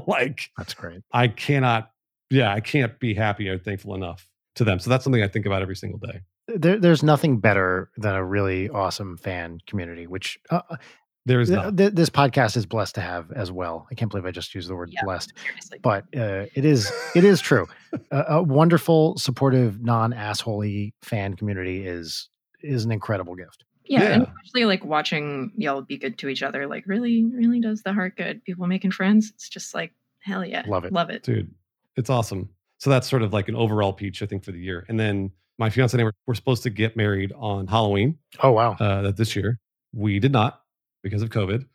[SPEAKER 2] like
[SPEAKER 3] That's great.
[SPEAKER 2] I cannot, yeah, I can't be happy or thankful enough to them. So that's something I think about every single day.
[SPEAKER 3] There, there's nothing better than a really awesome fan community, which uh,
[SPEAKER 2] There is
[SPEAKER 3] th- th- this podcast is blessed to have as well. I can't believe I just used the word
[SPEAKER 1] Yeah.
[SPEAKER 3] blessed,
[SPEAKER 1] Seriously.
[SPEAKER 3] but uh, it is it is true. a, a wonderful, supportive, non assholey fan community is is an incredible gift.
[SPEAKER 1] Yeah, and especially like watching y'all be good to each other, like really, really does the heart good. People making friends. It's just like hell yeah,
[SPEAKER 3] Love it.
[SPEAKER 1] love it.
[SPEAKER 2] Dude, it's awesome. So that's sort of like an overall peach, I think, for the year. And then my fiance and I were, were supposed to get married on Halloween.
[SPEAKER 3] Oh wow!
[SPEAKER 2] uh, that this year. We did not because of COVID.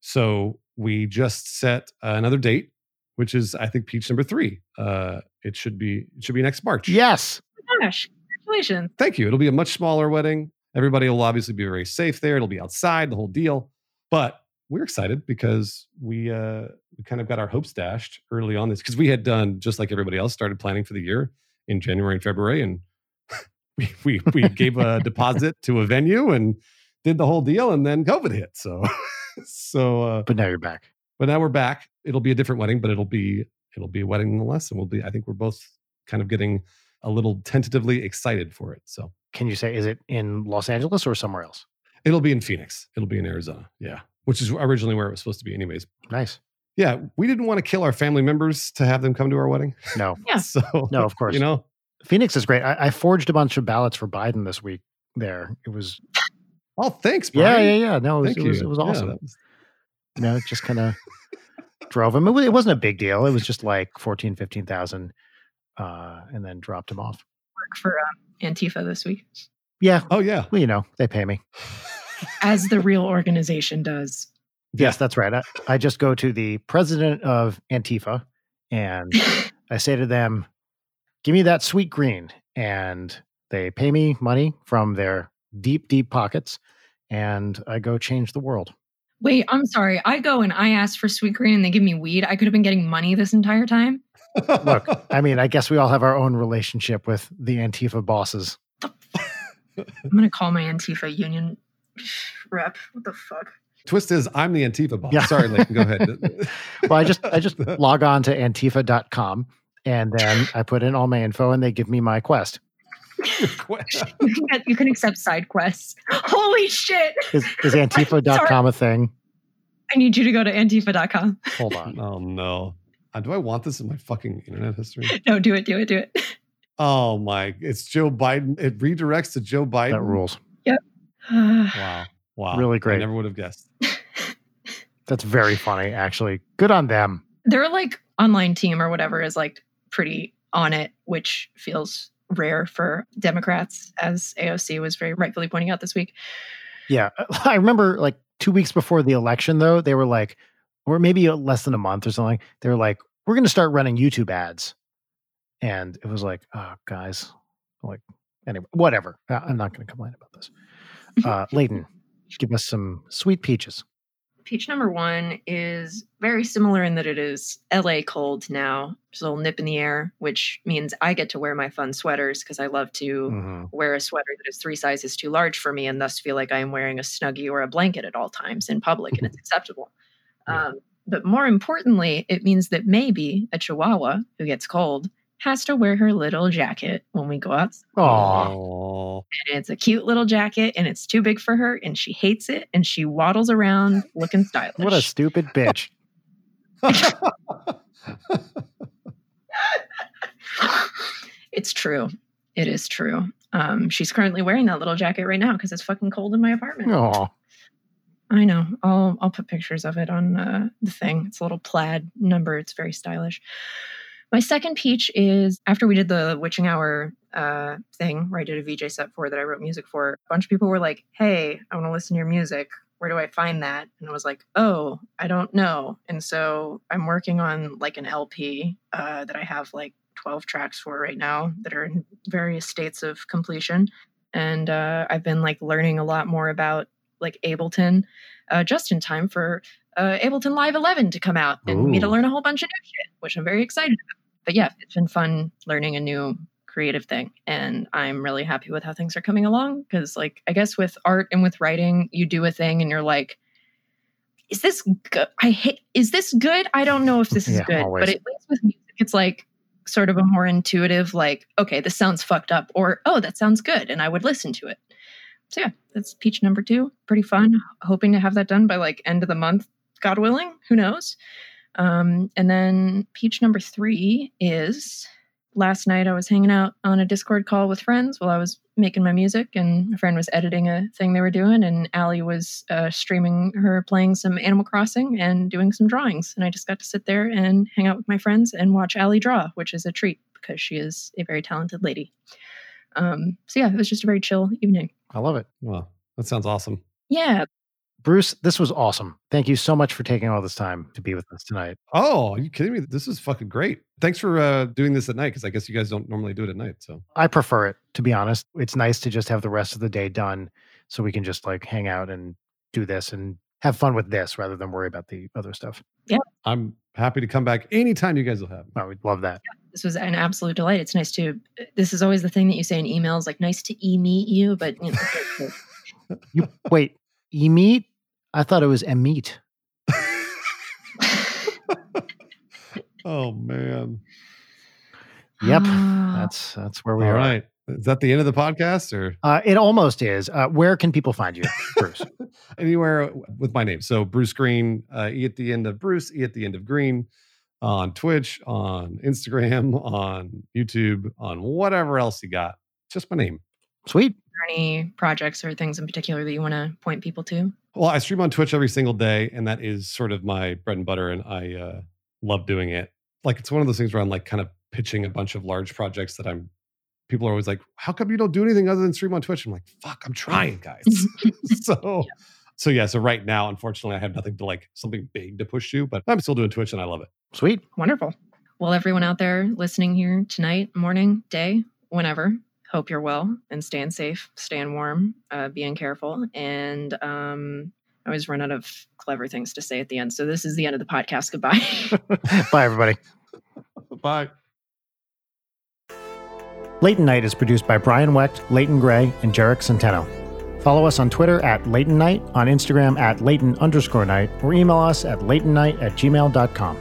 [SPEAKER 2] So we just set another date, which is I think peach number three. Uh, it should be it should be next March.
[SPEAKER 3] yes,
[SPEAKER 1] Oh my gosh, congratulations.
[SPEAKER 2] Thank you. It'll be a much smaller wedding. Everybody will obviously be very safe there. It'll be outside, the whole deal. But we're excited because we uh, we kind of got our hopes dashed early on this because we had done just like everybody else started planning for the year in January and February, and we we, we gave a deposit to a venue and did the whole deal, and then COVID hit. So so uh,
[SPEAKER 3] But now you're back.
[SPEAKER 2] but now we're back. It'll be a different wedding, but it'll be it'll be a wedding nonetheless, and we'll be. I think we're both kind of getting a little tentatively excited for it. So
[SPEAKER 3] Can you say, is it in Los Angeles or somewhere else?
[SPEAKER 2] it'll be in Phoenix. It'll be in Arizona. Yeah, which is originally where it was supposed to be, anyways.
[SPEAKER 3] Nice.
[SPEAKER 2] Yeah, we didn't want to kill our family members to have them come to our wedding.
[SPEAKER 3] No,
[SPEAKER 1] Yeah.
[SPEAKER 2] So
[SPEAKER 3] no, of course.
[SPEAKER 2] you know,
[SPEAKER 3] Phoenix is great. I, I forged a bunch of ballots for Biden this week there. It was,
[SPEAKER 2] oh, thanks,
[SPEAKER 3] yeah,
[SPEAKER 2] Brian.
[SPEAKER 3] yeah, yeah. No, it was,
[SPEAKER 2] Thank
[SPEAKER 3] it was, it was awesome.
[SPEAKER 2] that was-
[SPEAKER 3] you know, just kind of drove him. It, it wasn't a big deal. It was just like 14, 15,000 uh, and then dropped him off.
[SPEAKER 1] Work for um, Antifa this week,
[SPEAKER 3] Yeah.
[SPEAKER 2] oh yeah.
[SPEAKER 3] Well, you know, they pay me.
[SPEAKER 1] as the real organization does.
[SPEAKER 3] Yes, that's right. I, I just go to the president of Antifa and I say to them, give me that sweet green. And they pay me money from their deep, deep pockets. And I go change the world.
[SPEAKER 1] Wait, I'm sorry. I go and I ask for sweet green and they give me weed. I could have been getting money this entire time.
[SPEAKER 3] Look, I mean, I guess we all have our own relationship with the Antifa bosses.
[SPEAKER 1] I'm gonna call my Antifa union rep. What the fuck?
[SPEAKER 2] Twist is I'm the Antifa boss.
[SPEAKER 3] Yeah.
[SPEAKER 2] Sorry, Leighton, go ahead.
[SPEAKER 3] Well, I just I just log on to antifa.com and then I put in all my info and they give me my quest.
[SPEAKER 1] You can, you can accept side quests. Holy shit!
[SPEAKER 3] Is, is antifa.com a thing?
[SPEAKER 1] I need you to go to antifa.com.
[SPEAKER 3] Hold on.
[SPEAKER 2] oh no. Uh, do I want this in my fucking internet history?
[SPEAKER 1] No, do it, do it, do it.
[SPEAKER 2] Oh my! It's Joe Biden. It redirects to Joe Biden.
[SPEAKER 3] That rules. Yep.
[SPEAKER 2] wow! Wow!
[SPEAKER 3] Really
[SPEAKER 2] I
[SPEAKER 3] great.
[SPEAKER 2] never would have guessed.
[SPEAKER 3] That's very funny, actually. Good on them.
[SPEAKER 1] Their like online team or whatever is like pretty on it, which feels rare for Democrats, as AOC was very rightfully pointing out this week.
[SPEAKER 3] Yeah. I remember like two weeks before the election, though, they were like, or maybe less than a month or something, they were like, we're going to start running YouTube ads. And it was like, oh, guys, like, anyway, whatever. I'm not going to complain about this. Uh, Leighton, give us some sweet peaches.
[SPEAKER 1] Peach number one is very similar in that it is LA cold now. There's a little nip in the air, which means I get to wear my fun sweaters because I love to
[SPEAKER 3] Mhm.
[SPEAKER 1] wear a sweater that is three sizes too large for me and thus feel like I am wearing a snuggie or a blanket at all times in public and it's acceptable.
[SPEAKER 2] Yeah.
[SPEAKER 1] Um, but more importantly, it means that maybe a chihuahua who gets cold has to wear her little jacket when we go out.
[SPEAKER 3] Aw.
[SPEAKER 2] Oh.
[SPEAKER 1] And it's a cute little jacket and it's too big for her and she hates it and she waddles around looking stylish.
[SPEAKER 3] What a stupid bitch.
[SPEAKER 1] it's true. It is true. Um, she's currently wearing that little jacket right now because it's fucking cold in my apartment.
[SPEAKER 3] Oh,
[SPEAKER 1] I know. I'll I'll put pictures of it on uh, the thing. It's a little plaid number. It's very stylish. My second peach is after we did the witching hour uh, thing, where I did a VJ set for that I wrote music for. A bunch of people were like, "Hey, I want to listen to your music. Where do I find that?" And I was like, "Oh, I don't know." And so I'm working on like an LP uh, that I have like 12 tracks for right now that are in various states of completion. And uh, I've been like learning a lot more about like Ableton uh, just in time for uh, Ableton Live 11 to come out and me to learn a whole bunch of new shit, which I'm very excited about. But yeah, it's been fun learning a new creative thing. And I'm really happy with how things are coming along because, like, I guess with art and with writing, you do a thing and you're like, is this good? I hate, is this good? I don't know if this is
[SPEAKER 3] Yeah,
[SPEAKER 1] good.
[SPEAKER 3] always.
[SPEAKER 1] But at least with music, it's like sort of a more intuitive, like, okay, this sounds fucked up, or oh, that sounds good. And I would listen to it. So yeah, that's peach number two. Pretty fun. Hoping to have that done by like end of the month, God willing. Who knows? Um, and then peach number three is last night I was hanging out on a Discord call with friends while I was making my music, and a friend was editing a thing they were doing, and Allie was uh, streaming her playing some Animal Crossing and doing some drawings. And I just got to sit there and hang out with my friends and watch Allie draw, which is a treat because she is a very talented lady. Um, so yeah, it was just a very chill evening.
[SPEAKER 3] I love it.
[SPEAKER 2] Well, that sounds awesome.
[SPEAKER 1] Yeah,
[SPEAKER 3] Bruce, this was awesome. Thank you so much for taking all this time to be with us tonight.
[SPEAKER 2] Oh, are you kidding me? This is fucking great. Thanks for uh, doing this at night because I guess you guys don't normally do it at night. So
[SPEAKER 3] I prefer it, to be honest. It's nice to just have the rest of the day done so we can just like hang out and do this and have fun with this rather than worry about the other stuff. Yeah.
[SPEAKER 2] I'm happy to come back anytime you guys will have me.
[SPEAKER 3] Oh, we'd love that.
[SPEAKER 1] This was an absolute delight. It's nice to. Uh, this is always the thing that you say in emails, like "nice to e meet you," but you know,
[SPEAKER 3] You wait, e meet? I thought it was e meet.
[SPEAKER 2] Oh man.
[SPEAKER 3] Yep, that's that's where we
[SPEAKER 2] All
[SPEAKER 3] are.
[SPEAKER 2] right. Is that the end of the podcast or
[SPEAKER 3] Uh, it almost is. Uh, where can people find you, Bruce?
[SPEAKER 2] anywhere with my name? So Bruce Greene, uh, E at the end of Bruce, E at the end of Green on Twitch, on Instagram, on YouTube, on whatever else you got. Just my name.
[SPEAKER 3] Sweet.
[SPEAKER 1] any projects or things in particular that you want to point people to?
[SPEAKER 2] Well, I stream on Twitch every single day, and that is sort of my bread and butter, and I uh, love doing it. Like it's one of those things where I'm like kind of pitching a bunch of large projects that I'm. People are always like, "How come you don't do anything other than stream on Twitch?" I'm like, "Fuck, I'm trying, guys." so, so yeah. So right now, unfortunately, I have nothing to like something big to push to, but I'm still doing Twitch, and I love it.
[SPEAKER 3] Sweet.
[SPEAKER 1] Wonderful. Well, everyone out there listening here tonight, morning, day, whenever, hope you're well and staying safe, staying warm, uh, being careful. And um, I always run out of clever things to say at the end. So this is the end of the podcast. Goodbye.
[SPEAKER 3] Bye, everybody.
[SPEAKER 2] Bye.
[SPEAKER 3] Leighton Night is produced by Brian Wecht, Leighton Gray, and Jarek Centeno. Follow us on Twitter at Leighton Night, on Instagram at Leighton underscore night, or email us at leightonnight at gmail.com.